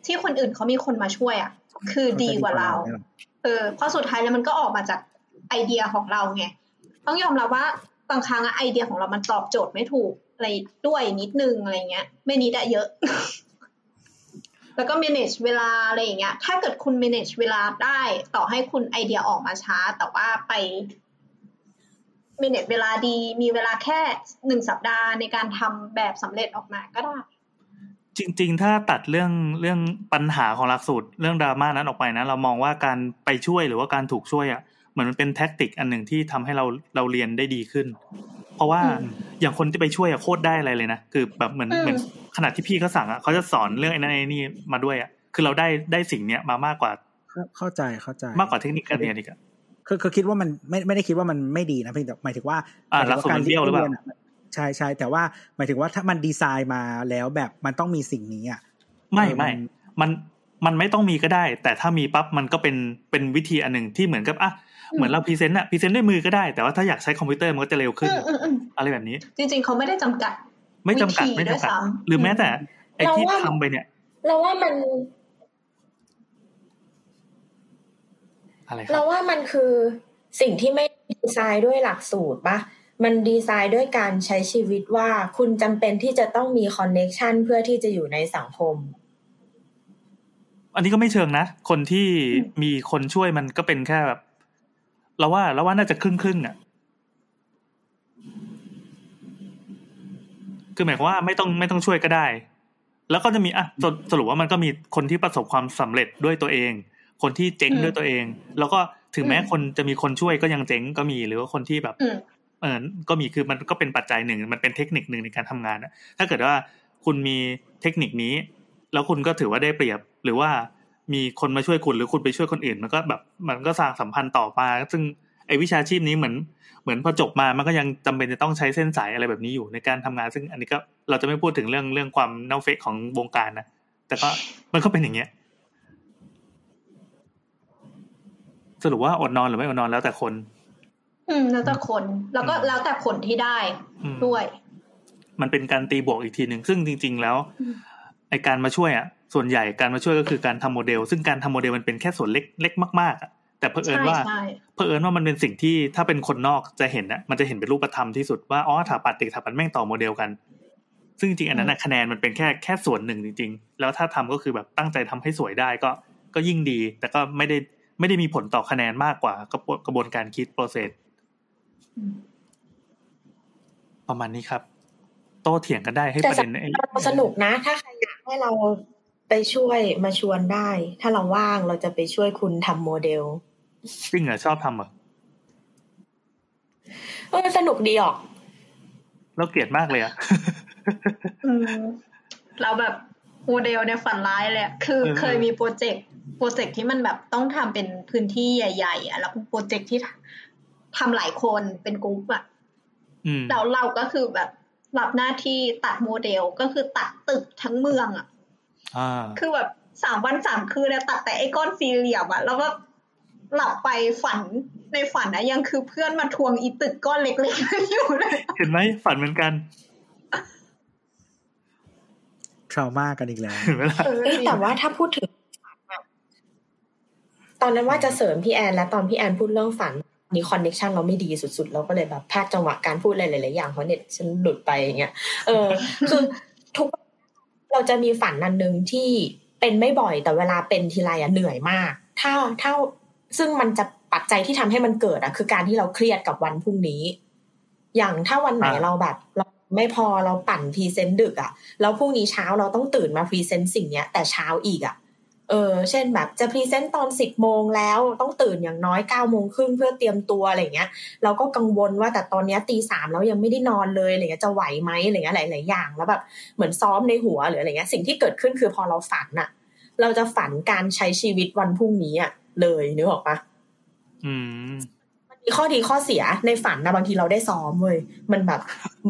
ที่คนอื่นเขามีคนมาช่วยอะ คือดีกว่าเรา เออเพราะสุดท้ายแล้วมันก็ออกมาจากไอเดียของเราไงต้องยอมรับว่าบางครั้งอะไอเดียของเรามันตอบโจทย์ไม่ถูกอะไรด้วยนิดนึงอะไรเงี้ย ไม่นิดอะเยอะ แล้วก็ manage เวลาอะไรอย่างเงี้ย ถ้าเกิดคุณ manage เวลาได้ ต่อให้คุณไอเดียออกมาช้า แต่ว่าไป manage เวลาดี มีเวลาแค่หนึ่งสัปดาห์ในการทำแบบสำเร็จออกมาก็ได้ จริง ๆ ถ้าตัดเรื่องเรื่องปัญหาของหลักสูตรเรื่องดราม่านั้นออกไปนะ เรามองว่าการไปช่วยหรือว่าการถูกช่วยอะเหมือนมันเป็นแท็กติกอันหนึ่งที่ทำให้เราเราเรียนได้ดีขึ้น เพราะว่าอืมอย่างคนที่ไปช่วยอะโคตรได้อะไรเลยนะคือแบบเหมือนอืมเหมือนขนาดที่พี่เขาสั่งอะเขาจะสอนเรื่องไอ้นั่นไอ้นี่มาด้วยอะคือเราได้ได้สิ่งเนี้ยมามากกว่า เข้าใจเข้าใจมากกว่าเทคนิคการเรียนอีกอะคือคือคิดว่ามันไม่ไม่ได้คิดว่ามันไม่ดีนะเพียงแต่หมายถึงว่าอ่าหมายถึงว่าหลักสูตรมันเบี้ยวหรือเปล่ายนอะใช่ใช่แต่ว่าหมายถึงว่าถ้ามันดีไซน์มาแล้วแบบมันต้องมีสิ่งนี้อะไม่เออไม่มันมันมันไม่ต้องมีก็ได้ แต่ถ้ามีปั๊บมันก็เป็นเป็นวิธีอันหนึ่งที่เหมือนกับอะ เหมือนเรา present อะ present ด้วยมือก็ได้ แต่ว่าถ้าอยากใช้คอมพิวเตอร์มันก็จะเร็วขึ้นอืมอืมอืมอะไรแบบนี้ จริง ๆ เขาไม่ได้จำกัดไม่จำกัดวิธีไม่จำกัดด้วยซ้ำหรือแม้แต่ไอ้เราที่ว่าทำไปเนี่ย เราว่ามันอะไรครับเราว่ามันคือสิ่งที่ไม่ดีไซน์ด้วยหลักสูตรปะมันดีไซน์ด้วยการใช้ชีวิตว่าคุณจำเป็นที่จะต้องมี connection เพื่อที่จะอยู่ในสังคม อันนี้ก็ไม่เชิงนะ คนที่มีคนช่วยมันก็เป็นแค่แบบ เราว่าเราว่าน่าจะครึ่งครึ่งๆอะคือหมายความว่าไม่ต้องไม่ต้องช่วยก็ได้ แล้วก็จะมีอะสรุปสรุปว่ามันก็มีคนที่ประสบความสำเร็จด้วยตัวเอง คนที่เจ๊งอืมด้วยตัวเอง แล้วก็ถึงแม้อืมคนจะมีคนช่วยก็ยังเจ๊งก็มีหรือว่าคนที่แบบอืมเออก็มีคือมันก็เป็นปัจจัยหนึ่ง มันเป็นเทคนิคหนึ่งในการทำงานอะถ้าเกิดว่าคุณมีเทคนิคนี้ แล้วคุณก็ถือว่าได้เปรียบหรือว่า มีคนมาช่วยคุณหรือคุณไปช่วยคนอื่น มันก็แบบมันก็สร้างสัมพันธ์ต่อมาซึ่งไอ้วิชาชีพนี้เหมือนเหมือนพอจบมามันก็ยังจำเป็นจะต้องใช้เส้นสายอะไรแบบนี้อยู่ในการทำงาน ซึ่งอันนี้ก็เราจะไม่พูดถึงเรื่องเรื่องความเน่าเฟะของวงการนะแต่ก็มันก็เป็นอย่างเงี้ยสรุปว่าอดนอนหรือไม่อดนอนแล้วแต่คน อืม แล้วแต่คน แล้วก็อืมแล้วแต่ผลที่ได้อืมด้วย มันเป็นการตีบวกอีกทีหนึ่งซึ่งจริง ๆ แล้วอืมไอการมาช่วยอะ ส่วนใหญ่การมาช่วยก็คือการทำโมเดล ซึ่งการทำโมเดลมันเป็นแค่ส่วนเล็กเล็กมากๆอะแต่เผอิญใช่ว่าใช่เผอิญว่ามันเป็นสิ่งที่ถ้าเป็นคนนอกจะเห็นอะมันจะเห็นเป็นรูปธรรมที่สุดว่าอ๋อถาปัดเด็กถาปัดแม่งต่อโมเดลกัน ซึ่งจริงๆอันนั้นนะคะแนนมันเป็นแค่แค่ส่วนหนึ่งจริง ๆ แล้วถ้าทำก็คือแบบตั้งใจทำให้สวยได้ก็ก็ยิ่งดี แต่ก็ไม่ได้ไม่ได้มีผลต่อคะแนนมากกว่ากระบวนกระบวนการคิด process อืมประมาณนี้ครับ โต้เถียงกันได้ให้แต่ประเด็นไอ้เราสนุกนะ ถ้าใครอยากให้เรา ไปช่วยมาชวนได้ ถ้าเราว่างเราจะไปช่วยคุณทำโมเดลจริงเหรอชอบทำเหรอเออสนุกดีออก เราเกลียดมากเลยอะอืมเราแบบโมเดลในฝันร้ายเลยอะคือเออเคยมี project project ที่มันแบบต้องทำเป็นพื้นที่ใหญ่ๆอะแล้วเป็น project ที่ทำหลายคนเป็นกรุ๊ปอะอืมแล้วเราก็คือแบบรับหน้าที่ตัดโมเดลก็คือตัดตึกทั้งเมืองอะอ่า คือแบบสามวันสามคืนเนี่ยตัดแต่ไอ้ก้อนสี่เหลี่ยมอะแล้วก็หลับไปฝันในฝันนะยังคือเพื่อนมาทวงอีตึกก้อนเล็กๆอยู่เลยเห็นไหมฝันเหมือนกันทรามากันอีกแล้วเห็นไหมล่ะเออเอ้ยแต่ว่าถ้าพูดถึงฝันอะตอนนั้นว่าจะเสริมพี่แอนและตอนพี่แอนพูดเรื่องฝันนี่ connection เราไม่ดีสุดๆ เราก็เลยแบบพลาดจังหวะการพูดหลายๆอย่างเพราะเน็ตฉันหลุดไปอย่างเงี้ยเออคือทุก เราจะมีฝันอันหนึ่งที่เป็นไม่บ่อยแต่เวลาเป็นทีไรอะเหนื่อยมาก ถ้าถ้าซึ่งมันจะปัจจัยที่ทำให้มันเกิดอะคือการที่เราเครียดกับวันพรุ่งนี้ อย่างถ้าวันไหนอ่าเราแบบเราไม่พอเราปั่น present ดึกอะแล้วพรุ่งนี้เช้าเราต้องตื่นมา present สิ่งเนี้ย แต่เช้าอีกอะ เออเช่นแบบจะ present ตอนสิบโมงแล้วต้องตื่นอย่างน้อยเก้าโมงครึ่งเพื่อเตรียมตัวอะไรเงี้ยเราก็กังวลว่าแต่ตอนนี้ตีสามแล้วยังไม่ได้นอนเลยอะไรเงี้ยจะไหวไหมอะไรเงี้ยหลาย ๆ อย่าง แล้วแบบเหมือนซ้อมในหัวหรืออะไรเงี้ยสิ่งที่เกิดขึ้นคือพอเราฝันน่ะเราจะฝันการใช้ชีวิตวันพรุ่งนี้อะเลยนึกออกปะอืม มีข้อดีข้อเสียในฝันนะบางทีเราได้ซ้อมเว้ยมันแบบ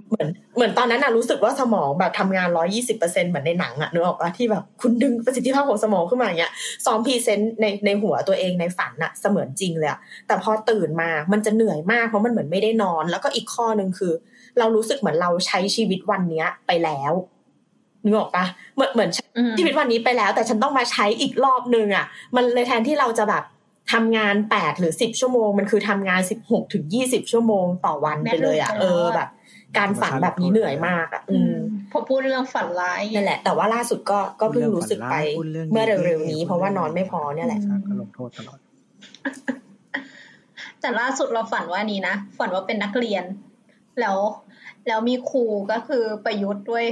เหมือนเหมือนตอนนั้นนะรู้สึกว่าสมองแบบทำงานร้อยยี่สิบเปอร์เซ็นต์เหมือนในหนังอะนึกออกปะที่แบบคุณดึงประสิทธิภาพของสมองขึ้นมาอย่างเงี้ยซ้อมพรีเซนต์ในในหัวตัวเองในฝันอะเสมือนจริงเลยอะแต่พอตื่นมามันจะเหนื่อยมากเพราะมันเหมือนไม่ได้นอน แล้วก็อีกข้อหนึ่งคือ เรารู้สึกเหมือนเราใช้ชีวิตวันเนี้ยไปแล้วนึกออกปะเหมือนเหมือนอืมชีวิตวันนี้ไปแล้ว แต่ฉันต้องมาใช้อีกรอบนึงอะมันเลยแทนที่เราจะแบบ ทำงานแปดหรือสิบชั่วโมง มันคือทำงานสิบหกถึงยี่สิบชั่วโมงต่อวันไปเลยอะแม่เอลูกอแบบการฝันแบบนี้เหนื่อยมากอะอืมพอพูดเรื่องฝันร้ายนั่นแหละ แต่ว่าล่าสุดก็ก็เพิ่งรู้สึกไปพูดเรื่องเมื่อดีๆเร็วๆนี้เพราะว่านอนไม่พอเนี่ยแหละอาจารย์ก็ลงโทษตลอดแต่ล่าสุดเราฝันว่านี้นะฝันว่าเป็นนักเรียน แล้ว แล้วมีครูก็คือประยุทธ์ด้วย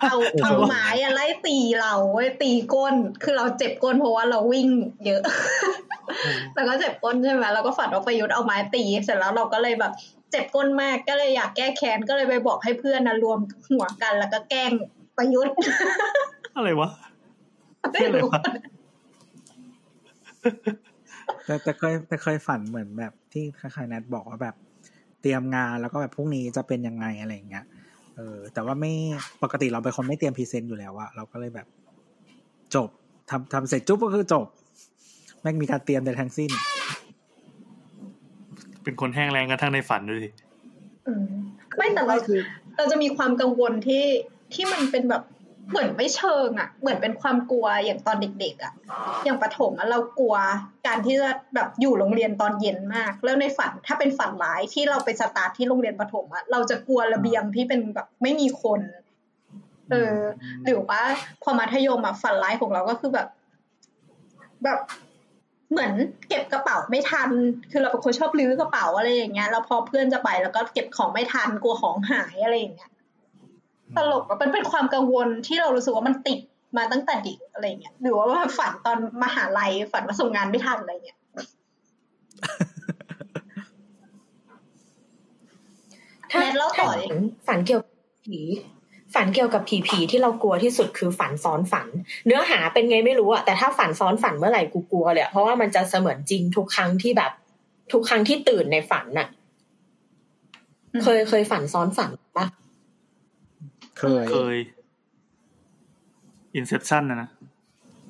เอาเอาไม้อะไล่ตีเราเว้ยตีก้น คือเราเจ็บก้นเพราะว่าเราวิ่งเยอะแล้วก็เจ็บก้นใช่ไหมเราก็ฝันว่าประยุทธ์เอาไม้ตีเสร็จแล้วเราก็เลยแบบเจ็บก้นมากก็เลยอยากแก้แค้นก็เลยไปบอกให้เพื่อนนะรวมหัวกัน แล้วก็แกล้งประยุทธ์อะไรวะไม่รู้แต่แต่เคยแต่เคยฝันเหมือนแบบที่คล้ายๆนัดบอกว่าแบบ เตรียมงานแล้วก็แบบพรุ่งนี้จะเป็นยังไงอะไรอย่างเงี้ย เออ แต่ว่าไม่ปกติเราเป็นคนไม่เตรียมพรีเซนต์อยู่แล้วอะเราก็เลยแบบจบทำทำเสร็จจุ๊บก็คือจบแม่งมีการเตรียมใดทั้งสิ้น เป็นคนแห้งแรงกันทั้งในฝันด้วยสิอืมไม่แต่เราเราจะมีความกังวลที่ที่มันเป็นแบบ เหมือนไม่เชิงอะ เหมือนเป็นความกลัวอย่างตอนเด็กๆอะ อย่างประถมอะเรากลัวการที่จะแบบอยู่โรงเรียนตอนเย็นมาก แล้วในฝันถ้าเป็นฝันร้ายที่เราไปสตาร์ทที่โรงเรียนประถมอะเราจะกลัวระเบียงที่เป็นแบบไม่มีคน เออ หรือว่าพอมัธยมอะฝันร้ายของเราก็คือแบบ แบบเหมือนเก็บกระเป๋าไม่ทัน คือเราเป็นคนชอบลื้อกระเป๋าอะไรอย่างเงี้ย แล้วพอเพื่อนจะไปแล้วก็เก็บของไม่ทันกลัวของหายอะไรอย่างเงี้ย ตลกอะมันเป็นความกังวลที่เรารู้สึกว่ามันติดมาตั้งแต่เด็กอะไรเงี้ยหรือว่าฝันตอนมหาลัยฝันว่าส่งงานไม่ทันอะไรเงี้ยถ้าเล่าต่ถ้าอฝันเกี่ยวกับผีฝันเกี่ยวกับผีผีที่เรากลัวที่สุดคือฝันซ้อนฝัน เนื้อหาเป็นไงไม่รู้อะแต่ถ้าฝันซ้อนฝันเมื่อไหร่กูกลัวเลยเพราะว่ามันจะเสมือนจริงทุกครั้งที่แบบ ทุกครั้งที่ตื่นในฝันน่ะ เคยเคยฝันซ้อนฝันปะ เคยเคยอินเซ t ชันนะนะ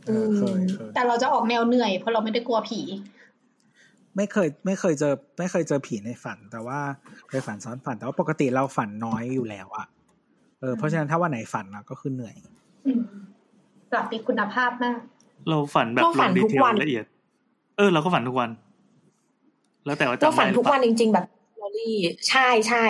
เออเคยเคยแต่เราจะออกแนวเหนื่อยเพราะเราไม่ได้กลัวผี ไม่เคย ไม่เคยเจอ ไม่เคยเจอผีในฝัน แต่ว่าเคยฝันซ้อนฝัน แต่ว่าปกติเราฝันน้อยอยู่แล้วอะเออเพราะฉะนั้นถ้าวันไหนฝันอะก็คือเหนื่อยอืมหลับมีคุณภาพมาก เราฝันแบบก็ลฝังนดีทุกเทลวันละเอียด เออ เราก็ฝันทุกวัน แล้วแต่ว่าก็จำฝัได้นหรืทุอกเปวันล่าจริง ๆ แบบล อรี่ใช่ใช่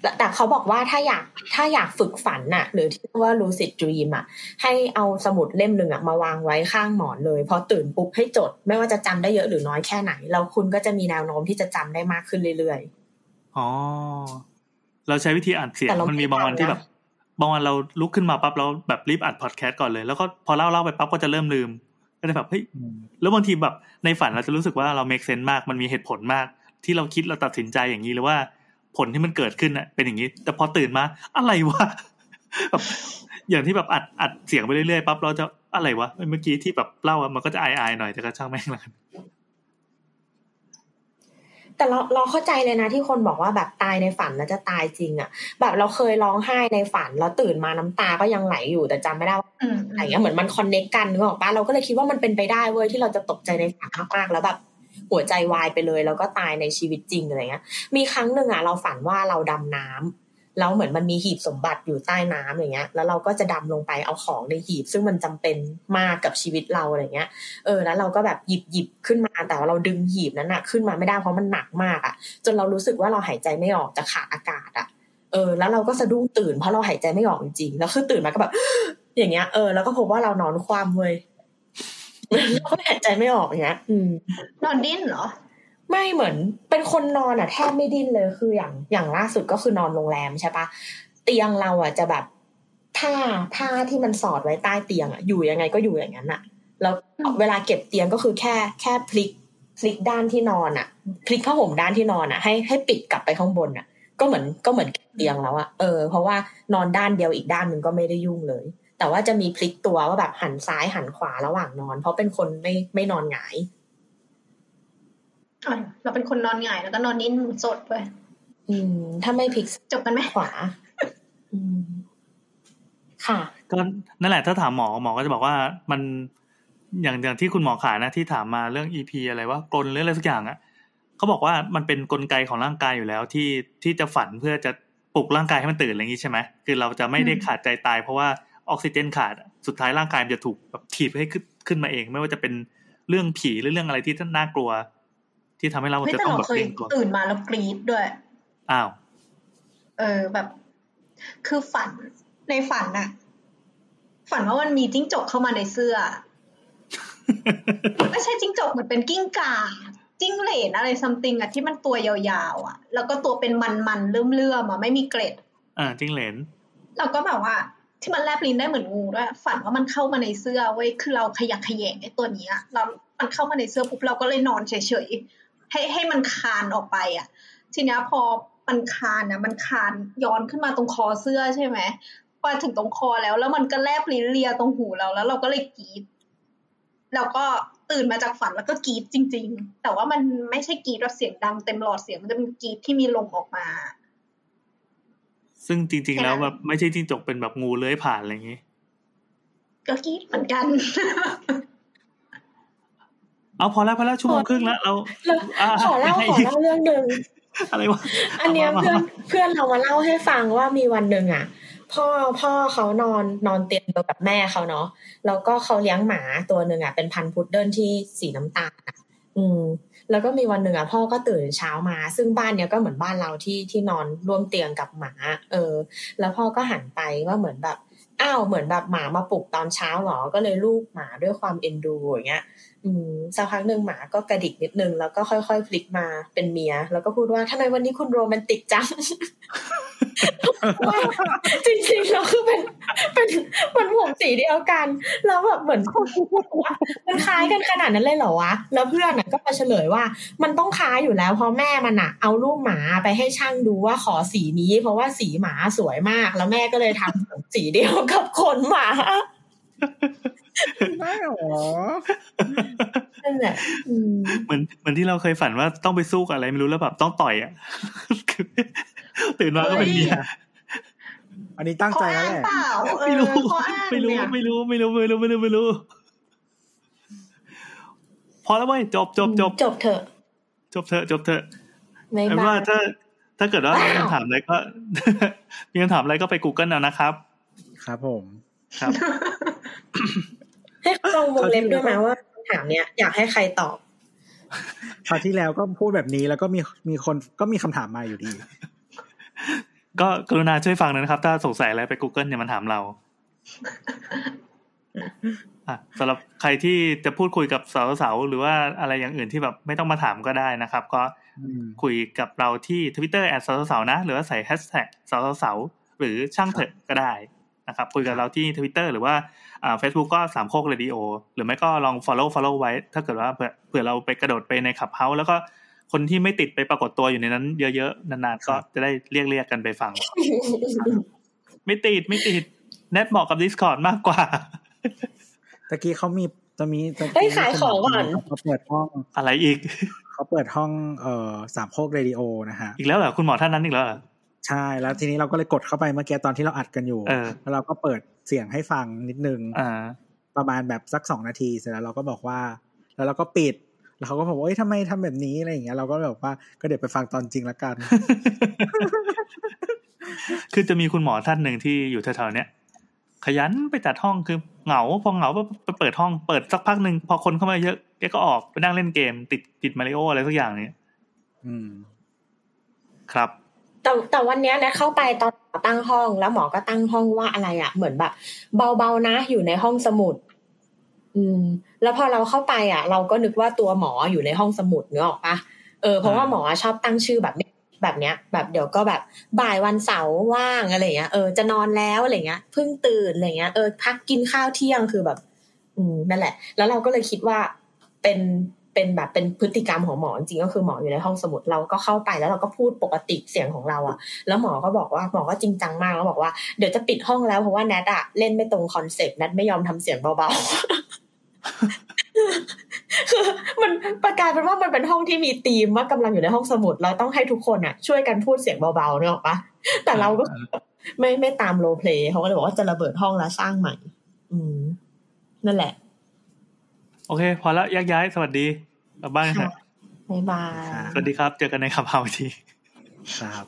แต่แต่เขาบอกว่าถ้าอยากถ้าอยากฝึกฝันน่ะ หรือที่เรียกว่า lucid dream อะ ให้เอาสมุดเล่มหนึ่งอะมาวางไว้ข้างหมอนเลยพอตื่นปุ๊บให้จด ไม่ว่าจะจำได้เยอะหรือน้อยแค่ไหน แล้วคุณก็จะมีแนวโน้มที่จะจำได้มากขึ้นเรื่อยอ๋อเราใช้วิธีอ่านเสียงแต่เรามันมีไม่บางวันทำที่นะแบบบางวันเราลุกขึ้นมาปั๊บเราแบบรีบอัดพอดแคสต์ก่อนเลย แล้วก็พอเล่าเล่าไปปั๊บก็จะเริ่มลืมก็เลยแบบเฮ้ยอืมแล้วบางทีแบบในฝันเราจะรู้สึกว่าเรา make sense มากมันมีเหตุผลมาก ที่เราคิดเราตัดสินใจอย่างนี้หรือว่า ผลที่มันเกิดขึ้นน่ะเป็นอย่างนี้ แต่พอตื่นมา อะไรวะแบบอย่างที่แบบอัดอัดเสียงไปเรื่อยๆปั๊บเราจะอะไรวะเมื่อกี้ที่แบบเล่าอะมันก็จะอายๆหน่อยแต่ก็ช่างแม่งแล้วกันๆแต่เราเราเข้าใจเลยนะที่คนบอกว่าแบบตายในฝันแล้วจะตายจริงอะ แบบเราเคยร้องไห้ในฝันแล้วตื่นมาน้ำตาก็ยังไหลอยู่แต่จำไม่ได้ว่าอืมอะไรเงี้ยเหมือนมันคอนเน็กกันนึกออกปะเราก็เลยคิดว่ามันเป็นไปได้เว้ยที่เราจะตกใจในฝันมากๆแล้วแบบ หัวใจวายไปเลย แล้วก็ตายในชีวิตจริงอะไรเงี้ย มีครั้งหนึ่งอะเราฝันว่าเราดำน้ำแล้วเหมือนมันมีหีบสมบัติอยู่ใต้น้ำอย่างเงี้ย แล้วเราก็จะดำลงไปเอาของในหีบ ซึ่งมันจำเป็นมากกับชีวิตเราอะไรเงี้ย เออ แล้วเราก็แบบหยิบหยิบขึ้นมา แต่ว่าเราดึงหีบนั้นอะขึ้นมาไม่ได้เพราะมันหนักมากอะจนเรารู้สึกว่าเราหายใจไม่ออกจะขาดอากาศอะเออ แล้วเราก็สะดุ้งตื่นเพราะเราหายใจไม่ออกจริงๆ แล้วคือตื่นมาก็แบบ อย่างเงี้ย เออ แล้วก็พบว่าเรานอนคว่ำเว้ย เราก็หายใจไม่ออกอย่างเงี้ยอืมนอนดิ้นเหรอ ไม่เหมือนเป็นคนนอนอะแทบไม่ดิ้นเลยคืออย่างอย่างล่าสุดก็คือนอนโรงแรมใช่ปะเตียงเราอะจะแบบผ้าผ้าที่มันสอดไว้ใต้เตียงอะอยู่ยังไงก็อยู่อย่างนั้นอะ แล้วเวลาเก็บเตียงก็คือแค่แค่พลิกพลิกด้านที่นอนอะพลิกผ้าห่มด้านที่นอนอะให้ให้ปิดกลับไปข้างบนอะก็เหมือนก็เหมือนเก็บเตียงแล้วอะเออเพราะว่านอนด้านเดียวอีกด้านหนึ่งก็ไม่ได้ยุ่งเลย แต่ว่าจะมีพลิกตัวว่าแบบหันซ้ายหันขวาระหว่างนอน เพราะเป็นคนไม่ไม่นอนหงายอะเราเป็นคนนอนหงายแล้วก็นอนนิ่งสดด้วยอืม ถ้าไม่พลิกจบกันไหมขวาอืมค่ะก็นั่นแหละถ้าถามหมอหมอก็จะบอกว่ามันอย่างอย่างที่คุณหมอขานะที่ถามมาเรื่อง EP อะไรว่ากลนหรืออะไรสักอย่างอะเขาบอกว่ามันเป็นกลไกของร่างกายอยู่แล้วที่ที่จะฝันเพื่อจะปลุกร่างกายให้มันตื่นอะไรอย่างนี้ใช่ไหมคือเราจะไม่ได้ขาดใจตายเพราะว่า ออกซิเจนขาดอะสุดท้ายร่างกายมันจะถูกแบบถีบให้ขึ้นขึ้นมาเอง ไม่ว่าจะเป็นเรื่องผีหรือเรื่องอะไรที่น่ากลัว ที่ทำให้เราเฮ้ยจะแต่ต้องเราแบบเคยเร่งตัวตื่นมาแล้วกรี๊ดด้วยอ้าวเออแบบ คือฝันในฝันน่ะฝันว่ามันมีจิ้งจกเข้ามาในเสื้อไม่ใช่จิ้งจกเหมือนเป็นกิ้งก่าจิ้งเหลนอะไรซัมติงอะที่มันตัวยาวๆอะแล้วก็ตัวเป็นมันๆเลื่อมๆอะไม่มีเกล็ดอ่าจิ้งเหลนเราก็แบบว่า ที่มันแลบลิ้นได้เหมือนงูด้วยฝันว่ามันเข้ามาในเสื้อเว้ยคือเราขยักขยแยงไอ้ตัวนี้เรามันเข้ามาในเสื้อปุ๊บเราก็เลยนอนเฉยๆให้ให้มันคานออกไปอะ ทีนี้พอมันคานนะมันคานย้อนขึ้นมาตรงคอเสื้อใช่ไหมพอถึงตรงคอแล้ว แล้วมันก็แลบลิ้นเลียตรงหูเราแล้ว เราก็เลยกรีดแล้วก็ตื่นมาจากฝันแล้วก็กรีดจริง ๆ แต่ว่ามันไม่ใช่กรีดแบบเสียงดังเต็มหลอดเสียงมันจะเป็นกรีดที่มีลมออกมา ซึ่งจริง ๆ แล้วแค่นั้นแบบไม่ใช่จิ้งจกเป็นแบบงูเลื้อยผ่านอะไรอย่างนี้ก็กรีดเหมือนกัน เอาพอแล้วพอแล้วชั่วโมงครึ่งแล้วเราแล้วอ่าขอเล่ายังไงขอเล่าเรื่องหนึ่งอะไรวะอันเนี้ยามาเพื่อนมาเพื่อนเรามาเล่าให้ฟังว่ามีวันหนึ่งอะ พ่อพ่อเขานอนนอนเตียงเดียวกับแม่เขาเนาะแล้วก็เขาเลี้ยงหมาตัวหนึ่งอะเป็นพันธุ์พุดเดิ้ลที่สีน้ำตาลอะอืม แล้วก็มีวันหนึ่งอะพ่อก็ตื่นเช้ามา ซึ่งบ้านเนี้ยก็เหมือนบ้านเราที่ที่นอนร่วมเตียงกับหมา เออ แล้วพ่อก็หันไปว่าเหมือนแบบอ้าวเหมือนแบบหมามาปลุกตอนเช้าหรอก็เลยลูกหมาด้วยความเอ็นดูอย่างเงี้ย สักพักหนึ่งหมาก็กระดิกนิดนึง แล้วก็ค่อยๆพลิกมาเป็นเมีย แล้วก็พูดว่าทำไมวันนี้คุณโรแมนติกจังจริงๆแล้วคือเป็นเป็นมันผมสีเดียวกัน แล้วแบบเหมือนมันคล้ายกันขนาดนั้นเลยเหรอวะ แล้วเพื่อนก็มาเฉลยว่า มันต้องคล้ายอยู่แล้วเพราะแม่มันอะเอารูปหมาไปให้ช่างดูว่าขอสีนี้ เพราะว่าสีหมาสวยมาก แล้วแม่ก็เลยทำสีเดียวกับขนหมา ได้หรอนั่นแหละอืมเหมือนเหมือนที่เราเคยฝันว่าต้องไปสู้กับอะไรไม่รู้แล้วแบบต้องต่อยอะคือตื่นมาก็เป็นเมียอันนี้ตั้งใจแล้วแหละข้ออ้างเปล่าเอไม่อรู้ข้ออ้างไม่รู้เนี่ยไม่รู้ไม่รู้ไม่รู้ไม่รู้ไม่รู้ พอแล้วเว้ยจบจบจบจบเถอะ จบเถอะจบเถอะไม่เอาเป็นบ้าว่าถ้าถ้าเกิดว่าว้าวมีคำถามอะไรก็ มีคำถามอะไรก็ไป Google เอานะครับ ครับผม ครับ ให้ลองวงเล็บด้วยไหมว่าคำถามเนี้ยอยากให้ใครตอบคราวที่แล้วก็พูดแบบนี้แล้วก็มีมีคนก็มีคำถามมาอยู่ดี ก็กรุณาช่วยฟังหนอยนะครับ ถ้าสงสัยอะไรไป Google เนี่ยมันถามเราอะสำหรับใครที่จะพูดคุยกับสาวๆหรือว่าอะไรอย่างอื่นที่แบบไม่ต้องมาถามก็ได้นะครับ ก็อืมคุยกับเราที่ Twitter at เสาๆนะ หรือว่าใส่แฮชแท็กเสาๆหรือช่างเถอะก็ได้ นะครับคุยกับเราที่ Twitter หรือว่าอ่า Facebook ก็สามโคกเรดิโอหรือไม่ก็ลอง follow follow ไว้ ถ้าเกิดว่าเผื่อเผื่อเราไปกระโดดไปใน Clubhouse แล้วก็คนที่ไม่ติดไปปรากฏตัวอยู่ในนั้นเยอะๆ นานๆ ก็จะได้เรียกเรียกๆกันไปฟัง ไม่ติดไม่ติดแนทเหมาะกับ Discord มากกว่าตะกี้เขามีจะมีตะเฮ้ยกี้ขายของก่อนเขาเปิดห้องอะไรอีก เขาเปิดห้องเอ่อสามโคกเรดิโอนะฮะ อีกแล้วเหรอ คุณหมอท่านนั้นอีกแล้วเหรอ ใช่แล้วทีนี้เราก็เลยกดเข้าไปเมื่อกี้ตอนที่เราอัดกันอยู่เออแล้วเราก็เปิดเสียงให้ฟังนิดนึงอ่าประมาณแบบสักสองนาทีเสร็จแล้วเราก็บอกว่า แล้วเราก็ปิดแล้วเขาก็บอกว่าเอ้ยทำไมทำแบบนี้อะไรอย่างเงี้ยเราก็แบบว่าก็เดี๋ยวไปฟังตอนจริงละกัน คือจะมีคุณหมอท่านหนึ่งที่อยู่แถวๆเนี้ยขยันไปจัดห้องคือเหงาพอเหงาก็ไปเปิดห้องเปิดสักพักหนึ่งพอคนเข้ามาเยอะแกก็ออกไปนั่งเล่นเกม ติดติดมาริโออะไรสักอย่างเนี้ยอืม ครับ แต่แต่วันนี้นะเข้าไปตอนตั้งห้องแล้วหมอก็ตั้งห้องว่าอะไรอะ่ะ เหมือนแบบ เบาๆนะอยู่ในห้องสมุด อืม แล้วพอเราเข้าไปอะ เราก็นึกว่าตัวหมออยู่ในห้องสมุดเนื้อออกปะเออเพราะว่าหมอชอบตั้งชื่อแบบนี้แบบเนี้ย แบบเดี๋ยวก็แบบบ่ายวันเสาร์ว่างอะไรเงี้ยเออจะนอนแล้วอะไรเงี้ยเพิ่งตื่นอะไรเงี้ยเออพักกินข้าวเที่ยงคือแบบ อืมนั่นแหละ แล้วเราก็เลยคิดว่าเป็น เป็นแบบเป็นพฤติกรรมของหมอจริงก็คือหมออยู่ในห้องสมุดเราก็เข้าไปแล้วเราก็พูดปกติเสียงของเราอะแล้วหมอก็บอกว่าหมอก็จริงจังมากแล้วบอกว่าเดี๋ยวจะปิดห้องแล้วเพราะว่าแนทอะเล่นไม่ตรง concept แนทไม่ยอมทำเสียงเบาๆคือมันประกายเป็นว่ามันเป็นห้องที่มีธีมว่ากำลังอยู่ในห้องสมุดเราต้องให้ทุกคนอะช่วยกันพูดเสียงเบาๆนึกออกปะแต่เราก็ไม่ไม่ตามโรเพลย์เขาก็เลยบอกว่าจะระเบิดห้องแล้วสร้างใหม่ อืมนั่นแหละ โอเค พอแล้วแยกย้ายสวัสดีกลับบ้านกันเถอะบ๊ายบาย สวัสดีครับ เจอกันในขับเฮาทีครับ